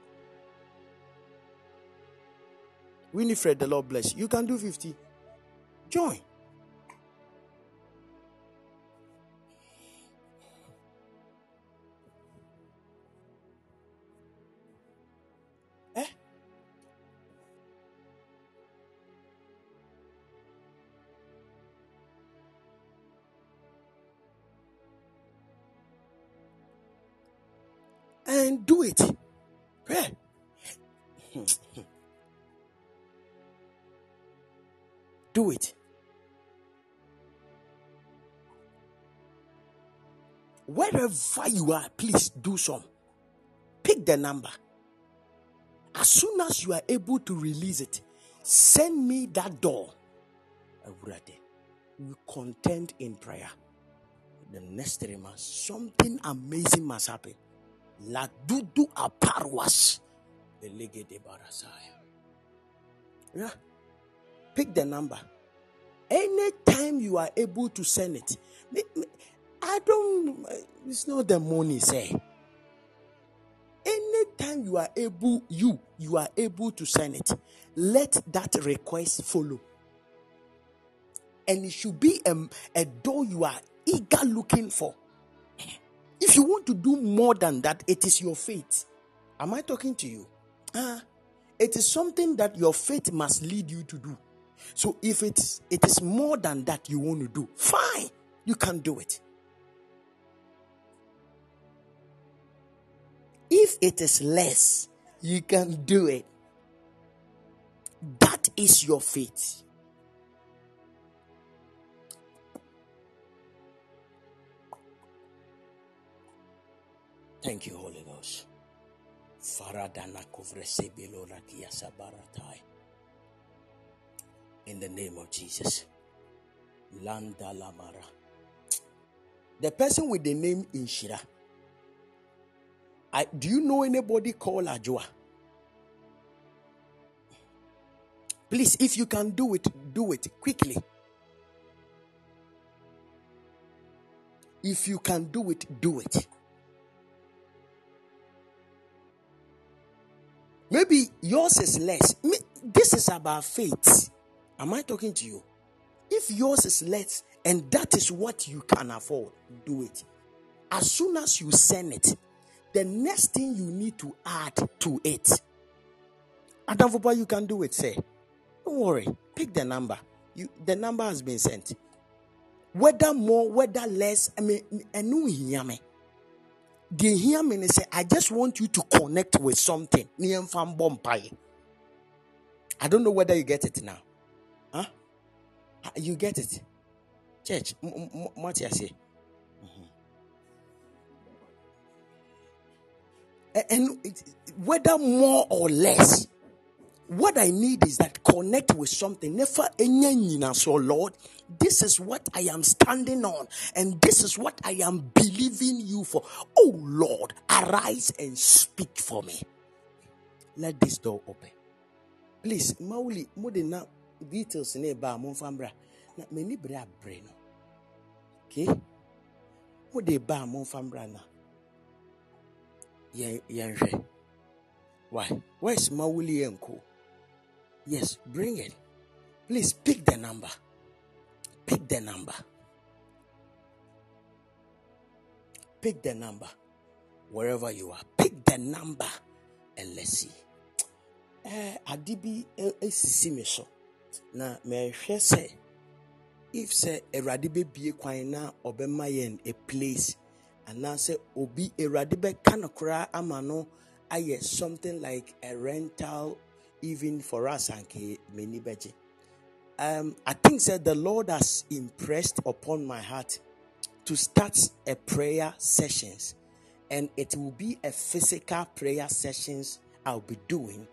[SPEAKER 2] Winifred, the Lord bless you. You can do 50. Join. Wherever you are, please do some. Pick the number. As soon as you are able to release it, send me that door. We contend in prayer. The next three months, something amazing must happen. La dudu aparwas. Yeah. Pick the number. Anytime you are able to send it. I don't. It's not the money, say. Anytime you are able, you you are able to sign it. Let that request follow, and it should be a, a door you are eager looking for. If you want to do more than that, it is your faith. Am I talking to you? Ah, it is something that your faith must lead you to do. So if it's it is more than that you want to do, fine, you can do it. If it is less, you can do it. That is your faith. Thank you, Holy Ghost. In the name of Jesus. Landa lamara. The person with the name Inshira. I, do you know anybody called Ajua? Please, if you can do it, do it quickly. If you can do it, do it. Maybe yours is less. This is about faith. Am I talking to you? If yours is less and that is what you can afford, do it. As soon as you send it, the next thing you need to add to it. Adam Fopa, you can do it, say. Don't worry. Pick the number. You the number has been sent. Whether more, whether less, I mean, I know hear me. The hear me and say, I just want you to connect with something. I don't know whether you get it now. Huh? You get it. Church, what you say? And whether more or less, what I need is that connect with something. Never. So, Lord, this is what I am standing on, and this is what I am believing you for. Oh Lord, arise and speak for me. Let this door open. Please, Mauli, mo de na details ne ba mo fambra. Na many bra brain. Okay? Mo de ba mo fambra na. Yen yen hwɛ. Why? Where's Mauli and Co? Yes, bring it. Please pick the number. Pick the number. Pick the number. Wherever you are, pick the number and let's see. Eh, ade bi eh, esisi me so na if sɛ awurade bɛbie kwan na ɔbɛma a place anaasɛ obi awurade bɛka no koraa ama no ayɛ something like a rental even for us anke m'ani bɛgye um, I think that the Lord has impressed upon my heart to start a prayer sessions, and it will be a physical prayer sessions I'll be doing,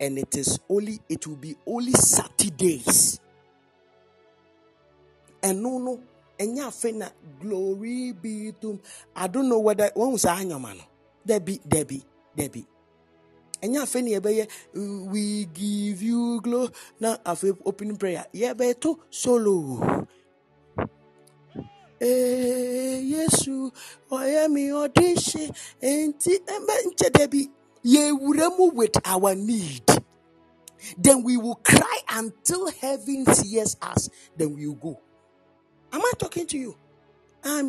[SPEAKER 2] and it is only it will be only Saturdays. And no, no, and na glory be to. I don't know whether one was a man. Debbie, Debbie, Debbie. ɛnyɛ afei ne yɛbɛyɛ we give you glory na afei opening prayer yɛbɛto solo Eh, yesu ɔyɛ me ɔde hye enti ɛmɛ mu with our need then we will cry until heaven hears us then we will go am i talking to you ah,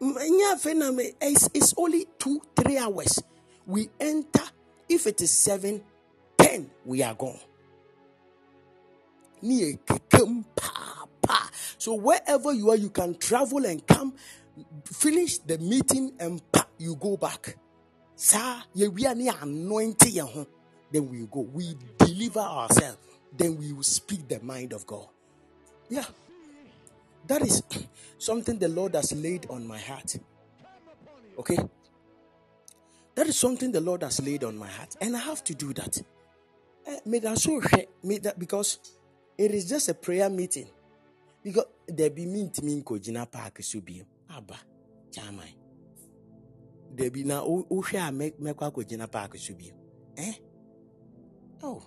[SPEAKER 2] Nyɛ afei na me- it's, it's only two, three hours. We enter. If it is seven, ten, we are gone. So wherever you are, you can travel and come, finish the meeting and you go back. Sir, we are near anointing. Then we go. We deliver ourselves. Then we will speak the mind of God. Yeah. That is something the Lord has laid on my heart. Okay? That is something the Lord has laid on my heart. And I have to do that. Eh, because it is just a prayer meeting. Because there be mint me nkɔgyina park so bio. Aba, chairman. There be na wo- wohwɛ a mɛ- mɛkɔ akɔgyina park so bio. Eh? Oh.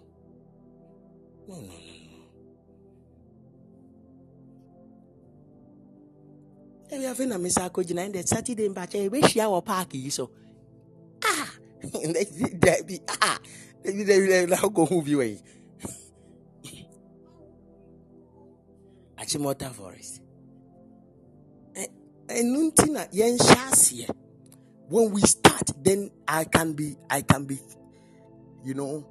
[SPEAKER 2] Ɛbi afei na mesa akɔgyina ɛndɛ saturday mpakyɛ yɛbɛhyia wɔ park yi so. Ah! Dabi ah! Dabi dabi dabi na wokɔhu bi wɔ yi achimota forest. Ɛ- ɛno nti na yɛnhyɛ aseɛ when we start then i can be i can be you know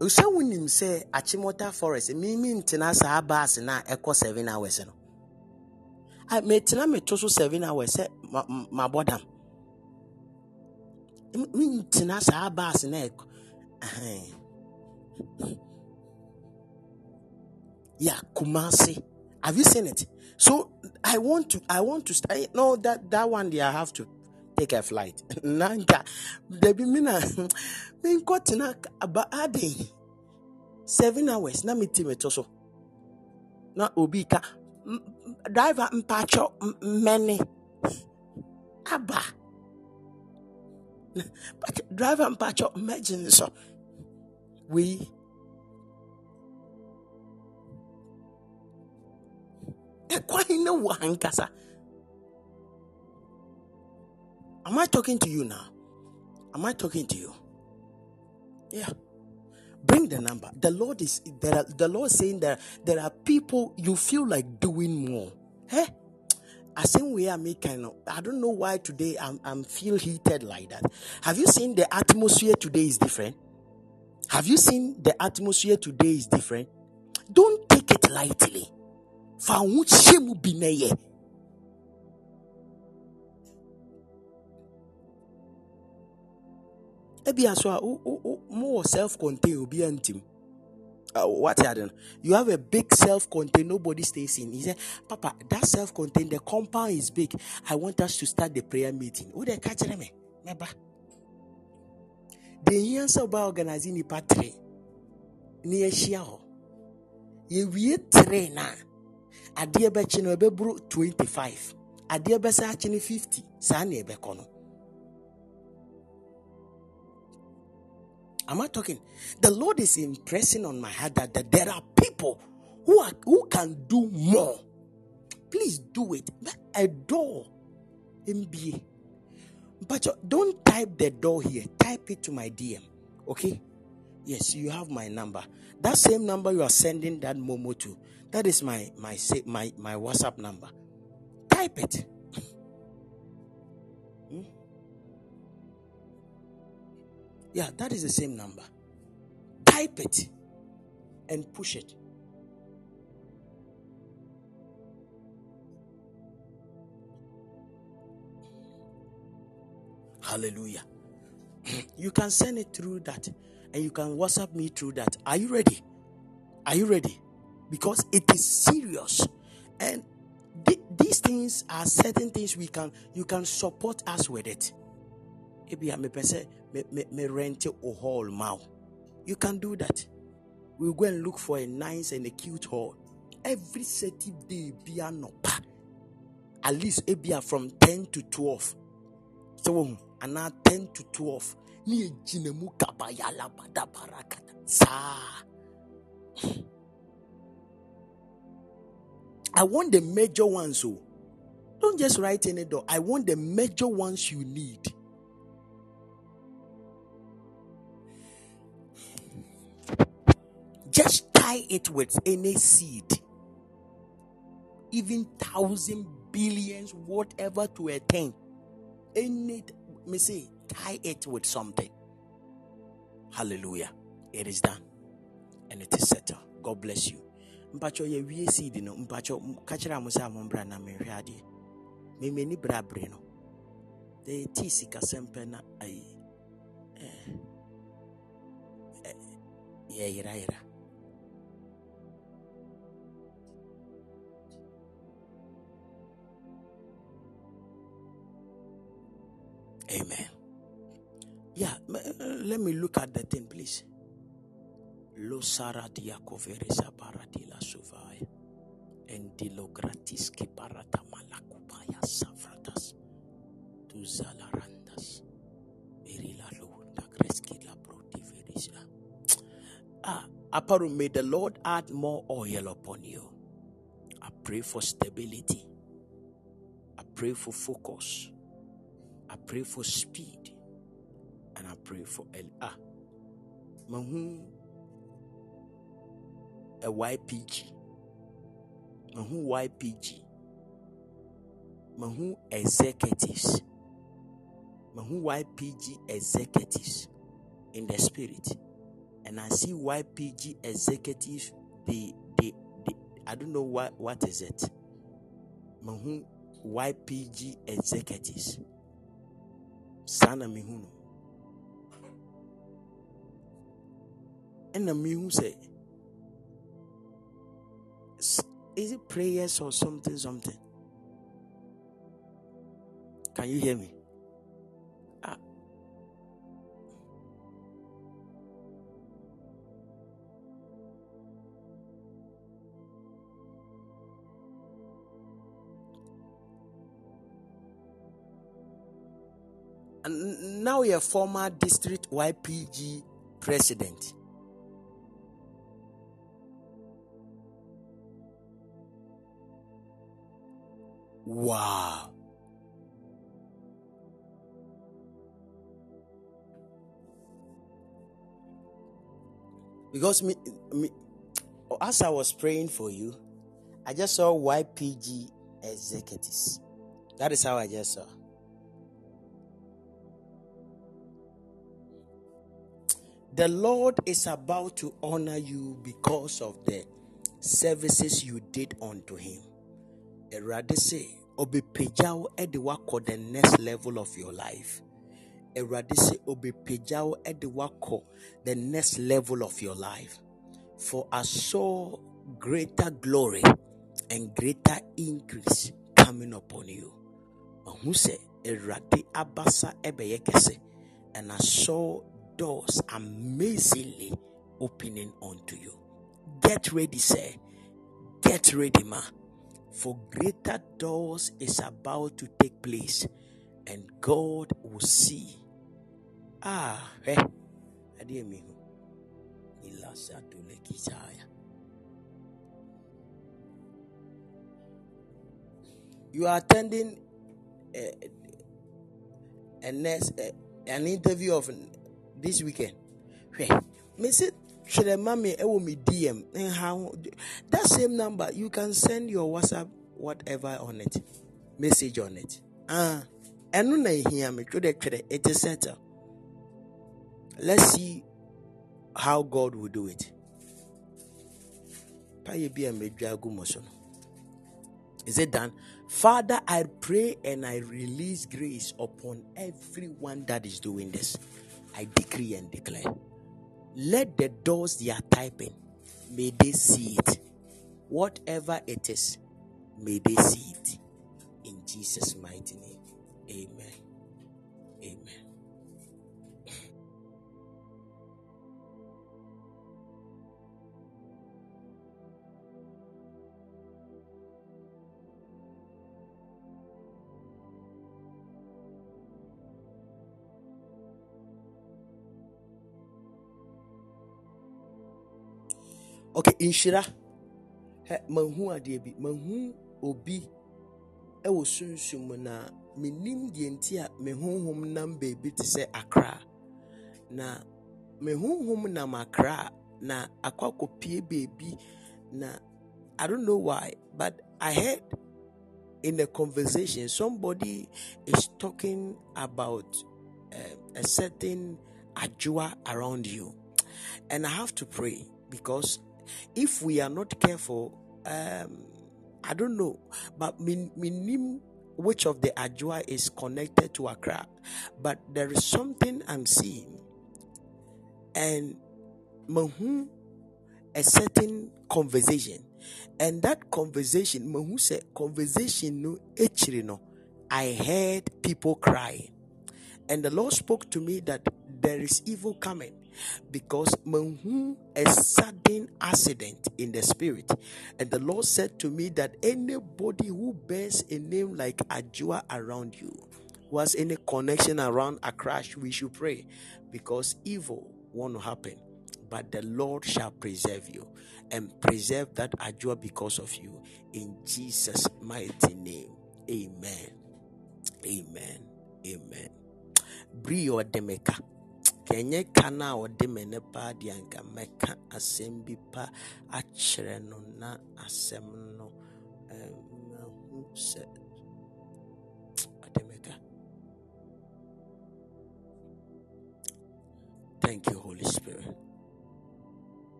[SPEAKER 2] sɛ wonim sɛ achimota forest mimi ntena saa bus no a ɛkɔ seven hours no. Metena meto so seven hours sɛ ma- ma- mabɔ dam. Mentena saa bus no ɛkɔ yeah kumasi have you seen it? So i want to i want to stay no that that one day i have to take a flight. Nanka dabi mina menkɔ tena aba aden seven hours na meti meto so na obi ka "M- m- driver mpatwɔ m- mmɛne aba. Mpatwɔ- driver mpatwɔ mmɛgye ne so. Wei ɛkwan ne wɔ ankasa am i talking to you now am i talking to you yeah bring the number the lord is there are, the lord is saying that there are people you feel like doing more eh I I make kind of I don't know why today I'm I'm feel heated like that. Have you seen the atmosphere today is different? Have you seen the atmosphere today is different? Don't take it lightly. Wo hyɛ mu bi na ɛyɛ. Ebia so a mowɔ self-contained obi antim. Uh, what you doing? You have a big self-contained, nobody stays in. He said, Papa, that self-contained, the compound is big. I want us to start the prayer meeting. Who they catch me? Meba. The answer about organizing the party. Ni yɛhyia hɔ. Yɛwie tere na adeɛ bɛkye no ɛbɛboro 25. Adeɛ bɛsa akye no 50. Saa na ɛbɛkɔ. Am I talking? The Lord is impressing on my heart that, that there are people who are who can do more. Please do it. A door. MBA. But don't type the door here. Type it to my DM. Okay? Yes, you have my number. That same number you are sending that Momo to. That is my my my my WhatsApp number. Type it. Yeah, that is the same number. Type it and push it. Hallelujah. You can send it through that and you can WhatsApp me through that. Are you ready? Are you ready? Because it is serious. And th- these things are certain things we can you can support us with it. Ebi a mepɛ sɛ me rent a hall ma. You can do that. We'll go and look for a nice and a cute hall. Every Saturday be anopa. At least ebia from 10 to 12. So wohu anaa 10 to 12. Ne yɛgyina mu kabayala badabarakata. Saa. I want the major ones. So don't just write any door. I want the major ones you need. Just tie it with any seed, even thousand billions, whatever to a ten. Any, me say, tie it with something. Hallelujah. It is done and it is settled. God bless you. mpakyɛ yɛwie seed no mpakyɛ ka kyerɛ a mo sɛ a mombra na menhwɛ adeɛ memani bra bere no yɛtii sikasɛm pɛ na ayi yɛyerayera eh, eh, amen. Yeah uh, let me look at the thing please. Lo saradia koveresa paradila suvaya endilo gratiski parata malakupaya savratas tuzalarandas erila lunda kreski la protiverisa ah aparo may the lord add more oil upon you. I pray for stability. I pray for focus. I pray for speed. And I pray for El Ah. Mahu a YPG. Mahu YPG. Mahu executives. Mahu YPG executives in the spirit. And I see YPG executives, they, they, they I don't know what, what is it. Mahu YPG executives. Sana mihuno. ɛna mehu is it prayers or something something can you hear me And now you're former district YPG president. Wow. Because me, me, as I was praying for you, I just saw YPG executives. That is how I just saw. The Lord is about to honor you because of the services you did unto Him. Awurade se ɔbɛpagya wo de wakɔ the next level of your life. Awurade se ɔbɛpagya wo de wakɔ the next level of your life. For I saw greater glory and greater increase coming upon you. Sɛ Awurade abasa ɛbɛyɛ kɛse. And I saw doors amazingly opening unto you. Get ready, sir. Get ready, ma. For greater doors is about to take place, and God will see. Ah, eh. Adeɛ mi hu. Ilasa dole. You are attending a, a next, a, an interview of this weekend. Hwɛ, me say hwɛ ma me ɛwɔ me DM. That same number you can send your WhatsApp whatever on it, message on it. Ah, ɛno na ehia me twerɛ twerɛ it is settled. Let's see how God will do it. Is it done? Father, I pray and I release grace upon everyone that is doing this. I decree and declare. Let the doors they are typing, may they see it. Whatever it is, may they see it. In Jesus' mighty name. Amen. Amen. Okay, nhyira. Mahu adeɛ bi. Mahu obi ɛwɔ sunsum mu na menim deɛ nti a me honhom nam baabi te sɛ Accra. Na me honhom nam Accra na akɔ baabi na I don't know why, but I heard in a conversation somebody is talking about uh, a certain ajua around you. And I have to pray because if we are not careful, um, I don't know, but min- minim which of the Ajua is connected to Accra, but there is something I'm seeing, and mahu a certain conversation, and that conversation, mahu say conversation no echiri no, I heard people crying. And the Lord spoke to me that there is evil coming because mahu a sudden accident in the spirit. And the Lord said to me that anybody who bears a name like Ajua around you, who has any connection around a crash, we should pray because evil won't happen. But the Lord shall preserve you and preserve that Ajua because of you. In Jesus' mighty name. Amen. amen amen bere yɛ ka no a me ne paa deɛ anka mɛka asɛm bi pa akyerɛ no na asɛm no sɛ thank you holy spirit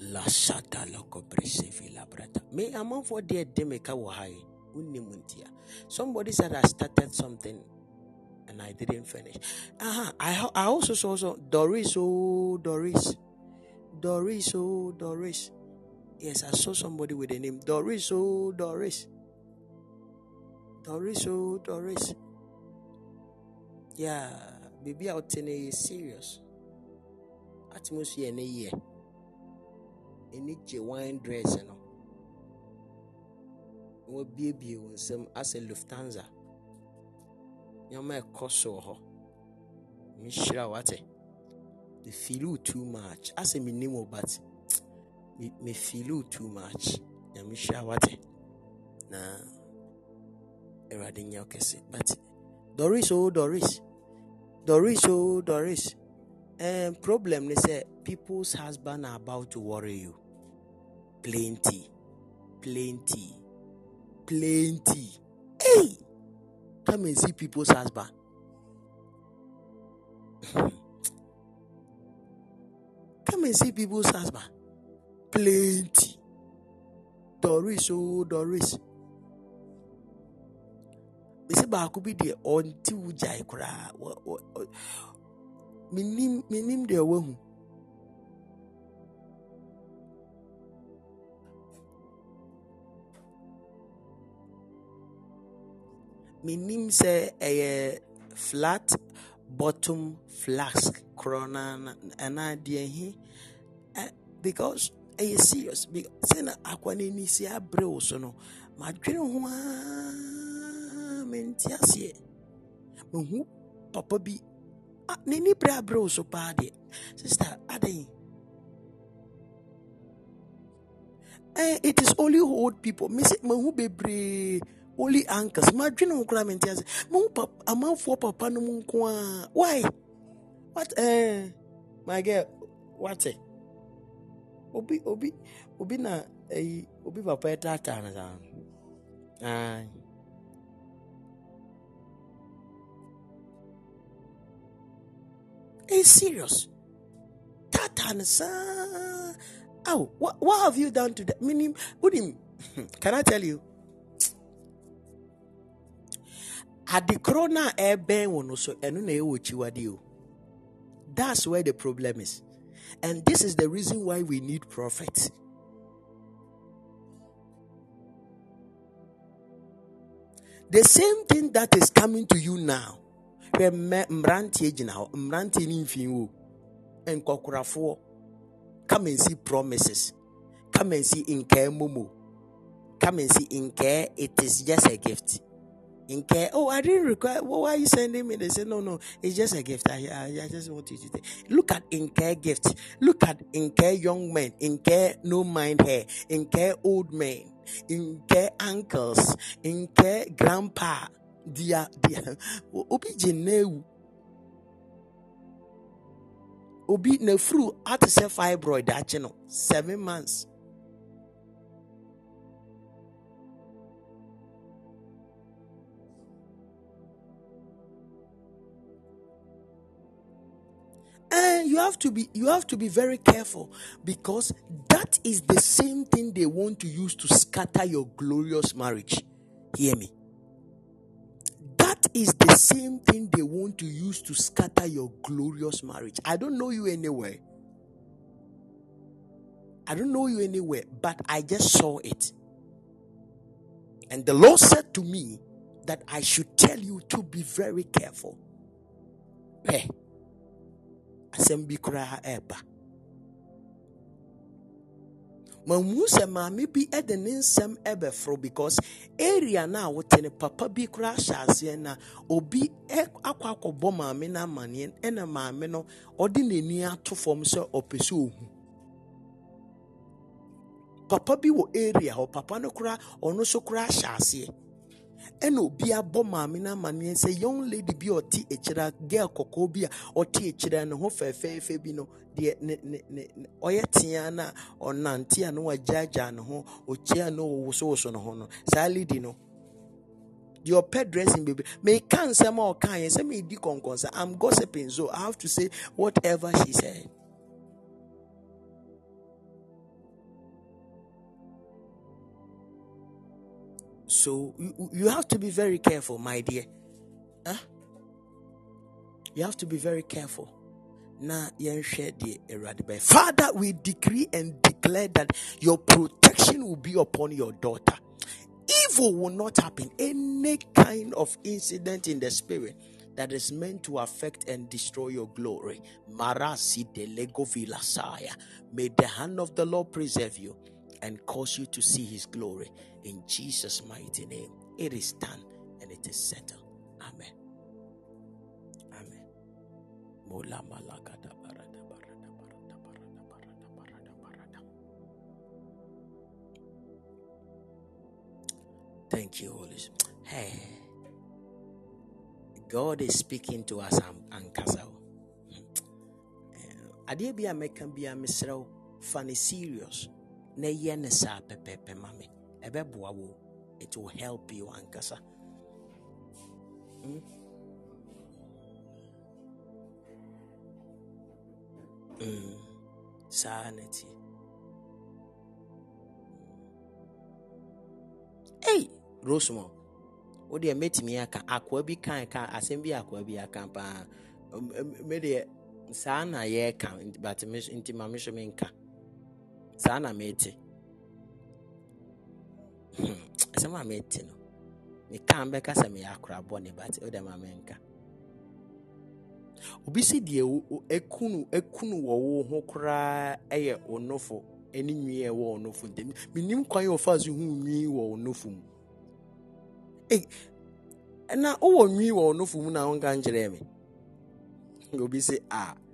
[SPEAKER 2] La shata loko bresevi la brata. Me amanfo de de me ka wɔ ha yi. Wonnim ntia. Somebody said I started something and I didn't finish. Uh-huh. I I also saw so Doris oh Doris. Doris oh Doris. Yes, I saw somebody with the name Doris oh Doris. Doris oh Doris. Yeah, baby out in a serious. Atmosphere in a year. Any wine dress no. Na wabiebie wɔn nsam asɛ Lufthansa. Nneɛma a ɛkɔ so wɔ hɔ. Mehyira wo ate. Me feel too much. Asɛ menim wo but me feel too much. Nyame hyira wo ate. Na Awurade nyɛ kɛse. But Doris oh Doris. Doris oh Doris. Um, problem ne say people's husband are about to worry you. Plenty. Plenty. Plenty. Hey! Come and see people's husband. Come and see people's husband. Plenty. Doris, oh Doris. Bɛsi baako bi deɛ ɔnte wo gyae koraa. Menim deɛ wahu. Menim sɛ ɛyɛ flat bottom flask korɔ na na- anaa deɛ hi because ɛyɛ serious Be- sɛ na akwa n'ani si abere wo so no madwene ho aa mente aseɛ. Mahu papa bi. A n'ani bere abere wo so paa deɛ. Sister adɛn? Eh, it is only old people. Say mahu bebree only uncles. Madwene ho koraa mente ase. Papa amanfoɔ papa no mu. Why? What eh my girl, what? Obi obi obi na eh obi papa ɛtaataa no saa. Serious. Tata no saa. Oh, what, what have you done to that? Meaning, Udim, can I tell you? Ade korɔ no a ɛbɛn wo no so ɛno na ɛwɔ akyiwade o. That's where the problem is. And this is the reason why we need prophets the same thing that is coming to you now mmeranteɛ gyina hɔ mmeranteɛ no mfin wo nkɔkorafoɔ come and see promises come and see nkɛɛ momo come and see nkɛɛ it is just a gift in care. Oh, I didn't require. Well, why are you sending me? They say, no, no, it's just a gift. I, I, I just want you to take. Look at in care gift. Look at in care young men. In care no mind hair. In care old men. In care uncles. In care grandpa. Dear, dia. Obi jenewu. Obi nefru at say fibroid. That know, seven months. And you have to be you have to be very careful because that is the same thing they want to use to scatter your glorious marriage. Hear me. That is the same thing they want to use to scatter your glorious marriage. I don't know you anywhere. I don't know you anywhere, but I just saw it. And the Lord said to me that I should tell you to be very careful. Hey. Asɛm bi koraa ɛreba mahu sɛ maame bi de ne nsɛm ɛbɛforo because area no a wote no papa bi koraa hyɛ aseɛ na obi akɔ akɔbɔ maame no amanneɛ ɛna maame no ɔde n'ani ato fam sɛ ɔpɛ sɛ ɔhu. Papa bi wɔ area hɔ papa no koraa ɔno nso koraa hyɛ aseɛ. Ɛna obi abɔ maame no amanneɛ sɛ young lady bi a ɔte akyire a girl kɔkɔɔ bi a ɔte akyire a ne ho fɛɛfɛɛfɛ bi no deɛ ne ne ne ɔyɛ tea no a ɔnante a na wagyaagyaa ne ho ɔkyia na ɔwosowoso ne ho no. Saa lady no deɛ ɔpɛ dressing bebree meka nsɛm a ɔkaeɛ sɛ meedi kɔnkɔn sɛ i'm gossiping so i have to say whatever she said. So you, you have to be very careful my dear huh? you have to be very careful bɛyɛ father we decree and declare that your protection will be upon your daughter evil will not happen. Any kind of incident in the spirit that is meant to affect and destroy your glory. Marasi de lego vilasaya. May the hand of the Lord preserve you and cause you to see his glory. In Jesus' mighty name. It is done and it is settled. Amen. Amen. Thank you, Holy Spirit. Hey, God is speaking to us am- ankasa. o. Eh, Adeɛ bi a mɛka bi a mesrɛ wo fa serious na yɛ ne saa pɛpɛɛpɛ ma me. Ɛbɛboa wo. It will help you ankasa. Mm. Mm. Saa na tie. Hey, Rosemont. wo deɛ mɛtumi aka akoa bi kan ka asɛm bi akoa bi aka paa M- m- me deɛ saa na yɛreka but nti ma me so menka saa na mete Hmm, asɛm a mete no. Meka mbɛka sɛ meyɛ akora bɔne but wode ma menka obi sɛ deɛ wo- wo- ekunu ekunu wɔ wo ho koraa ɛyɛ onofo ɛne nwi a ɛwɔ onofo. Ntam menim kwan a ɔfa so hu nwi wɔ onofo mu? Ei, na wowɔ nwi wɔ ɔnofo mu na wonka nkyerɛɛ me obi sɛ a ei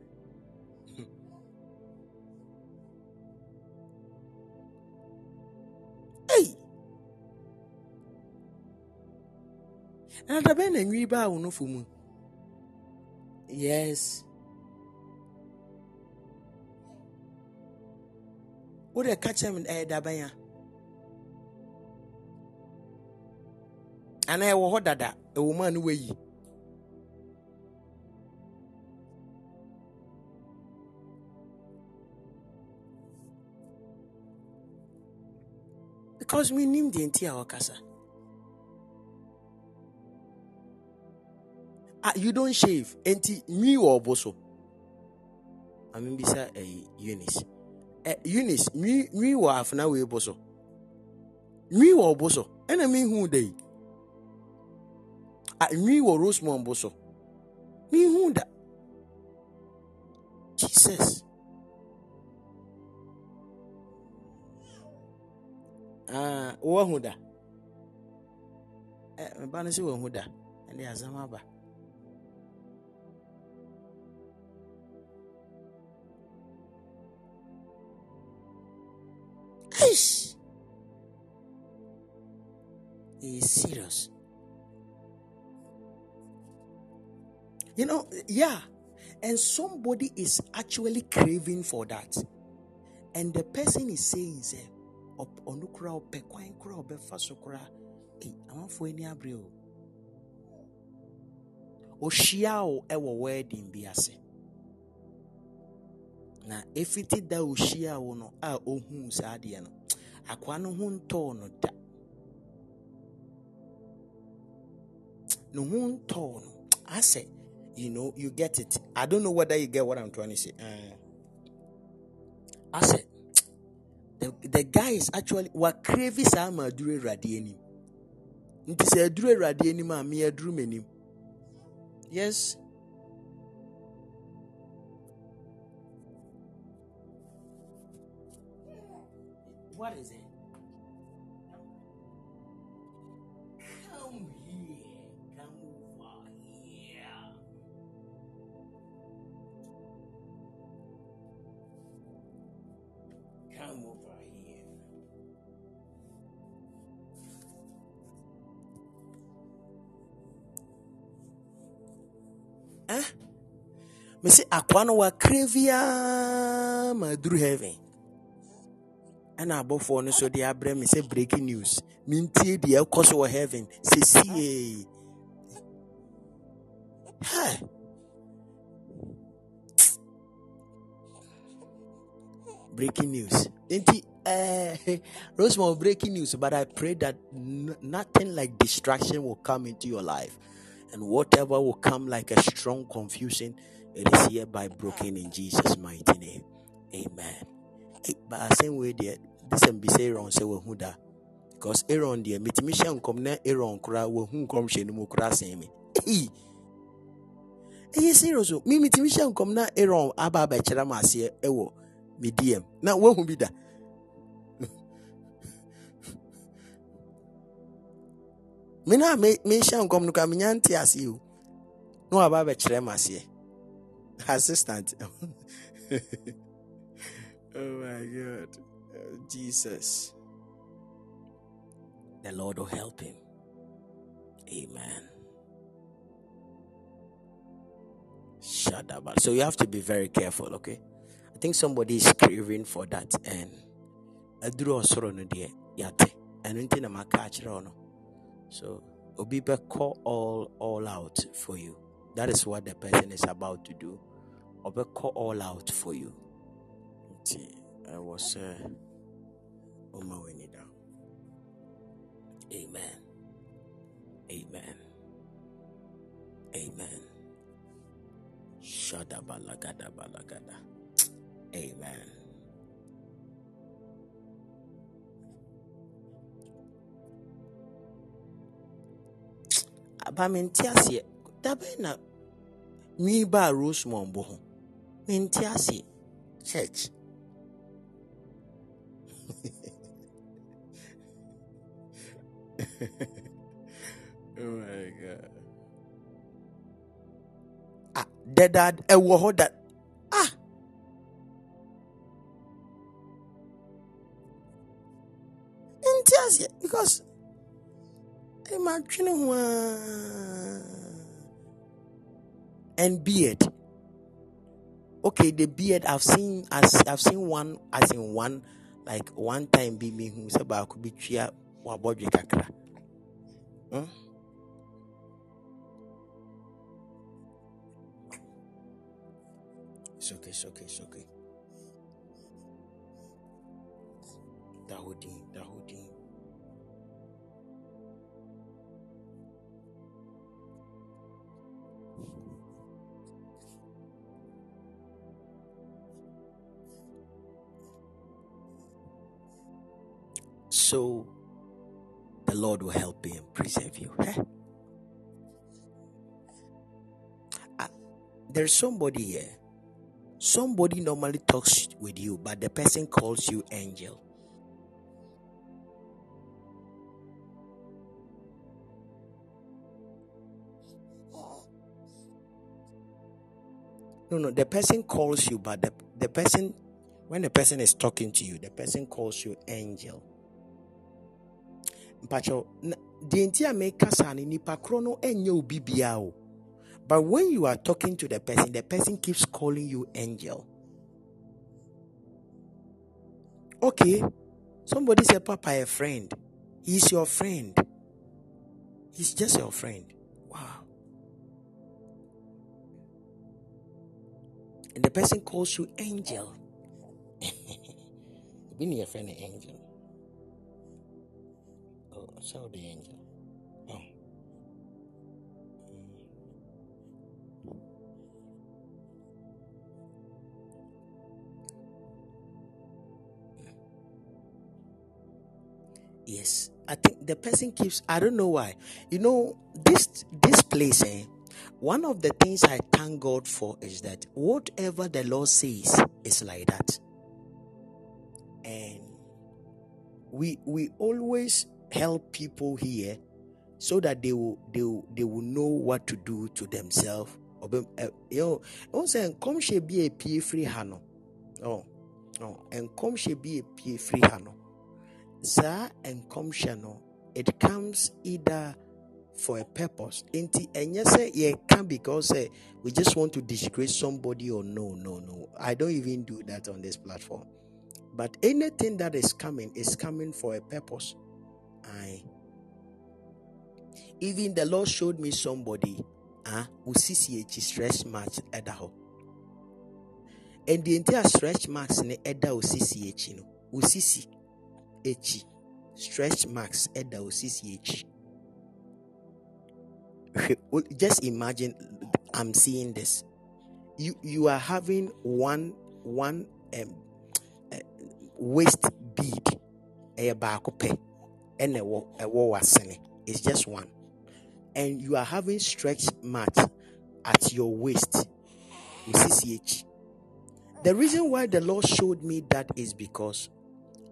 [SPEAKER 2] na da bɛn na nwi baa wo nofo mu yes. Wode ka kyerɛ me ɛyɛ da bɛn a anaa ɛwɔ hɔ dada ɛwɔ mu a ne wayi because menim deɛ nti a wɔkasa you don't shave. Enti nwi wɔ ɔbo so. Amembisa ɛyi eunice. Eh, eunice nwi nwi wɔ afena wei bo so. Nwi wɔ ɔbo so. Ɛna mehu da yi. Ah, nwi wɔ rosemond bo so. Mehu da. Jesus. Ah, woahu da. Eh, meba no sɛ wahu da. Ɛde asɛm aba Is serious. You know, yeah. And somebody is actually craving for that. And the person is saying, say, "Ɔp- ɔno kora ɔpɛ kwan kora ɔbɛfa so kora ei eh, amanfoɔ ani abere o ɔhyia wo na ɛfiti da ɔhyia wo no a ɔhuu saa adeɛ no akoa no ho ntɔɔ no da. Ne ho ntɔɔ no asɛ you know you get it. I don't know whether you get what i'm trying to say. Uh, asɛ the, the guy is actually wakrave saa ma aduru awurade anim. Nti sɛ aduru awurade anim a me aduru m'anim. Yes? What is it? Come here. Come over here. Come over here. Eh? Me say akwa wa cravia ma heaven ɛna abɔfoɔ no so de abrɛ me sɛ breaking news. Mentie deɛ ɛkɔ so wɔ heaven. Sesie breaking news. Nti eh, Rosemond breaking news but I pray that nothing like distraction will come into your life. And whatever will come like a strong confusion it is hereby broken in Jesus mighty name. Amen but I same way there this and be say Aaron say wahu da. Because Aaron deɛ metumi hyɛ nkɔm na Aaron koraa wahu nkɔmhyɛ no mu koraa sɛn me. Ei, ɛyɛ serious o me metumi hyɛ nkɔm na Aaron aba abɛkyerɛ m aseɛ ɛwɔ me DM na wahu bi da? Me na me mehyɛ nkɔm no koraa menya nte aseɛ o na waba abɛkyerɛ m aseɛ assistant. oh my god. Oh, jesus. The lord will help him. Amen. Shadaba. so you have to be very careful okay? I think somebody is craving for that and aduru ɔsoro no deɛ yate. Ɛno nti na maka akyerɛ wo no so obi bɛkɔ all all out for you. That is what the person is about to do. Ɔbɛkɔ all out for you nti ɛwɔ sɛ ɔma w'ani da. Amen. Amen. Amen. Shadabalagadabalagada. Amen. Aba mente aseɛ. Dabɛn na nwi baa rosemond bo ho? Mente aseɛ. Church oh my god. Ah dɛda ɛwɔ hɔ da ah. Mente aseɛ because ho a and beard. Okay the beard i've seen as i've seen one as in one like one time bi me hu sɛ baako bi twia wabɔdwe kakra hmm? it's okay it's okay it's okay da ho din da ho din so lord will help you and preserve you eh? Ah, there's somebody here. Somebody normally talks with you but the person calls you angel. No no the person calls you but the, the person when the person is talking to you the person calls you angel mpakyɛw deɛ a meka saa nipa korɔ no obi o. But when you are talking to the person the person keeps calling you angel. Okay somebody said papa a friend. He's your friend. He's just your friend. Wow. And the person calls you angel. Ne yɛfrɛ no angel so the angel oh Yes, I think the person keeps. I don't know why. You know this this place. Eh, one of the things I thank God for is that whatever the Lord says is like that, and we we always help people here so that they will they will, they will know what to do to themselves. Eh, Yo, sɛ nkɔmhyɛ bi a epie firi ha no. Oh, oh, nkɔmhyɛ bi a epie firi ha no. saa nkɔmhyɛ no it comes either for a purpose. And yes, yeah, can because eh, we just want to disgrace somebody or no, no, no. I don't even do that on this platform. But anything that is coming is coming for a purpose. I even the Lord showed me somebody ah uh, CCH stretch marks at the. And the entire stretch marks ne ɛda o CCH no osisi akyi stretch marks ɛda o CCH. O- Just imagine I'm seeing this. You you are having one one um uh, waist bead ɛyɛ baako pɛ ɛwɔ ɛwɔ w'asene. It's just one. And you are having stretch marks at your waist CCH. The reason why the Lord showed me that is because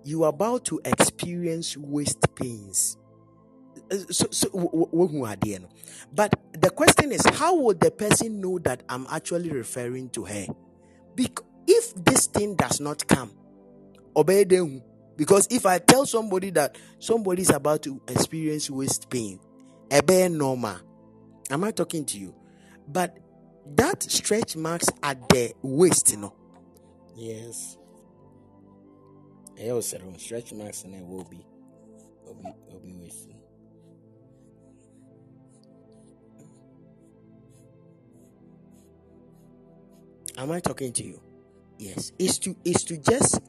[SPEAKER 2] you are about to experience waist pains. So, so. But the question is, how would the person know that I'm actually referring to her? Because if this thing does not come, obey them. Because if I tell somebody that somebody is about to experience waist pain, a bare normal. Am I talking to you? But that stretch marks at the waist, you know. Yes. I also said stretch marks and it will be will be will be waist. Am I talking to you? Yes. Is to is to just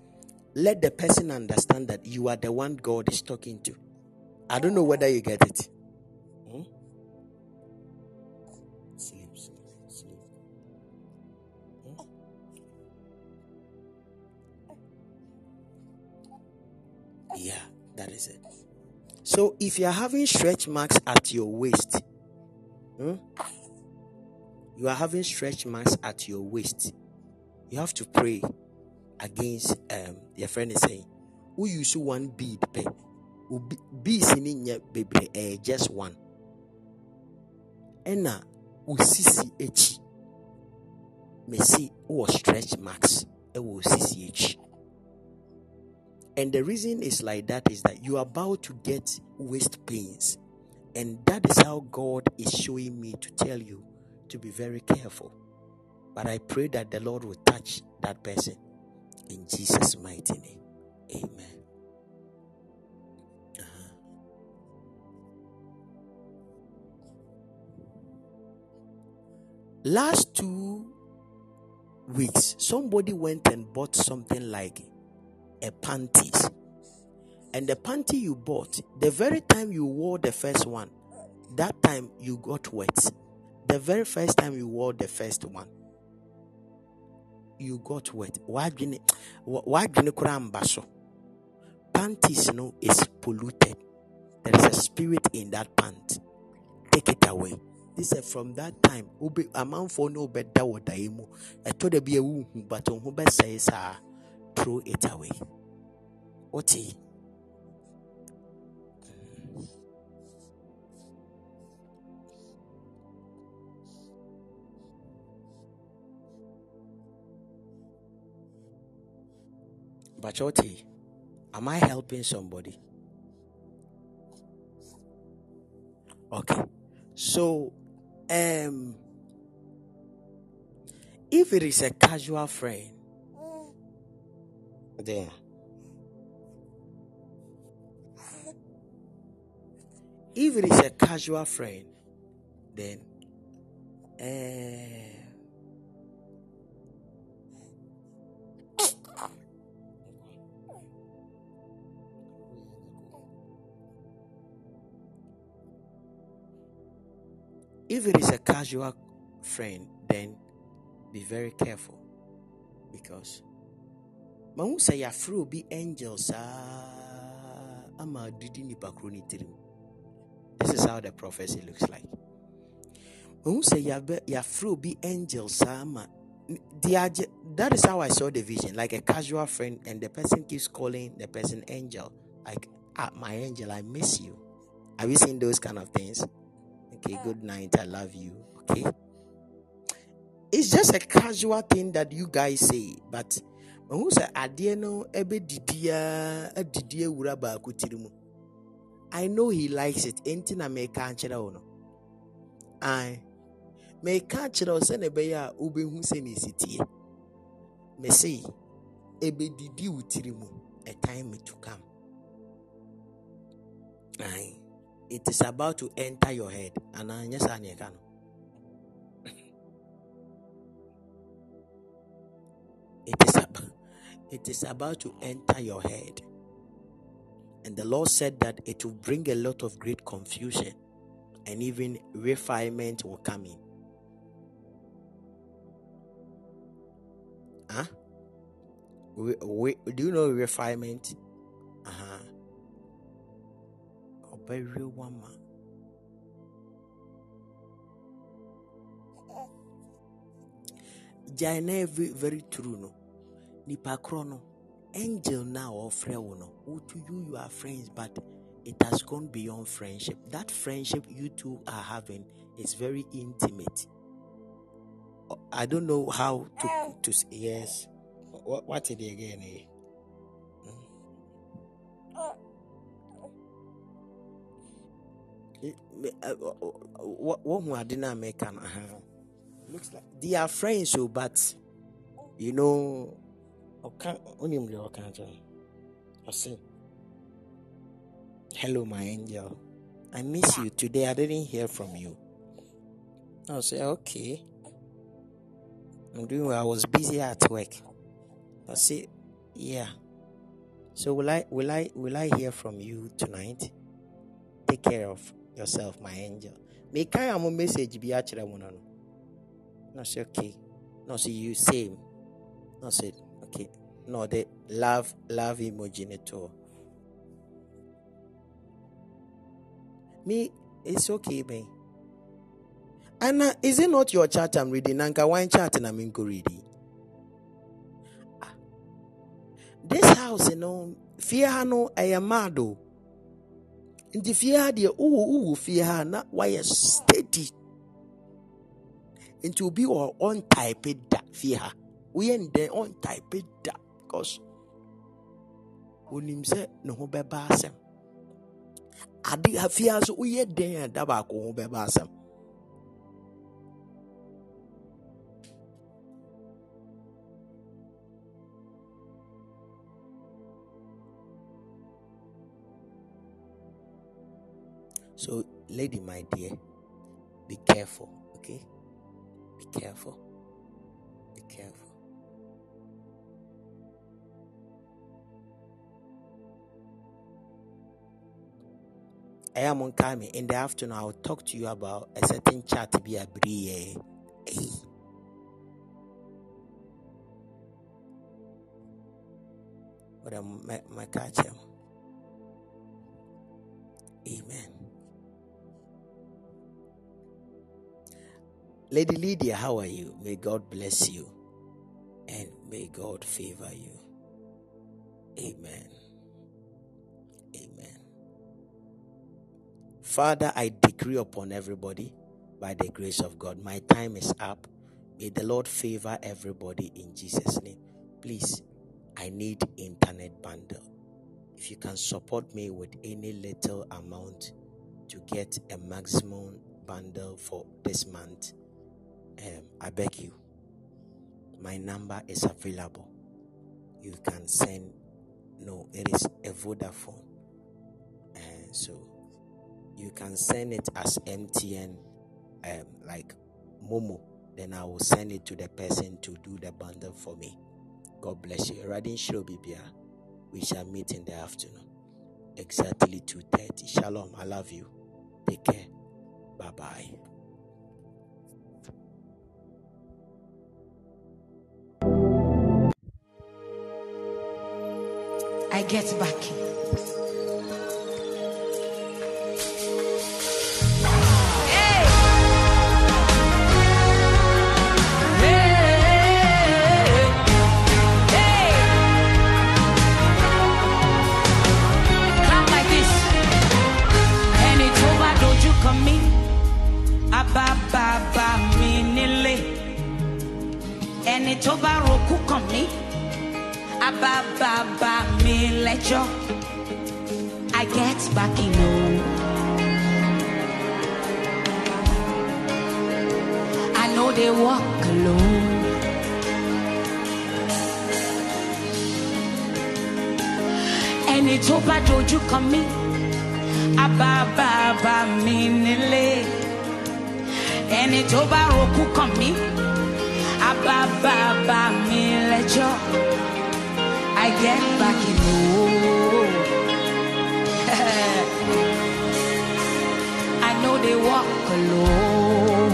[SPEAKER 2] let the person understand that you are the one God is talking to. I don't know whether you get it. Hmm? Hmm? Yeah, that is it. So if you are having stretch marks at your waist, hmm, you are having stretch marks at your waist, you have to pray against um your friend is saying, who use one bead pay. Beads in eh, just one. Ɛna osisi akyi. Mesi wɔ stretch marks ɛwɔ osisi akyi. And the reason is like that is that you are about to get waist pains. And that is how God is showing me to tell you to be very careful. But I pray that the Lord will touch that person in Jesus' mighty name. Amen. Uh-huh. Last two weeks, somebody went and bought something like a panties. And the panty you bought, the very time you wore the first one, that time you got wet. The very first time you wore the first one, you got wet. Why didn't why didn't so? Panties no is polluted. There is a spirit in that pant. Take it away. This is from that time. Obe amanfo no better what I mu. Told the be a woo, but who says ah, throw it away. What But Am I helping somebody? Okay. So, um, if it is a casual friend, then if it is a casual friend, then uh, if it is a casual friend, then be very careful because mahu sɛ yɛafrɛ obi angel saa ama adidi nipa ne tirim this is how the prophecy looks like mahu yɛabɛ- yɛafrɛ obi angel saa ama that is how I saw the vision, like a casual friend, and the person keeps calling the person angel, like, ah, my angel, I miss you. Have you seen those kind of things? Okay, good night, I love you. Okay, it's just a casual thing that you guys say, but who say adeɛ no ɛbɛdidi a adidi awura baako tiri mu I know he likes it. Enti na meka akyerɛ wo no. Ae. Meka akyerɛ wo sɛ na ɛbɛyɛ a wobɛhu sɛ ne ɛsi tie. Mese, ɛbɛdidi wo tiri mu. A time to come. Aye. It is about to enter your head. And I yes, I can. It is about, it is about to enter your head. And the Lord said that it will bring a lot of great confusion and even refinement will come in. Huh? We, we, do you know refinement? Very one man. gyae na very, very true no. Nipa korɔ no. Angel na ɔfrɛ wo no. Wo to you you are friends but it has gone beyond friendship. That friendship you two are having is very intimate. I don't know how to to say yes. What what did again eh? Wɔhu ade no a meka no aha looks like they are friends so but you know ɔka wonim deɛ ɔka kyerɛ ɔse hello my angel. I miss you today. I didn't hear from you. I say okay. I'm doing well. I was busy at work. I say yeah. So will i will i will i hear from you tonight? Take care of yourself my angel mekae a message bi akyerɛ mo no say okay no say you same no say okay no the love love emoji me it's okay man Anna, is it not your chat I'm reading? Nanka wine chat and I'm in reading. Ah. This house, you know, fear no I am mad oh. Nti fie ha deɛ wowɔ wowɔ fie ha na wayɛ steady. Nti obi wɔ ɔntype da fie ha. Woyɛ ndɛn ɔntype da because onim sɛ ne ho bɛba asɛm. Ade ha fie ha so woyɛ dɛn a da baako ho bɛba asɛm So, lady, my dear, be careful, okay? Be careful. Be careful. I am on coming in the afternoon. I'll talk to you about a certain chat to be a brie. Eh? What am my, my catch him? Amen. Lady Lydia, how are you? May God bless you and may God favor you. Amen. Amen. Father, I decree upon everybody by the grace of God. My time is up. May the Lord favor everybody in Jesus' name. Please, I need internet bundle. If you can support me with any little amount to get a maximum bundle for this month, um, I beg you. My number is available. You can send. No, it is a Vodafone, and so you can send it as MTN, um, like Momo. Then I will send it to the person to do the bundle for me. God bless you. Radin Shobibia. We shall meet in the afternoon. Exactly 2.30. Shalom. I love you. Take care. Bye bye.
[SPEAKER 1] I get back. job, I get back in home. I know they walk alone. Ẹni tó bá dojú kan mí, àbábàbà mi nílé. Ẹni tó bá rokú kan mí, àbábàbà mi lẹ́jọ́. I get back in oh. I know they walk alone.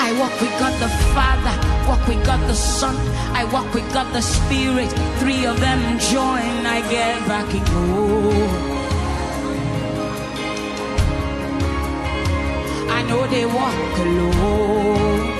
[SPEAKER 1] I walk with God the Father, walk with God the Son, I walk with God the Spirit. Three of them join, I get back in home. I know they walk alone.